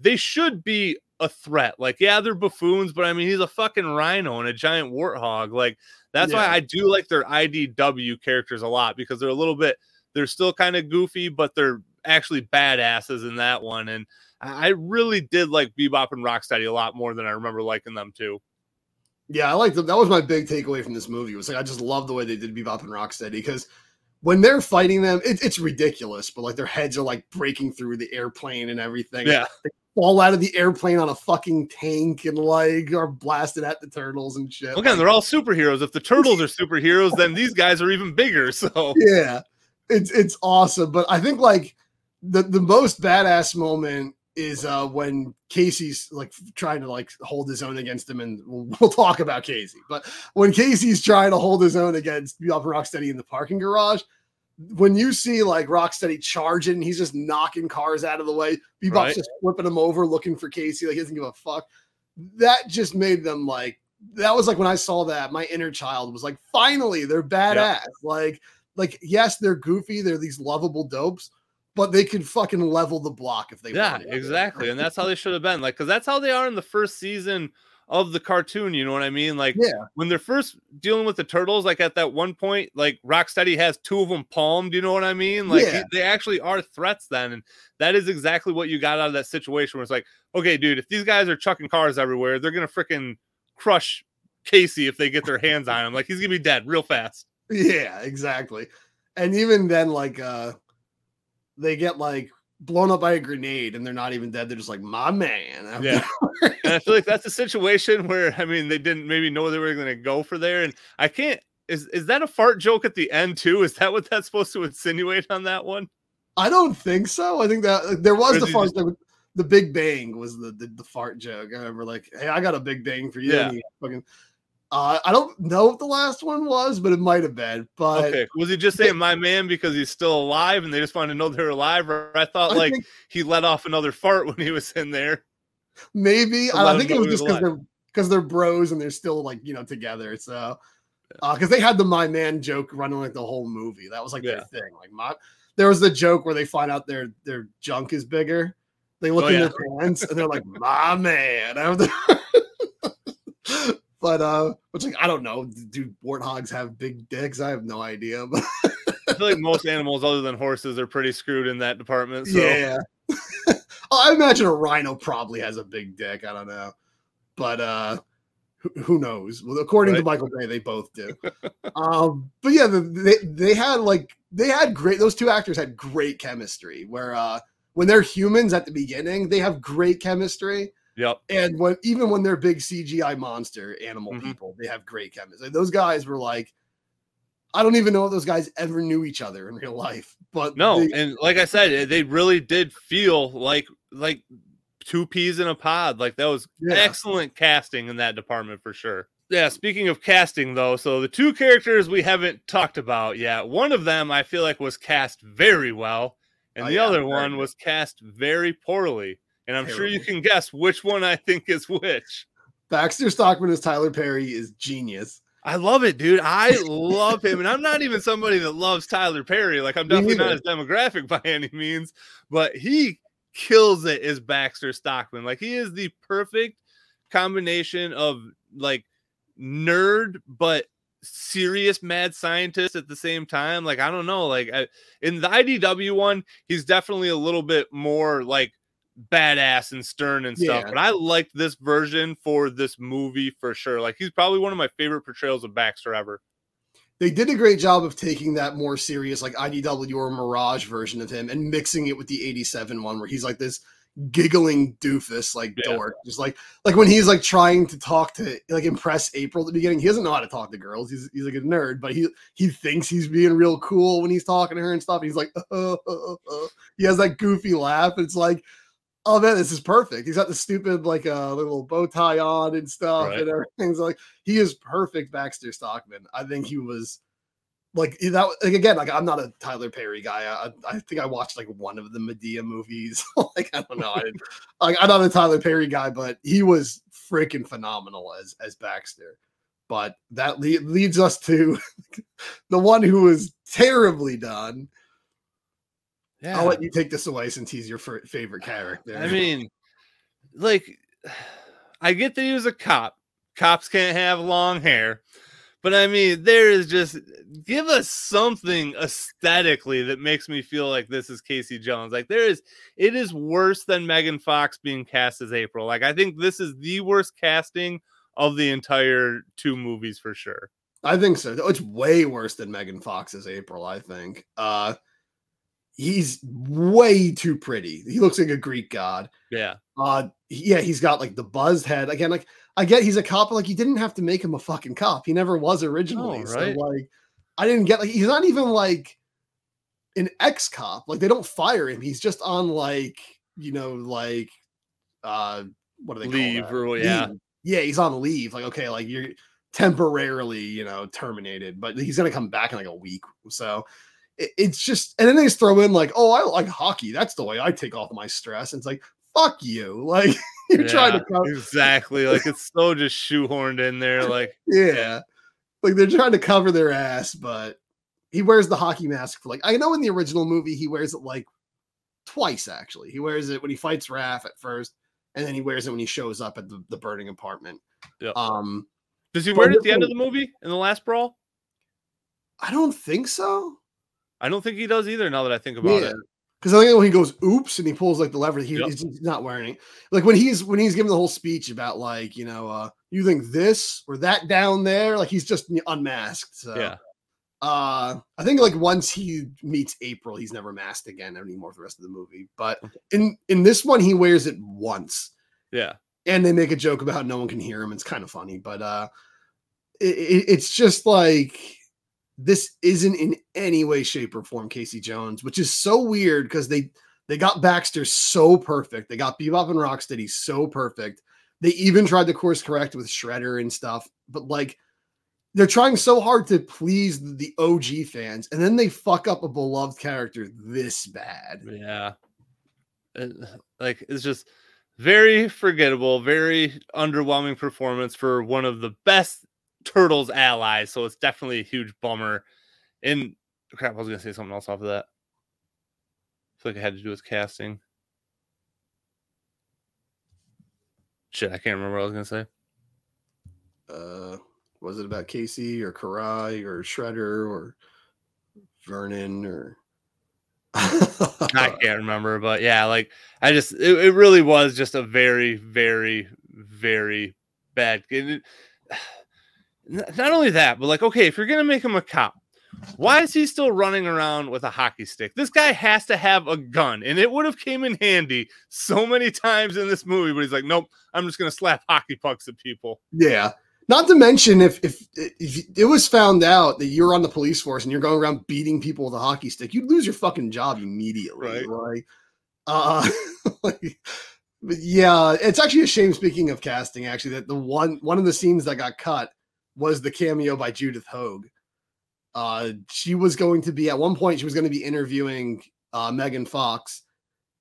they should be a threat. Like yeah, they're buffoons, but I mean he's a fucking rhino and a giant warthog. Like that's why I do like their IDW characters a lot because they're a little bit they're still kind of goofy, but they're actually badasses in that one. And I really did like Bebop and Rocksteady a lot more than I remember liking them too. Yeah, I like them. That was my big takeaway from this movie. Was like I just love the way they did Bebop and Rocksteady because when they're fighting them, it, it's ridiculous. But like their heads are like breaking through the airplane and everything. Yeah. They fall out of the airplane on a fucking tank and like are blasted at the turtles and shit. Again, Like, they're all superheroes. If the turtles are superheroes, then these guys are even bigger. [LAUGHS] So yeah, it's it's awesome. But I think like the the most badass moment is uh when Casey's like trying to like hold his own against him, and we'll, [LAUGHS] we'll talk about Casey. But when Casey's trying to hold his own against Bebop and Rocksteady in the parking garage. When you see like Rocksteady charging, he's just knocking cars out of the way. Bebop's Right. just flipping him over, looking for Casey. Like he doesn't give a fuck. That just made them like that was like when I saw that, my inner child was like, finally, they're badass. Like, like yes, they're goofy, they're these lovable dopes, but they could fucking level the block if they yeah, exactly. And that's how they should have been. Like, because that's how they are in the first season of the cartoon. You know what I mean? Like Yeah, when they're first dealing with the turtles, like at that one point, like Rocksteady has two of them palmed. You know what I mean? Like Yeah. they actually are threats then, and that is exactly what you got out of that situation. Where it's like, okay, dude, if these guys are chucking cars everywhere, they're gonna freaking crush Casey if they get their hands on him. Like he's gonna be dead real fast. [LAUGHS] yeah, exactly. And even then, like uh they get like blown up by a grenade and they're not even dead. They're just like, my man. [LAUGHS] Yeah. and I feel like that's a situation [LAUGHS] where I mean they didn't maybe know they were going to go for there, and I can't. Is is that a fart joke at the end too? Is that what that's supposed to insinuate on that one? I don't think so. I think that there was the fart just-. The Big Bang was the, the the fart joke. I remember like, hey, I got a Big Bang for you. Yeah. fucking, uh, I don't know what the last one was, but it might have been. But Okay, was he just saying my man because he's still alive and they just wanted to know they're alive? Or I thought I like think he let off another fart when he was in there. maybe I, I think it was just because they're because they're bros and they're still like you know together. So because they had the my man joke running like the whole movie. That was like Yeah. their thing. Like my there was the joke where they find out their their junk is bigger. They look Oh, in yeah. their pants and they're like, my man. [LAUGHS] [LAUGHS] But uh, which like I don't know. Do warthogs have big dicks? I have no idea. But I feel like most [LAUGHS] animals other than horses are pretty screwed in that department. So yeah. [LAUGHS] I imagine a rhino probably has a big dick. I don't know. But uh who, knows? Well, according to Michael Bay, they both do. um, but yeah, they they had like they had great those two actors had great chemistry where uh when they're humans at the beginning, they have great chemistry. Yep. And when even when they're big CGI monster animal Mhm. people, they have great chemistry. Those guys were like I don't even know if those guys ever knew each other in real life. But No, they- and like I said, they really did feel like like two peas in a pod. Like that was Yeah. excellent casting in that department for sure. Yeah, speaking of casting though, so the two characters we haven't talked about yet. One of them I feel like was cast very well, and Oh, the yeah, other one good. was cast very poorly. And I'm sure you can guess which one I think is which. Baxter Stockman as Tyler Perry is genius. I love it, dude. I love him. And I'm not even somebody that loves Tyler Perry. Like, I'm definitely not neither. his demographic by any means, but he kills it as Baxter Stockman. Like, he is the perfect combination of like nerd, but serious mad scientist at the same time. Like, I don't know. Like, I, in the IDW one, he's definitely a little bit more like badass and stern and stuff. Yeah. But I liked this version for this movie for sure. Like he's probably one of my favorite portrayals of Baxter ever. They did a great job of taking that more serious, like IDW or Mirage version of him and mixing it with the 87 one where he's like this giggling doofus like Yeah. dork. Just like like when he's like trying to talk to like impress April at the beginning. He doesn't know how to talk to girls. He's he's like a nerd, but he he thinks he's being real cool when he's talking to her and stuff. He's like, uh, uh, uh. he has that goofy laugh. It's like, oh man, this is perfect. He's got the stupid like uh little bow tie on and stuff, Right. and everything's like he is perfect. Baxter Stockman. I think he was like that like again like i'm not a tyler perry guy i, I think i watched like one of the Madea movies [LAUGHS] like i don't know I [LAUGHS] like i'm not a tyler perry guy but he was freaking phenomenal as as baxter but that le- leads us to [LAUGHS] the one who was terribly done Yeah. i'll let you take this away since he's your fir- favorite character I mean, like, I get that he was a cop. Cops can't have long hair. But I mean, there is just give us something aesthetically that makes me feel like this is Casey Jones. Like there is, it is worse than Megan Fox being cast as April. Like I think this is the worst casting of the entire two movies for sure. I think so. It's way worse than Megan Fox's April, I think. Uh he's way too pretty. He looks like a Greek god. Yeah, Uh yeah, he's got like the buzzed head. Again, like I get he's a cop, but like you didn't have to make him a fucking cop. He never was originally. No, So right? like I didn't get like he's not even like an ex-cop. Like they don't fire him. He's just on like, you know, like uh what do they Leave call that? or- yeah. Leave. Yeah, he's on leave. Like, okay, like you're temporarily, you know, terminated, but he's gonna come back in like a week. So it's just and then they just throw in like, oh, I like hockey. That's the way I take off my stress. And it's like, fuck you. [LAUGHS] Like you're trying to cover exactly. Like [LAUGHS] it's so just shoehorned in there. Like yeah. Like they're trying to cover their ass, but he wears the hockey mask for like I know in the original movie he wears it like twice actually. He wears it when he fights Raph at first, and then he wears it when he shows up at the, the burning apartment. Yep. Um does he wear it at the end of the movie in the last brawl? I don't think so. I don't think he does either. Now that I think about Yeah. it. Because I think when he goes oops and he pulls like the lever, he, Yep. he's not wearing it. Like when he's when he's giving the whole speech about like, you know, uh you think this or that down there, like he's just unmasked. So Yeah. uh I think like once he meets April, he's never masked again anymore for the rest of the movie. But in in this one, he wears it once. Yeah. And they make a joke about how no one can hear him. It's kind of funny, but uh it- it's just like this isn't in any way, shape, or form Casey Jones, which is so weird because they they got Baxter so perfect. They got Bebop and Rocksteady so perfect. They even tried to course correct with Shredder and stuff, but like they're trying so hard to please the OG fans, and then they fuck up a beloved character this bad. Yeah. Like it's just very forgettable, very underwhelming performance for one of the best Turtles allies. So it's definitely a huge bummer. And crap, I was gonna say something else off of that. I feel like I had to do with casting. Shit, I can't remember what I was gonna say. uh was it about Casey or Karai or Shredder or Vernon or I [LAUGHS] can't remember, but yeah, like I just it, it really was just a very, very, very bad. it- Not only that, but like, okay, if you're gonna make him a cop, why is he still running around with a hockey stick? This guy has to have a gun, and it would have came in handy so many times in this movie. But he's like, nope, I'm just gonna slap hockey pucks at people. yeah. Not to mention if, if if it was found out that you're on the police force and you're going around beating people with a hockey stick, you'd lose your fucking job immediately. Right. [LAUGHS] Like, uh, like, yeah, it's actually a shame. Speaking of casting, actually, that the one one of the scenes that got cut was the cameo by Judith Hoag. Uh, she was going to be at one point. She was going to be interviewing uh, Megan Fox,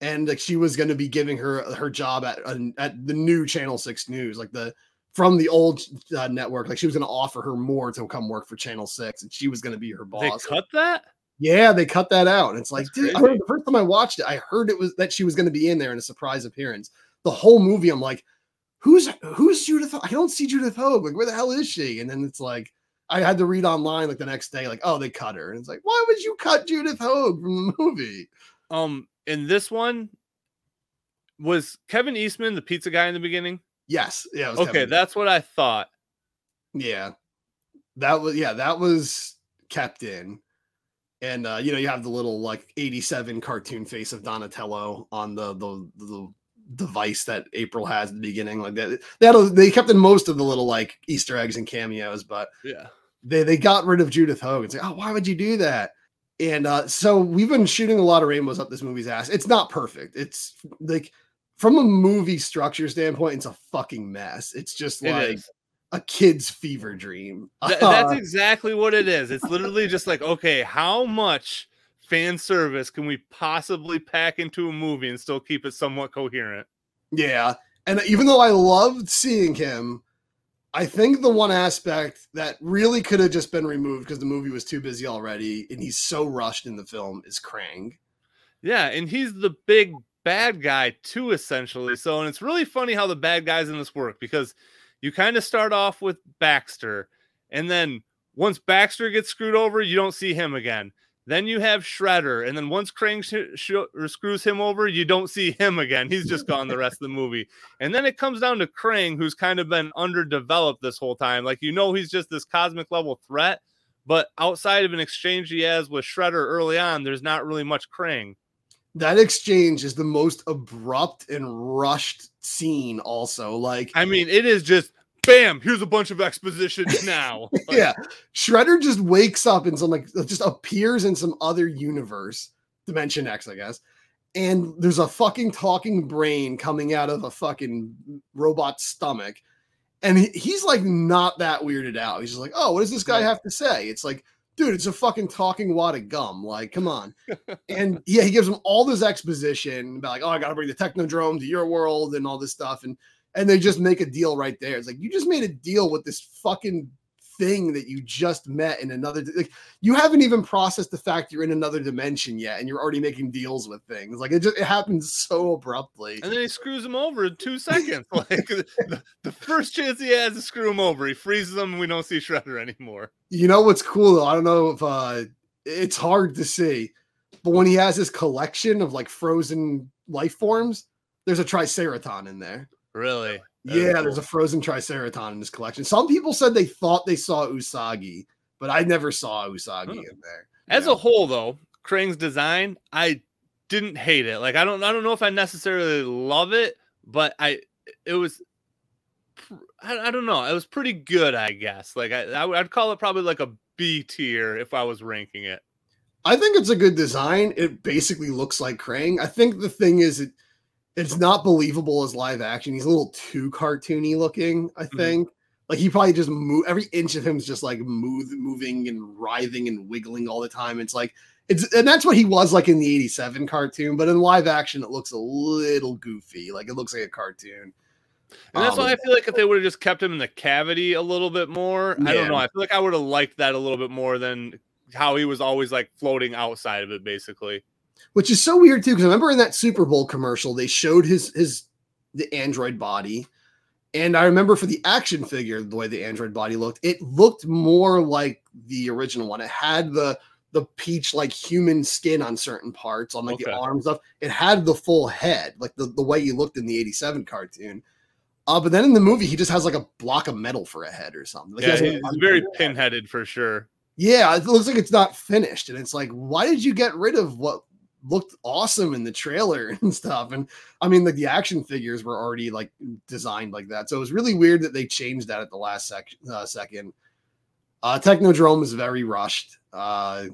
and like she was going to be giving her her job at at the new Channel Six News, like the from the old uh, network. Like she was going to offer her more to come work for Channel Six, and she was going to be her They boss. cut that. Yeah, they cut that out. And it's like, dude, the first time I watched it, I heard it was that she was going to be in there in a surprise appearance. The whole movie, I'm like, who's who's Judith? I don't see Judith Hoag. Like, where the hell is she? And then it's like, I had to read online like the next day, like, oh, they cut her. And it's like, why would you cut Judith Hoag from the movie? Um, in this one, was Kevin Eastman the pizza guy in the beginning? Yes, yeah, it was Okay, Kevin- that's what I thought. yeah, that was yeah, that was kept in. And uh, you know, you have the little like 87 cartoon face of Donatello on the the the device that April has at the beginning. Like that, they, had they kept in most of the little like Easter eggs and cameos, but Yeah. they they got rid of Judith Hogan. It's like, oh, why would you do that? And uh, so we've been shooting a lot of rainbows up this movie's ass. It's not perfect. It's like from a movie structure standpoint, it's a fucking mess. It's just like is. a kid's fever dream. Th- that's [LAUGHS] exactly what it is. It's literally just like, okay, how much fan service can we possibly pack into a movie and still keep it somewhat coherent? Yeah. And even though I loved seeing him, I think the one aspect that really could have just been removed because the movie was too busy already and he's so rushed in the film is Krang. Yeah, and he's the big bad guy too, essentially. So, and it's really funny how the bad guys in this work because you kind of start off with Baxter, and then once Baxter gets screwed over, you don't see him again. Then you have Shredder, and then once Krang sh- sh- screws him over, you don't see [LAUGHS] him again. He's just gone the rest of the movie. And then it comes down to Krang, who's kind of been underdeveloped this whole time. Like you know, he's just this cosmic level threat, but outside of an exchange he has with Shredder early on, there's not really much Krang. That exchange is the most abrupt and rushed scene, also. Like, I mean, it is just bam. Here's a bunch of exposition now. [LAUGHS] Like, yeah, Shredder just wakes up in some like just appears in some other universe, Dimension X, I guess. And there's a fucking talking brain coming out of a fucking robot stomach. And he- he's like not that weirded out. He's just like, oh, what does this guy have to say? It's like, dude, it's a fucking talking wad of gum. Like, come on. [LAUGHS] and yeah, he gives him all this exposition about like, oh, I gotta bring the technodrome to your world and all this stuff. And and they just make a deal right there. It's like you just made a deal with this fucking thing that you just met in another like you haven't even processed the fact you're in another dimension yet and you're already making deals with things like it just it happens so abruptly And then he screws him over in two seconds. [LAUGHS] Like the, the first chance he has to screw him over, he freezes him, and we don't see Shredder anymore. you know what's cool though i don't know if uh it's hard to see but when he has his collection of like frozen life forms there's a triceraton in there Really? That's yeah cool. there's a frozen triceraton in this collection some people said they thought they saw usagi but i never saw usagi Huh. in there As Yeah. a whole, though, Krang's design, I didn't hate it. Like I don't, I don't know if I necessarily love it, but I, it was, I, I don't know, it was pretty good, I guess. Like I, I would- I'd call it probably like a B tier if I was ranking it. I think it's a good design. It basically looks like Krang. I think the thing is, it it's not believable as live action. He's a little too cartoony looking. I Mhm. think like he probably just move every inch of him is just like move, moving and writhing and wiggling all the time. It's like it's and that's what he was like in the '87 cartoon. But in live action, it looks a little goofy. Like it looks like a cartoon. And that's why Um, I feel like if they would have just kept him in the cavity a little bit more, I don't know. I feel like I would have liked that a little bit more than how he was always like floating outside of it, basically. Which is so weird too because I remember in that Super Bowl commercial they showed his his the android body, and I remember for the action figure the way the android body looked, it looked more like the original one. It had the the peach like human skin on certain parts on like the arms stuff. It had the full head like the the way he looked in the '87 cartoon. Uh, but then in the movie, he just has like a block of metal for a head or something. Like, he yeah, like, he's very head. pinheaded for sure. Yeah, it looks like it's not finished, and it's like, why did you get rid of what looked awesome in the trailer [LAUGHS] and stuff? And I mean, like the action figures were already like designed like that, so it was really weird that they changed that at the last sec- uh, second. Uh, Technodrome is very rushed. Uh,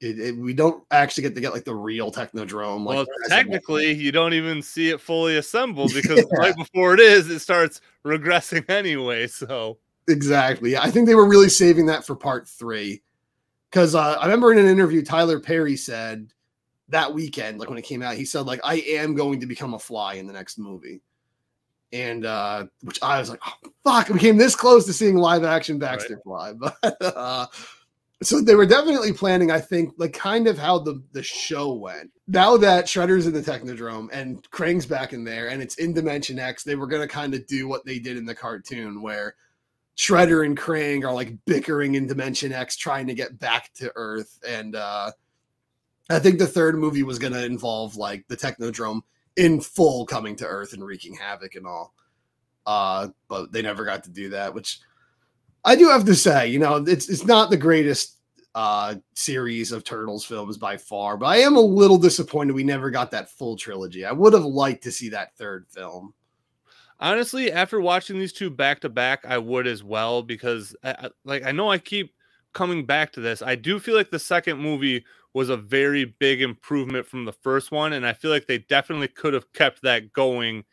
it, it- we don't actually get to get like the real Technodrome. Like well, the rest of them. technically, you don't even see it fully assembled [LAUGHS] because Yeah. right before it is, it starts regressing [LAUGHS] anyway. So Exactly. I think they were really saving that for part three. Because uh, I remember in an interview, Tyler Perry said that weekend, like when it came out, he said, like, I am going to become a fly in the next movie. And uh, which I was like, oh, fuck, we came this close to seeing live action Baxter Fly. [LAUGHS] But uh, so they were definitely planning, I think, like kind of how the, the show went. Now that Shredder's in the Technodrome and Krang's back in there and it's in Dimension X, they were going to kind of do what they did in the cartoon where Shredder and Krang are like bickering in Dimension X, trying to get back to Earth. And uh, I think the third movie was going to involve like the Technodrome in full coming to Earth and wreaking havoc and all. Uh, but they never got to do that, which I do have to say, you know, it's it's not the greatest uh series of Turtles films by far, but I am a little disappointed we never got that full trilogy. I would have liked to see that third film. Honestly, after watching these two back to back, I would as well because, I, like, I know I keep coming back to this. I do feel like the second movie was a very big improvement from the first one, and I feel like they definitely could have kept that going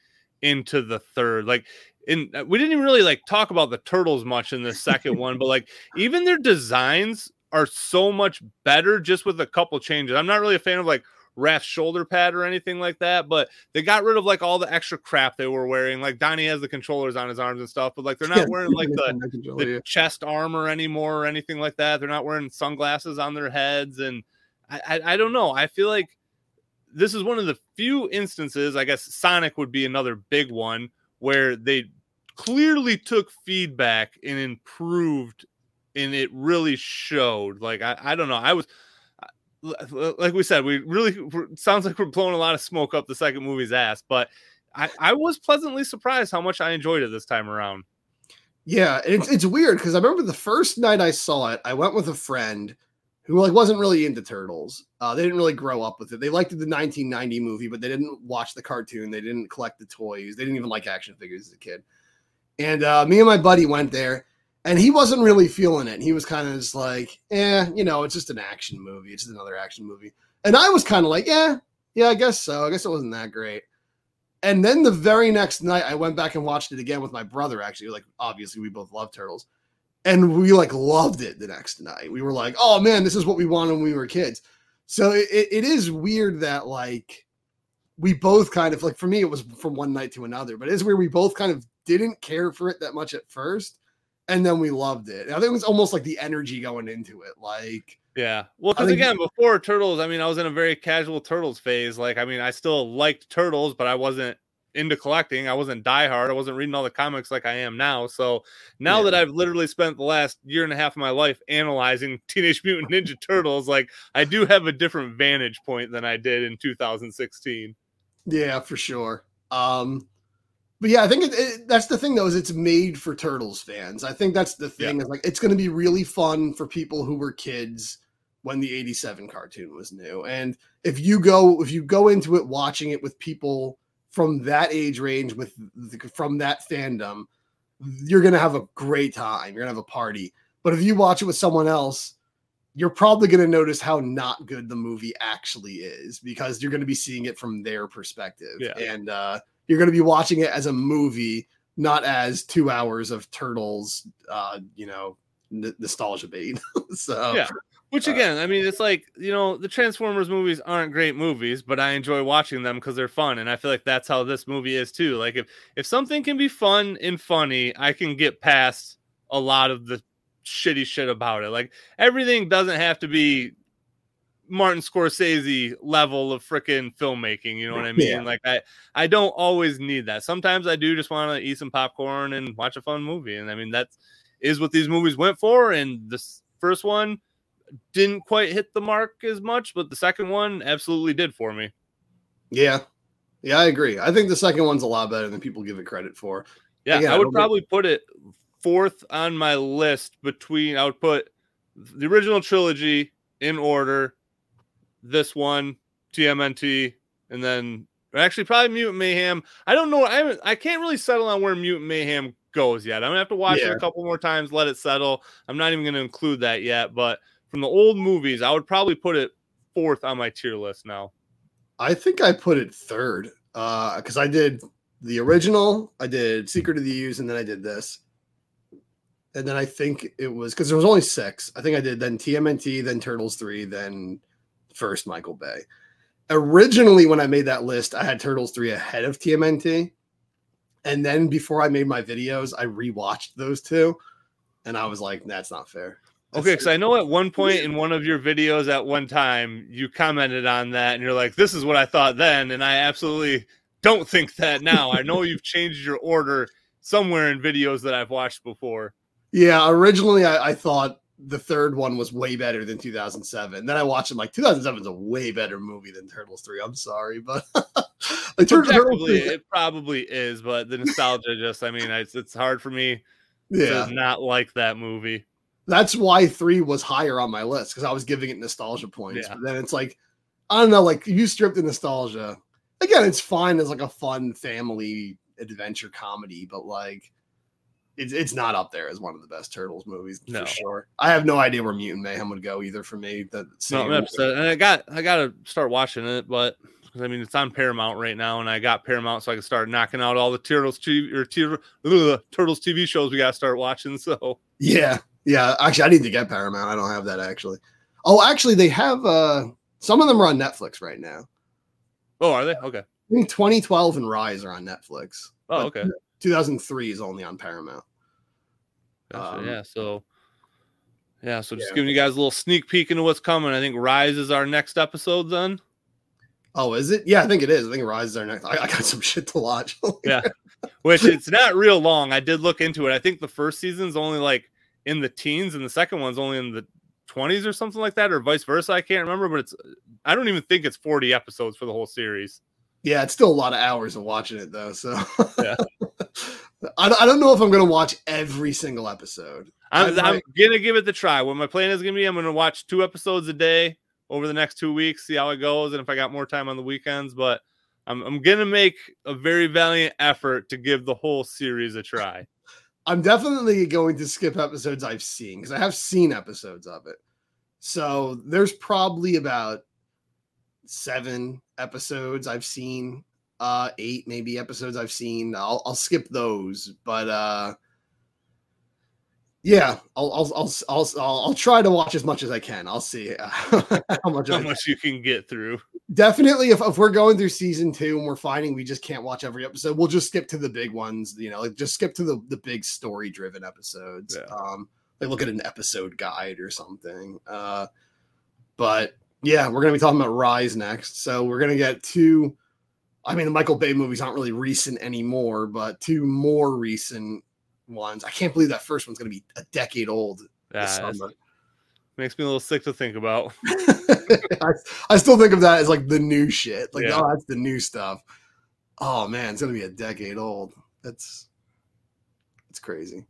into the third. Like, in uh, we didn't even really like talk about the turtles much in the second one, but like even their designs are so much better just with a couple changes. I'm not really a fan of like Raph's shoulder pad or anything like that, but they got rid of like all the extra crap they were wearing. Like Donnie has the controllers on his arms and stuff, but like they're not wearing like the, the chest armor anymore or anything like that. They're not wearing sunglasses on their heads. And I, I, don't know. I feel like this is one of the few instances, I guess Sonic would be another big one where they clearly took feedback and improved and it really showed. Like I, I don't know. I was like we said, we really sounds like we're blowing a lot of smoke up the second movie's ass, but I, I was pleasantly surprised how much I enjoyed it this time around. Yeah, it's it's weird because I remember the first night I saw it, I went with a friend who like wasn't really into turtles. Uh, they didn't really grow up with it. They liked the 1990 movie, but they didn't watch the cartoon. They didn't collect the toys. They didn't even like action figures as a kid. And uh, me and my buddy went there, and he wasn't really feeling it. He was kind of just like, eh, you know, it's just an action movie. It's just another action movie. And I was kind of like, yeah, yeah, I guess so. I guess it wasn't that great. And then the very next night, I went back and watched it again with my brother. Actually, like obviously we both love turtles, and we like loved it the next night. We were like, oh man, this is what we wanted when we were kids. So it, it is weird that like we both kind of like for me it was from one night to another, but it's where we both kind of didn't care for it that much at first and then we loved it. I think it was almost like the energy going into it. Like, yeah, well, because again, before Turtles, I mean, I was in a very casual Turtles phase. Like, I mean, I still liked Turtles, but I wasn't into collecting. I wasn't diehard. I wasn't reading all the comics like I am now. So now yeah. that I've literally spent the last year and a half of my life analyzing [LAUGHS] Teenage Mutant Ninja Turtles, like I do have a different vantage point than I did in 2016. Yeah, for sure. Um, but yeah, I think it, it, that's the thing though is it's made for Turtles fans. I think that's the thing yeah. is like it's going to be really fun for people who were kids when the 87 cartoon was new. And if you go if you go into it watching it with people from that age range with the, from that fandom, you're to have a great time. You're to have a party. But if you watch it with someone else, you're probably to notice how not good the movie actually is because you're to be seeing it from their perspective. Yeah. And uh you're to be watching it as a movie, not as two hours of turtles, uh, you know, n- nostalgia bait. [LAUGHS] so yeah. Which uh, again, I mean, it's like you know, the Transformers movies aren't great movies, but I enjoy watching them because they're fun, and I feel like that's how this movie is too. Like if if something can be fun and funny, I can get past a lot of the shitty shit about it. Like everything doesn't have to be Martin Scorsese level of freaking filmmaking. You know what I mean? Yeah. Like I, I don't always need that. Sometimes I do just want to eat some popcorn and watch a fun movie. And I mean that is what these movies went for. And this first one didn't quite hit the mark as much, but the second one absolutely did for me. Yeah, yeah, I agree. I think the second one's a lot better than people give it credit for. Yeah, Again, I would I probably put it fourth on my list between. I would put the original trilogy in order this one, TMNT, and then actually probably Mutant Mayhem. I don't know. I I can't really settle on where Mutant Mayhem goes yet. I'm gonna have to watch yeah. it a couple more times, let it settle. I'm not even gonna include that yet. But from the old movies, I would probably put it fourth on my tier list now. I think I put it third because uh, I did the original, I did Secret of the Ooze, and then I did this. And then I think it was because there was only six. I think I did then TMNT, then Turtles 3, then first Michael Bay. Originally, when I made that list, I had Turtles 3 ahead of TMNT. And then before I made my videos, I rewatched those two. And I was like, that's not fair. Okay, because I know at one point in one of your videos at one time, you commented on that and you're like, this is what I thought then. And I absolutely don't think that now. I know you've changed your order somewhere in videos that I've watched before. Yeah, originally I, I thought the third one was way better than 2007. Then I watched it like 2007 is a way better movie than Turtles 3. I'm sorry, but [LAUGHS] like Turtles it probably is, but the nostalgia just I mean, it's, it's hard for me yeah. to not like that movie. That's why three was higher on my list because I was giving it nostalgia points. Yeah. But then it's like, I don't know, like you stripped the nostalgia. Again, it's fine as like a fun family adventure comedy, but like it's it's not up there as one of the best Turtles movies No. for sure. I have no idea where Mutant Mayhem would go either for me. That No, same- I'm upset. And I got I got to start watching it, but I mean it's on Paramount right now, and I got Paramount, so I can start knocking out all the Turtles TV or Turtles TV shows we got to start watching. So Yeah, yeah. Actually, I need to get Paramount. I don't have that actually. Oh, actually, they have uh some of them are on Netflix right now. oh, are they okay? I think 2012 and Rise are on Netflix. Oh, okay. 2003 is only on Paramount. Gotcha, Um, yeah. So yeah, so just yeah. giving you guys a little sneak peek into what's coming. I think Rise is our next episode. Then Oh, is it? Yeah, I think it is. I think Rise is our next. I, I got some [LAUGHS] shit to watch. Yeah. [LAUGHS] which it's not real long. I did look into it. I think the first season's only like in the teens, and the second one's only in the twenties or something like that, or vice versa. I can't remember, but it's I don't even think it's forty episodes for the whole series. yeah, it's still a lot of hours of watching it though. So Yeah. [LAUGHS] I, don't- I don't know if I'm gonna watch every single episode. I'm, I'm gonna give it the try. What my plan is gonna be, I'm gonna watch two episodes a day over the next two weeks, see how it goes, and if I got more time on the weekends. But I'm, I'm gonna make a very valiant effort to give the whole series a try. I'm definitely going to skip episodes I've seen because I have seen episodes of it. So there's probably about seven episodes I've seen, uh, eight maybe episodes I've seen. I'll I'll skip those, but uh, yeah, I'll I'll I'll I'll, I'll, I'll try to watch as much as I can. I'll see uh, [LAUGHS] how much. How much you can get through. definitely if, if we're going through season two and we're finding we just can't watch every episode we'll just skip to the big ones you know like just skip to the, the big story driven episodes Yeah. um like look at an episode guide or something uh but yeah we're gonna be talking about rise next so we're gonna get two i mean the michael bay movies aren't really recent anymore but two more recent ones i can't believe that first one's gonna be a decade old Yeah, this it's- summer. makes me a little sick to think about. [LAUGHS] I, I still think of that as like the new shit. Like, Yeah. oh, that's the new stuff. Oh man, it's gonna be a decade old. That's it's crazy.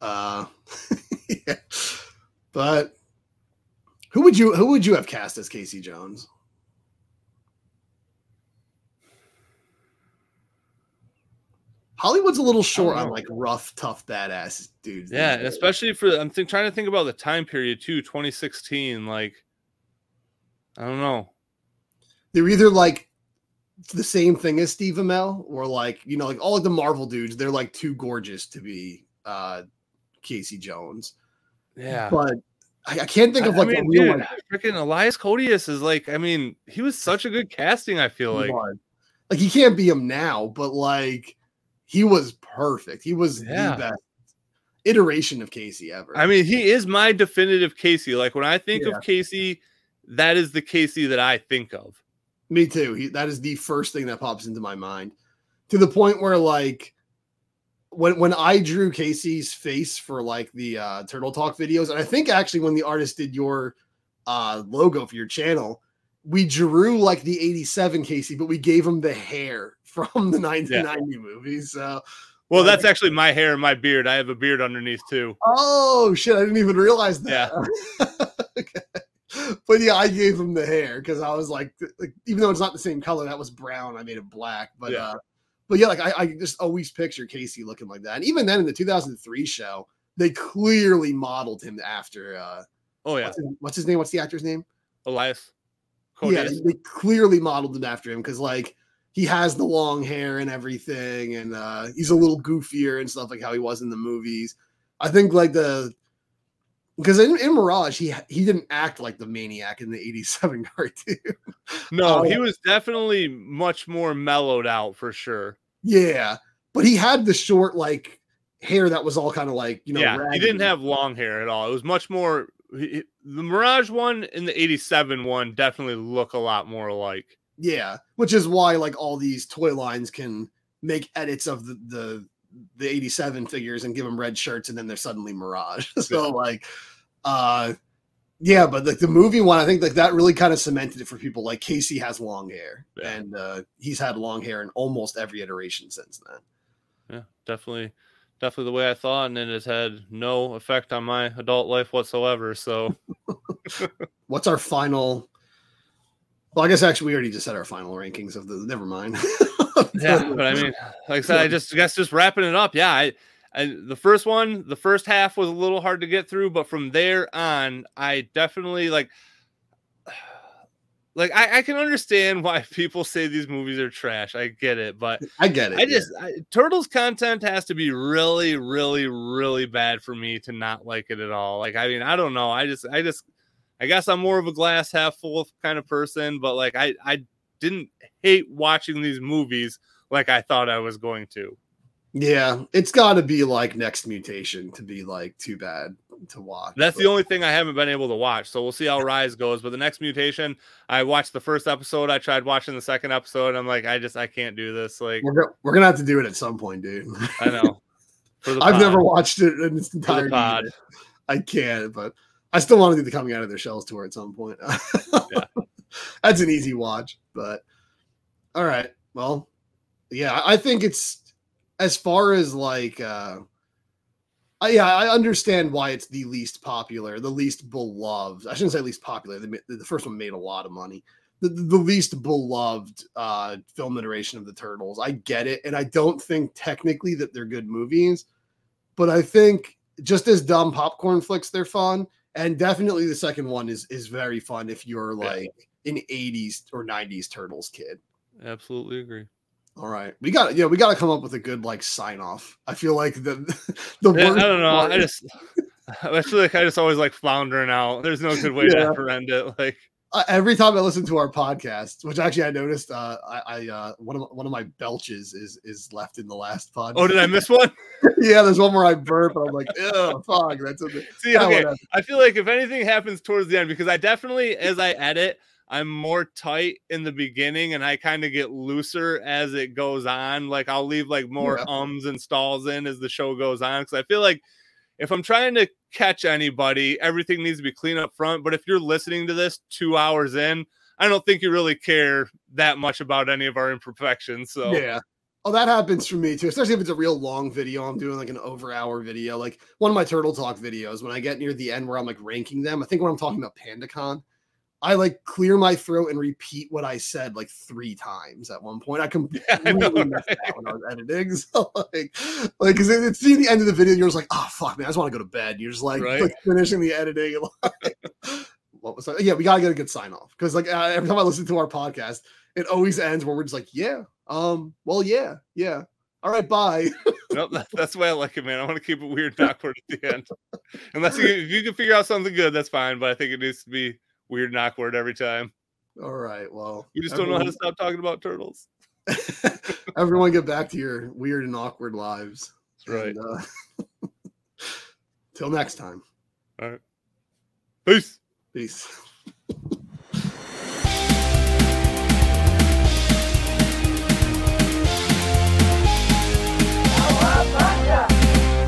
Uh [LAUGHS] yeah. But who would you who would you have cast as Casey Jones? Hollywood's a little short on like rough, tough, badass dudes. Yeah, especially for I'm think, trying to think about the time period too, 2016. Like, I don't know. they're either like the same thing as Steve Amell, or like you know, like all of the Marvel dudes, they're like too gorgeous to be uh Casey Jones. Yeah, But I, I can't think of like I a mean, real dude, freaking Elias Koteas is like, I mean, he was such a good casting. I feel like, like like he can't be him now, but like he was perfect. He was Yeah. the best iteration of Casey ever. I mean, he is my definitive Casey. Like when I think Yeah. of Casey, that is the Casey that I think of. Me too. He, that is the first thing that pops into my mind. To the point where like when when I drew Casey's face for like the uh Turtle Talk videos, and I think actually when the artist did your uh logo for your channel, we drew like the 87 Casey, but we gave him the hair from the [LAUGHS] 1990 movies. So Well, Yeah. that's actually my hair and my beard. I have a beard underneath too. oh shit, I didn't even realize that. [LAUGHS] okay. But yeah, I gave him the hair because I was like, like, even though it's not the same color, that was brown. I made it black. But Yeah. uh, but yeah, like I, I just always picture Casey looking like that. And even then in the 2003 show, they clearly modeled him after uh Oh yeah, what's, his, what's his name? What's the actor's name? Elias. Yeah, they clearly modeled him after him because like he has the long hair and everything, and uh he's a little goofier and stuff like how he was in the movies. I think like the because in, in Mirage he he didn't act like the maniac in the '87 [LAUGHS] cartoon. No, Oh. he was definitely much more mellowed out for sure. yeah, but he had the short like hair that was all kind of like you know. yeah, he didn't have long hair at all. It was much more. he- The Mirage one and the '87 one definitely look a lot more alike. Yeah, which is why like all these toy lines can make edits of the the, the 87 figures and give them red shirts and then they're suddenly Mirage. [LAUGHS] so Yeah. like uh yeah, but like the movie one, I think like that really kind of cemented it for people. Like Casey has long hair, Yeah. and uh he's had long hair in almost every iteration since then. Yeah, definitely, definitely the way I thought, and it has had no effect on my adult life whatsoever. So, [LAUGHS] what's our final? Well, I guess actually we already just said our final rankings of the. Never mind. [LAUGHS] yeah, but I mean, like I said, I just I guess just wrapping it up. Yeah, I, I the first one, the first half was a little hard to get through, but from there on, I definitely like [SIGHS] like I, I, can understand why [LAUGHS] people say these movies are trash. I get it, but I get it. I just yeah. I, Turtles content has to be really, really, really bad for me to not like it at all. Like I mean, I don't know. I just, I just, I guess I'm more of a glass half full kind of person. But like I, I didn't hate watching these movies like I thought I was going to. Yeah, it's got to be like next mutation to be like too bad to watch. That's but. the only thing I haven't been able to watch. So we'll see how Rise goes. But the next mutation, I watched the first episode. I tried watching the second episode. I'm like, I just I can't do this. Like we're, go- we're gonna have to do it at some point, dude. I know. [LAUGHS] I've never watched it in its entirety. I can't, but I still want to do the coming out of their shells tour at some point. yeah. [LAUGHS] That's an easy watch, but all right. Well, yeah, I think it's as far as like uh I, yeah, I understand why it's the least popular, the least beloved. I shouldn't say least popular. The, the first one made a lot of money. The, the least beloved uh, film iteration of the Turtles. I get it, and I don't think technically that they're good movies, but I think just as dumb popcorn flicks, they're fun, and definitely the second one is is very fun if you're like yeah. an '80s or '90s Turtles kid. Absolutely agree. All right, we got yeah, we got to come up with a good like sign off. I feel like the [LAUGHS] the yeah, I don't know. Part... I just [LAUGHS] I feel like I just always like floundering out. There's no good way yeah. to end it. Like uh, every time I listen to our podcast, which actually I noticed, uh, I, I uh, one of my, one of my belches is is left in the last pod. Oh, did I miss one? [LAUGHS] yeah, there's one where I burp. and I'm like, oh fuck, that's a [LAUGHS] See, okay. I feel like if anything happens towards the end, because I definitely, as I edit, I'm more tight in the beginning and I kind of get looser as it goes on. Like I'll leave like more yeah. ums and stalls in as the show goes on. Cause I feel like if I'm trying to catch anybody, everything needs to be clean up front. But if you're listening to this two hours in, I don't think you really care that much about any of our imperfections. So yeah. Oh, that happens for me too, especially if it's a real long video. I'm doing like an over hour video, like one of my Turtle Talk videos. When I get near the end where I'm like ranking them, I think when I'm talking about PandaCon, I like clear my throat and repeat what I said like three times at one point. I completely [LAUGHS] yeah, I know, messed right? that when I was editing. [LAUGHS] So like, like, cause it's near the end of the video, you're just like, oh fuck, man, I just want to go to bed. You're just like, right? like finishing the editing. [LAUGHS] Like, what was that? Yeah, we gotta get a good sign off because like uh, every time I listen to our podcast, it always ends where we're just like, yeah, um, well, yeah, yeah. All right, bye. nope, that, that's why I like it, man. I want to keep it weird and awkward at the end. Unless you, if you can figure out something good, that's fine. But I think it needs to be weird and awkward every time. All right. Well, you just everyone... don't know how to stop talking about turtles. [LAUGHS] everyone get back to your weird and awkward lives. That's right. And, uh, [LAUGHS] till next time. All right. Peace. Peace.